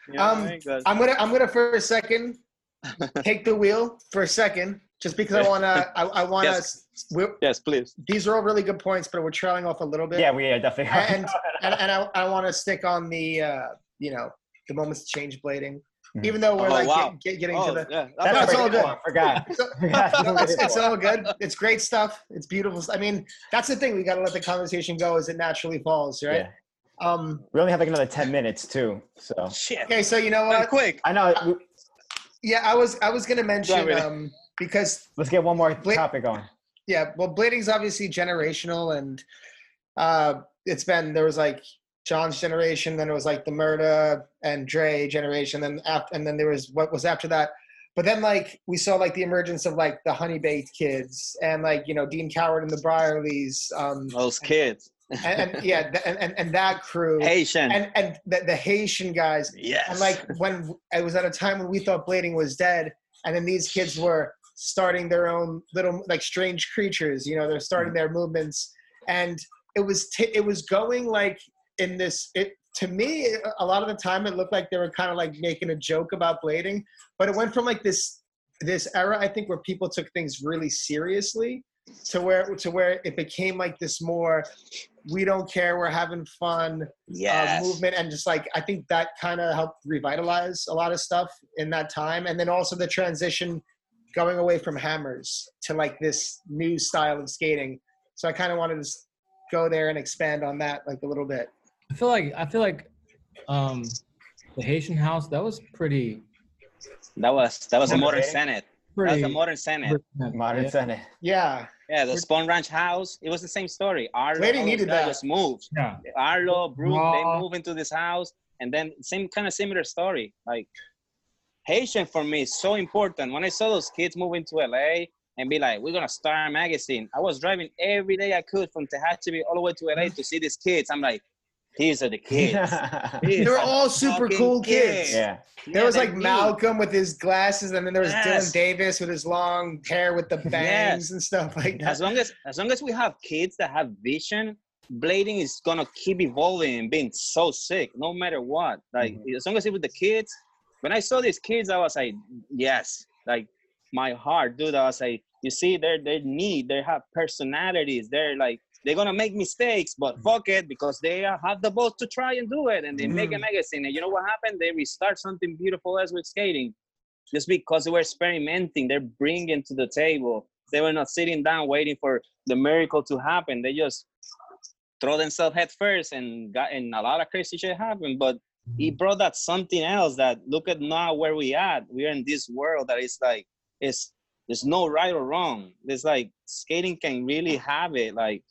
[SPEAKER 2] you know what I
[SPEAKER 3] Um,
[SPEAKER 2] mean? 'Cause-
[SPEAKER 3] I'm gonna I'm gonna for a second take the wheel for a second, just because I wanna I, I wanna.
[SPEAKER 2] Yes.
[SPEAKER 3] We're,
[SPEAKER 2] yes please
[SPEAKER 3] these are all really good points, but we're trailing off a little bit.
[SPEAKER 1] Yeah, we are definitely.
[SPEAKER 3] and and, and I, I want to stick on the uh, you know the moments to change blading. Even though we're
[SPEAKER 2] Oh,
[SPEAKER 3] like
[SPEAKER 2] wow.
[SPEAKER 3] get, get- getting
[SPEAKER 2] oh,
[SPEAKER 3] to the.
[SPEAKER 2] yeah.
[SPEAKER 1] That's
[SPEAKER 3] No, it's
[SPEAKER 1] what
[SPEAKER 3] all good.
[SPEAKER 1] for, I forgot.
[SPEAKER 3] So-
[SPEAKER 1] Forgot.
[SPEAKER 3] It's, it's all good. It's great stuff. It's beautiful. I mean, that's the thing. We got to let the conversation go as it naturally falls, right?
[SPEAKER 1] Yeah.
[SPEAKER 3] Um.
[SPEAKER 1] We only have like another ten minutes too. So
[SPEAKER 2] shit
[SPEAKER 3] Okay, so you know
[SPEAKER 2] Done
[SPEAKER 3] what?
[SPEAKER 2] quick
[SPEAKER 1] I know. we-
[SPEAKER 3] Yeah, I was I was gonna mention
[SPEAKER 2] really.
[SPEAKER 3] um because
[SPEAKER 1] Let's get one more
[SPEAKER 3] Wait.
[SPEAKER 1] topic going.
[SPEAKER 3] yeah, well, blading's obviously generational, and uh, it's been there was like Jon's generation, then it was like the Murda and Dre generation, then after, and then there was what was after that. But then like we saw like the emergence of like the Honey Baked kids and like you know Dean Coward and the Briarleys, um,
[SPEAKER 2] those kids.
[SPEAKER 3] and, and yeah, and, and and that crew,
[SPEAKER 2] haitian.
[SPEAKER 3] And and the, the Haitian guys,
[SPEAKER 2] yes.
[SPEAKER 3] And like when it was at a time when we thought blading was dead, and then these kids were starting their own little like strange creatures. You know, they're starting their movements, and it was t- it was going like in this. It to me, a lot of the time, it looked like they were kind of like making a joke about blading, but it went from like this this era, I think, where people took things really seriously. To where to where it became like this more, we don't care, we're having fun,
[SPEAKER 2] yes
[SPEAKER 3] uh, movement and just like I think that kind of helped revitalize a lot of stuff in that time, and then also the transition going away from hammers to like this new style of skating. So I kind of wanted to go there and expand on that like a little bit.
[SPEAKER 4] I feel like I feel like um the Haitian house that was pretty
[SPEAKER 2] that was that was a modern
[SPEAKER 1] Motivating.
[SPEAKER 2] senate that was a modern senate
[SPEAKER 1] Modern
[SPEAKER 4] yeah.
[SPEAKER 1] Senate.
[SPEAKER 3] Yeah,
[SPEAKER 2] yeah the spawn ranch house it was the same story arlo
[SPEAKER 3] Lady
[SPEAKER 2] all those
[SPEAKER 3] needed that.
[SPEAKER 2] just moved
[SPEAKER 4] yeah.
[SPEAKER 2] arlo brooke they move into this house and then same kind of similar story like haitian for me is so important when i saw those kids move into la and be like we're gonna start a magazine i was driving every day i could from tehachapi all the way to la to see these kids i'm like these are the kids These They're
[SPEAKER 3] all super cool kids.
[SPEAKER 1] yeah.
[SPEAKER 3] There was like
[SPEAKER 2] they're.
[SPEAKER 3] Malcolm with his glasses, and then there was
[SPEAKER 2] Yes.
[SPEAKER 3] Dylan Davis with his long hair with the bangs and stuff like that.
[SPEAKER 2] as long as as long as we have kids that have vision blading is gonna keep evolving and being so sick no matter what like mm-hmm. as long as it with the kids when i saw these kids i was like yes like my heart dude i was like you see they're they're neat they have personalities they're like they're gonna make mistakes but mm-hmm. fuck it because they have the balls to try and do it and they make a mm-hmm. magazine and you know what happened they restart something beautiful as with skating just because they were experimenting they're bringing to the table they were not sitting down waiting for the miracle to happen. They just throw themselves head first and got and a lot of crazy shit happened. But he mm-hmm. brought that something else that look at now where we at. We're in this world that is like it's there's no right or wrong. There's like skating can really have it. Like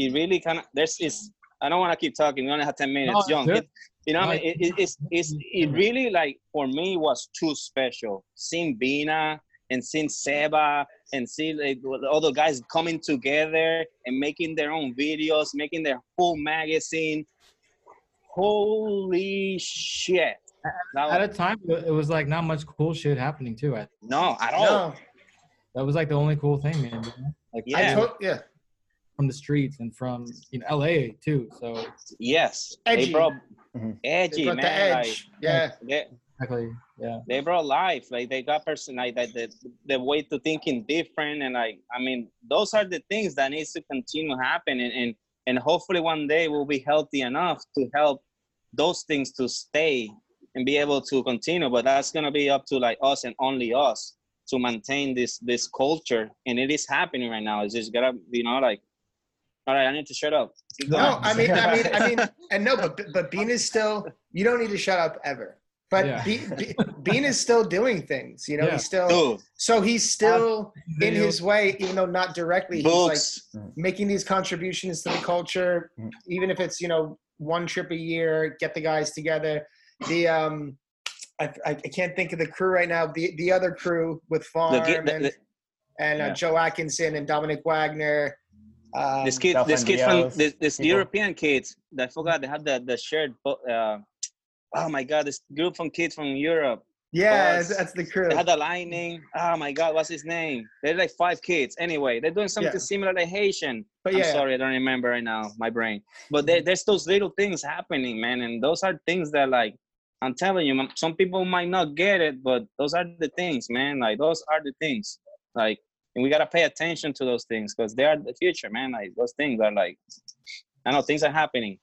[SPEAKER 2] it really kind of there's is I don't want to keep talking. We only have ten minutes.
[SPEAKER 4] No,
[SPEAKER 2] Young, it, you know, what I mean, it, it, it's it's it really like for me was too special. Seeing Bina and seeing Seba and see like all the guys coming together and making their own videos, making their full magazine. Holy shit! That
[SPEAKER 4] At a time, it was like not much cool shit happening too. I,
[SPEAKER 2] no, at all.
[SPEAKER 3] No,
[SPEAKER 4] that was like the only cool thing, man. you know? Like
[SPEAKER 3] I
[SPEAKER 2] Yeah.
[SPEAKER 3] to- yeah.
[SPEAKER 4] From the streets and from you know LA too. So
[SPEAKER 2] Yes,
[SPEAKER 3] Edgy.
[SPEAKER 2] they brought
[SPEAKER 1] Mhm.
[SPEAKER 3] They
[SPEAKER 2] edgy
[SPEAKER 3] brought
[SPEAKER 2] man.
[SPEAKER 3] the edge.
[SPEAKER 2] Like,
[SPEAKER 3] yeah.
[SPEAKER 2] they,
[SPEAKER 4] exactly, yeah.
[SPEAKER 2] they brought life like they got person like that the, the way to thinking different and like i mean those are the things that needs to continue happening and, and and hopefully one day we'll be healthy enough to help those things to stay and be able to continue. But that's gonna be up to like us and only us to maintain this this culture, and it is happening right now. It's just gotta, you know, like, all right, I need to shut up. Keep going.
[SPEAKER 3] No, I mean, I mean, I mean, and no, but but Bean is still. You don't need to shut up ever. But
[SPEAKER 4] Yeah.
[SPEAKER 3] Be, Be, Bean is still doing things. You know,
[SPEAKER 4] Yeah.
[SPEAKER 3] he's still.
[SPEAKER 2] Dude,
[SPEAKER 3] So he's still in his way, even though not directly. He's like making these contributions to the culture, even if it's you know one trip a year, get the guys together. The um, I, I I can't think of the crew right now. The the other crew with Farm
[SPEAKER 2] The, gi- the,
[SPEAKER 3] and and uh,
[SPEAKER 2] yeah.
[SPEAKER 3] Joe Atkinson and Dominic Wagner. Um,
[SPEAKER 2] this kid, this kid from this, this. European kids. I forgot they had the the shared. Uh, oh my god, this group from kids from Europe.
[SPEAKER 3] yeah,
[SPEAKER 2] Boss.
[SPEAKER 3] that's the crew.
[SPEAKER 2] They had the lightning. Oh my god, what's his name? They're like five kids. Anyway, they're doing something
[SPEAKER 3] Yeah.
[SPEAKER 2] similar to Haitian.
[SPEAKER 3] But
[SPEAKER 2] I'm sorry, I don't remember right now, my brain. But there, there's those little things happening, man, and those are things that like I'm telling you, some people might not get it, but those are the things, man. Like those are the things. Like, and we gotta pay attention to those things because they are the future, man. Like those things are like, I know things are happening.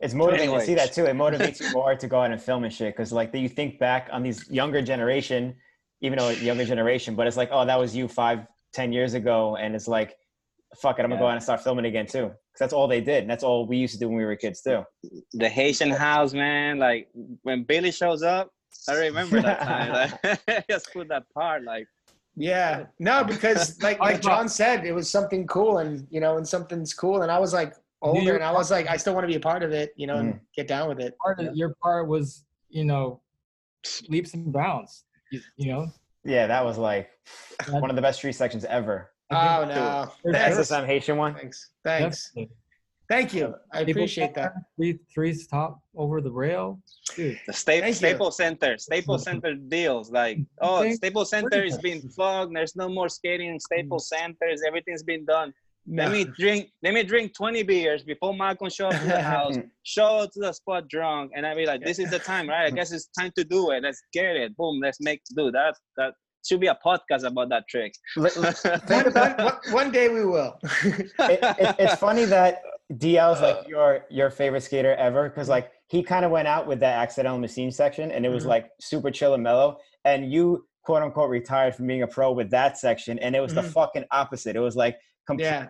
[SPEAKER 1] It's motivating to see that too. It motivates you more to go out and film and shit. Cause like you think back on these younger generation, even though younger generation, but it's like, oh, that was you five, ten years ago. And it's like, fuck it, I'm gonna go out and start filming again too. Cause that's all they did. And that's all we used to do when we were kids too.
[SPEAKER 2] the Haitian house, man. Like when Billy shows up, I remember that time. Like, just put that part, like.
[SPEAKER 3] Yeah, no, because like like Jon said, it was something cool, and you know, and something's cool, and I was like older,
[SPEAKER 4] You're-
[SPEAKER 3] and I was like, I still want to be a part of it, you know, and mm. get down with it.
[SPEAKER 4] part of, your part was you know leaps and bounds. You, you know.
[SPEAKER 1] Yeah, that was like one of the best street sections ever.
[SPEAKER 3] Oh no,
[SPEAKER 1] The
[SPEAKER 4] There's-
[SPEAKER 3] thanks,
[SPEAKER 1] SSM Haitian one.
[SPEAKER 3] thanks, thanks,
[SPEAKER 4] Definitely.
[SPEAKER 3] Thank you, I
[SPEAKER 4] People
[SPEAKER 3] appreciate that.
[SPEAKER 4] Three threes top over the rail, dude.
[SPEAKER 2] The sta-
[SPEAKER 3] Thank you.
[SPEAKER 2] Center, Staples Center deals. Like, oh,
[SPEAKER 4] think-
[SPEAKER 2] Staples Center is
[SPEAKER 4] think-
[SPEAKER 2] being flogged. There's no more skating in Staples mm. Centers. Everything's been done.
[SPEAKER 3] No.
[SPEAKER 2] Let me drink. Let me drink 20 beers before Malcolm show up to the house. show up to the spot drunk, and I be like, "This is the time, right? I guess it's time to do it. Let's get it. Boom. Let's make do that. That should be a podcast about that trick."
[SPEAKER 1] Li-
[SPEAKER 3] one, one, one, one day we will.
[SPEAKER 1] it, it, it's funny that DL's like your your favorite skater ever because like he kind of went out with that accidental machine section and it was
[SPEAKER 3] Mhm.
[SPEAKER 1] like super chill and mellow and you quote unquote retired from being a pro with that section and it was the
[SPEAKER 3] Mhm.
[SPEAKER 1] fucking opposite it was like complete
[SPEAKER 3] yeah,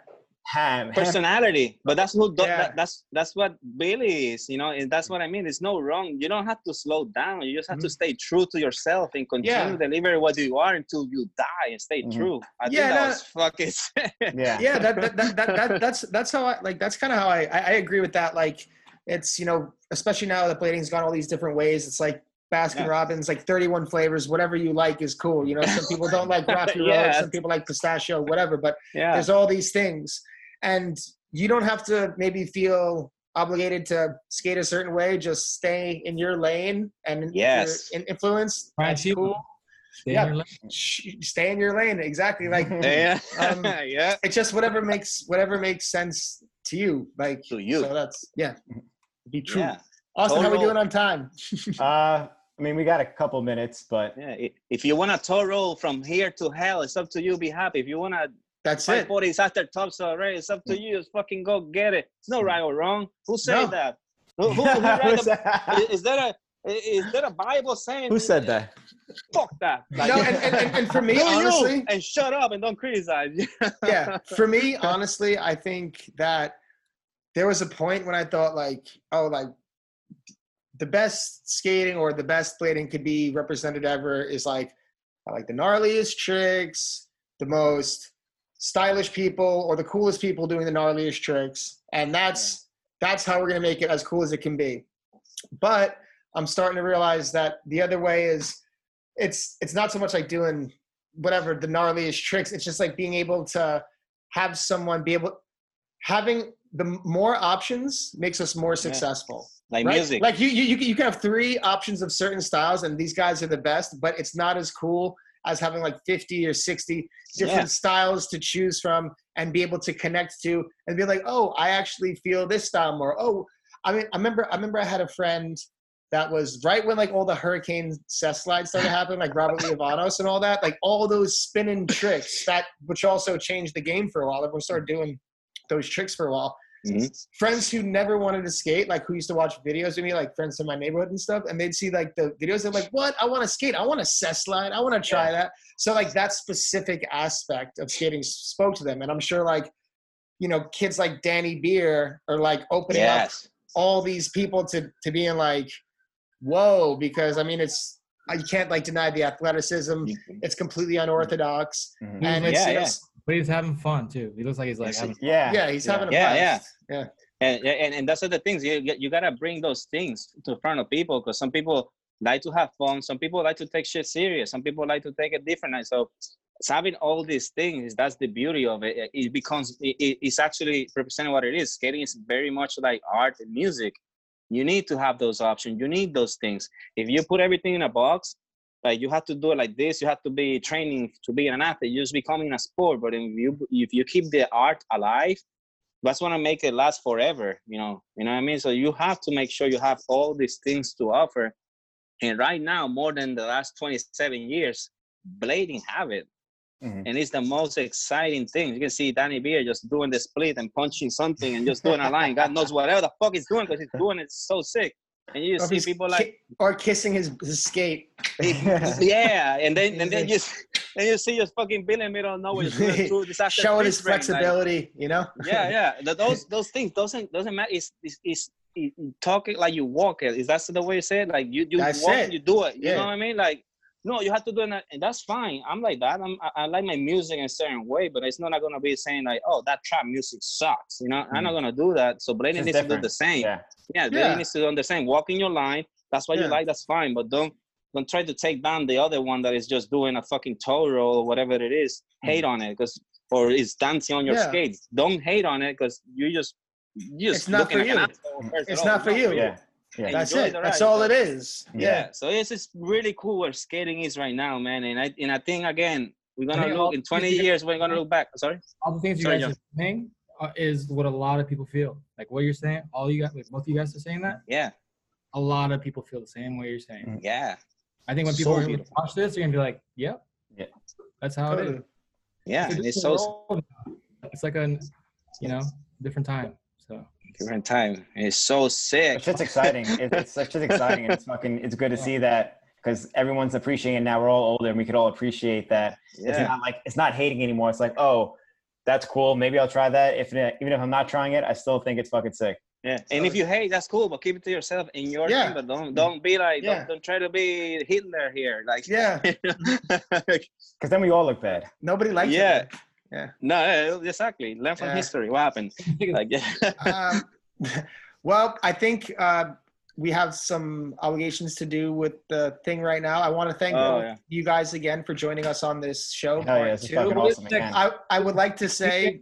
[SPEAKER 1] ham, ham
[SPEAKER 2] Personality, but that's who.
[SPEAKER 3] Yeah.
[SPEAKER 2] that, that's that's what Billy is. You know, and that's what I mean. It's no wrong. You don't have to slow down. You just have to
[SPEAKER 3] Mhm.
[SPEAKER 2] stay true to yourself and continue
[SPEAKER 3] Yeah.
[SPEAKER 2] to deliver what you are until you die and stay
[SPEAKER 1] Mhm.
[SPEAKER 2] true. I
[SPEAKER 3] Yeah,
[SPEAKER 2] think that
[SPEAKER 3] no-
[SPEAKER 2] was fucking.
[SPEAKER 1] yeah
[SPEAKER 3] yeah, that, that, that, that, that that's that's how I like. That's kind of how I, I I agree with that. Like, it's you know, especially now that blading's gone all these different ways. It's like Baskin
[SPEAKER 2] Yeah.
[SPEAKER 3] Robbins, like 31 flavors. Whatever you like is cool. You know, some people don't like Rocky Road, some people like pistachio, whatever. But
[SPEAKER 2] yeah.
[SPEAKER 3] there's all these things, and you don't have to maybe feel obligated to skate a certain way. Just stay in your lane, and if
[SPEAKER 2] Yes.
[SPEAKER 3] in influence.
[SPEAKER 4] Try and
[SPEAKER 3] That's cool.
[SPEAKER 4] Stay in
[SPEAKER 3] Yeah.
[SPEAKER 4] your lane.
[SPEAKER 3] Stay in your lane. Exactly. Like
[SPEAKER 2] Yeah.
[SPEAKER 3] Um,
[SPEAKER 2] yeah.
[SPEAKER 3] it's just whatever makes whatever makes sense to you. Like
[SPEAKER 2] To you.
[SPEAKER 3] So that's yeah. Be true.
[SPEAKER 2] Yeah.
[SPEAKER 3] Austin, how we
[SPEAKER 2] Total-
[SPEAKER 3] doing on time?
[SPEAKER 1] uh i mean we got a couple minutes but
[SPEAKER 2] Yeah. If you want a tow roll from here to hell, it's up to you. Be happy. If you want to
[SPEAKER 3] That's
[SPEAKER 2] five
[SPEAKER 3] it.
[SPEAKER 2] forties after tops already, it's up to mm. you. Just fucking go get it. It's no mm. right or wrong. Who said
[SPEAKER 3] No.
[SPEAKER 2] that? Who, who, who the-
[SPEAKER 1] that?
[SPEAKER 2] is, is that a is that a Bible saying
[SPEAKER 1] who said that
[SPEAKER 2] fuck that?
[SPEAKER 3] No, and, and, and, and for me,
[SPEAKER 2] do you
[SPEAKER 3] honestly,
[SPEAKER 2] and shut up and don't criticize.
[SPEAKER 3] yeah, for me, honestly, I think that there was a point when I thought like, oh, like the best skating or the best blading could be represented ever is like, I like the gnarliest tricks, the most stylish people, or the coolest people doing the gnarliest tricks, and that's that's how we're gonna make it as cool as it can be. But I'm starting to realize that the other way is it's it's not so much like doing whatever the gnarliest tricks. It's just like being able to have someone be able having the more options makes us more successful.
[SPEAKER 2] like
[SPEAKER 3] right?
[SPEAKER 2] music.
[SPEAKER 3] Like you, you, you you can have three options of certain styles, and these guys are the best. But it's not as cool as having like fifty or sixty different
[SPEAKER 2] Yeah.
[SPEAKER 3] styles to choose from and be able to connect to, and be like, oh, I actually feel this style more. Oh, I mean, I remember, I remember I had a friend that was right when like all the hurricane cess slides started happening, like Robert Leovanos and all that, like all those spinning tricks that, which also changed the game for a while. Everyone started doing those tricks for a while.
[SPEAKER 2] Mhm.
[SPEAKER 3] friends who never wanted to skate, like who used to watch videos with me, like friends in my neighborhood and stuff, and they'd see like the videos. They're like, "What? I want to skate. I want to cess slide. I want to try that." So like that specific aspect of skating spoke to them, and I'm sure like, you know, kids like Danny Beer are like opening up all these people to to being like, "Whoa!" Because I mean, it's you can't like deny the athleticism. It's completely unorthodox,
[SPEAKER 1] Mhm.
[SPEAKER 3] and it's,
[SPEAKER 2] Yeah, yeah.
[SPEAKER 3] it's
[SPEAKER 4] But he's having fun too. He looks like he's like
[SPEAKER 2] Yes,
[SPEAKER 4] having
[SPEAKER 1] Yeah.
[SPEAKER 3] yeah, he's having a
[SPEAKER 2] Yeah,
[SPEAKER 3] blast.
[SPEAKER 2] and and, and that's the things. You you gotta bring those things to front of people because some people like to have fun. Some people like to take shit serious. Some people like to take it different. And so having all these things that's the beauty of it. It- it becomes it, it- it's actually representing what it is. Skating is very much like art and music. You need to have those options. You need those things. If you put everything in a box like you have to do it like this you have to be training to be an athlete you're just becoming a sport but if you if you keep the art alive that's want to make it last forever you know you know what i mean? So you have to make sure you have all these things to offer. And right now more than the last 27 years blading have it
[SPEAKER 1] Mhm.
[SPEAKER 2] and it's the most exciting thing. You can see danny beer just doing the split and punching something and just doing a line. God knows whatever the fuck he's doing because he's doing it so sick and you see people
[SPEAKER 3] ki-
[SPEAKER 2] like
[SPEAKER 3] or kissing his, his skate.
[SPEAKER 2] yeah and then and then you and you see just fucking Bill in the middle of nowhere just running through this after
[SPEAKER 3] Showing his
[SPEAKER 2] Pittsburgh, like-
[SPEAKER 3] flexibility, you know.
[SPEAKER 2] yeah, yeah. Th- Those those things doesn't doesn't matter. It's it's, it's talking like you walk it. Is that the way you say it? Like you you
[SPEAKER 3] That's
[SPEAKER 2] walk,
[SPEAKER 3] it.
[SPEAKER 2] you do it. You
[SPEAKER 3] Yeah.
[SPEAKER 2] know what I mean? Like no, you have to do it, and that's fine. I'm like that. I'm I, I like my music in a certain way, but it's not gonna be saying like, oh, that trap music sucks. You know, I'm not mm. gonna do that. So Blading
[SPEAKER 1] It's
[SPEAKER 2] needs to do the same.
[SPEAKER 1] Yeah.
[SPEAKER 2] Yeah,
[SPEAKER 3] Yeah.
[SPEAKER 2] Blading needs to do the same. Walk in your line. That's what
[SPEAKER 3] Yeah.
[SPEAKER 2] you like. That's fine, but don't. Don't try to take down the other one that is just doing a fucking toe roll or whatever it is. Mm. Hate on it because or is dancing on your
[SPEAKER 3] Yeah.
[SPEAKER 2] skates. Don't hate on it because you just you just
[SPEAKER 3] It's not
[SPEAKER 2] looking
[SPEAKER 3] for
[SPEAKER 2] like
[SPEAKER 3] you. It's not for you.
[SPEAKER 1] Yeah. Yeah.
[SPEAKER 3] That's it. That's all it is.
[SPEAKER 2] Yeah.
[SPEAKER 3] Yeah.
[SPEAKER 2] So it's just really cool where skating is right now, man. And I and I think again we're gonna
[SPEAKER 4] think
[SPEAKER 2] look in 20 years. We're gonna look back. Sorry.
[SPEAKER 4] all the things you
[SPEAKER 2] Sorry,
[SPEAKER 4] guys are saying uh, is what a lot of people feel. Like what you're saying, all you guys, like both of you guys are saying that.
[SPEAKER 2] Yeah.
[SPEAKER 4] A lot of people feel the same way you're saying.
[SPEAKER 1] Mhm.
[SPEAKER 2] Yeah.
[SPEAKER 4] I think when
[SPEAKER 2] So
[SPEAKER 4] people are gonna watch this, they're gonna be like, "Yep,
[SPEAKER 1] Yeah.
[SPEAKER 4] that's how it
[SPEAKER 3] Totally.
[SPEAKER 4] is."
[SPEAKER 2] Yeah.
[SPEAKER 4] It's
[SPEAKER 2] And it's so
[SPEAKER 4] now. It's like a, you know, different time. So
[SPEAKER 2] different time. It's so sick.
[SPEAKER 1] It's just exciting. It, it's such just exciting, and it's fucking. It's good to see that because everyone's appreciating it now. We're all older, and we could all appreciate that. It's
[SPEAKER 2] Yeah.
[SPEAKER 1] not like it's not hating anymore. It's like, oh, that's cool. Maybe I'll try that. If even if I'm not trying it, I still think it's fucking sick.
[SPEAKER 2] Yeah. And if you hate, that's cool, but keep it to yourself in your
[SPEAKER 3] Yeah.
[SPEAKER 2] thing. But don't don't be like
[SPEAKER 3] Yeah.
[SPEAKER 2] don't, don't try to be Hitler here. Like
[SPEAKER 3] Yeah.
[SPEAKER 1] Because then we all look bad.
[SPEAKER 3] Nobody likes
[SPEAKER 2] Yeah.
[SPEAKER 3] it.
[SPEAKER 2] No, exactly. Learn from
[SPEAKER 3] Yeah.
[SPEAKER 2] history. What happened? Like yeah.
[SPEAKER 3] um, well, I think uh, we have some obligations to do with the thing right now. I want to thank
[SPEAKER 2] Oh, yeah.
[SPEAKER 3] you guys again for joining us on this show.
[SPEAKER 1] Hell yeah,
[SPEAKER 3] part two.
[SPEAKER 1] fucking awesome again.
[SPEAKER 3] I, I would like to say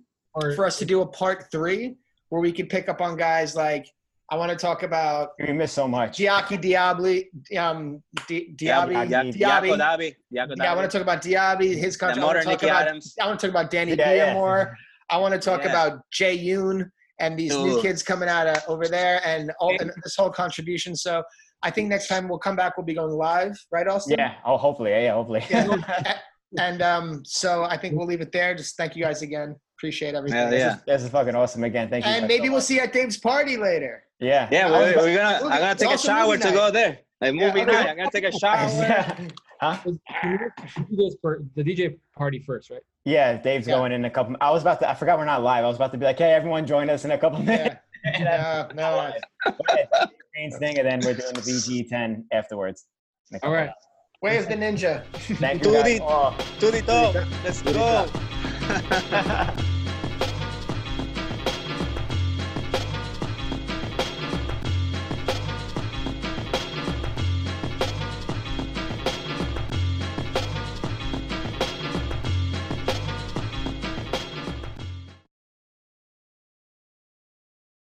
[SPEAKER 3] for us to do a part three where we could pick up on guys like I want to talk about
[SPEAKER 1] We miss so much.
[SPEAKER 3] Giacchi Diabli, um, Di- Diaby.
[SPEAKER 1] Yeah,
[SPEAKER 2] Ya-
[SPEAKER 1] Diaby.
[SPEAKER 2] Jaco
[SPEAKER 3] Yeah, I want to talk about Diaby, his
[SPEAKER 2] The
[SPEAKER 3] country. I want to talk
[SPEAKER 2] Nicky
[SPEAKER 3] about
[SPEAKER 2] Adams.
[SPEAKER 3] I want to talk about Danny
[SPEAKER 1] Yeah, yeah.
[SPEAKER 3] Gilmore. I want to talk
[SPEAKER 2] Yeah.
[SPEAKER 3] about Jay Yoon and these new kids coming out of over there and all and this whole contribution. So I think next time we'll come back, we'll be going live, right, Austin?
[SPEAKER 1] Yeah. Oh, hopefully. Yeah. yeah hopefully.
[SPEAKER 3] Yeah. and um, so I think we'll leave it there. Just thank you guys again. Appreciate everything.
[SPEAKER 2] Hell
[SPEAKER 1] This
[SPEAKER 2] yeah.
[SPEAKER 1] is, this is fucking awesome again. Thank you.
[SPEAKER 3] And maybe
[SPEAKER 1] so
[SPEAKER 3] we'll
[SPEAKER 1] much.
[SPEAKER 3] see you at Dave's party later.
[SPEAKER 1] Yeah.
[SPEAKER 2] Yeah, we're, we're gonna. I'm gonna
[SPEAKER 3] it's
[SPEAKER 2] take a shower to go there. Like movie
[SPEAKER 3] okay.
[SPEAKER 2] night. I'm gonna take a shower.
[SPEAKER 1] yeah. Huh?
[SPEAKER 4] the DJ for- the DJ party first, right?
[SPEAKER 1] Yeah. Dave's
[SPEAKER 3] Yeah.
[SPEAKER 1] going in a couple. I was about to. I forgot we're not live. I was about to be like, hey, everyone, join us in a couple minutes.
[SPEAKER 3] Yeah. no, no.
[SPEAKER 1] Strange thing, and then we're doing the VG10 afterwards. in a couple
[SPEAKER 4] All right.
[SPEAKER 3] Where's the ninja?
[SPEAKER 1] Thank you guys
[SPEAKER 2] Duty.
[SPEAKER 1] all.
[SPEAKER 2] To. Let's
[SPEAKER 1] To the
[SPEAKER 2] go.
[SPEAKER 1] Top.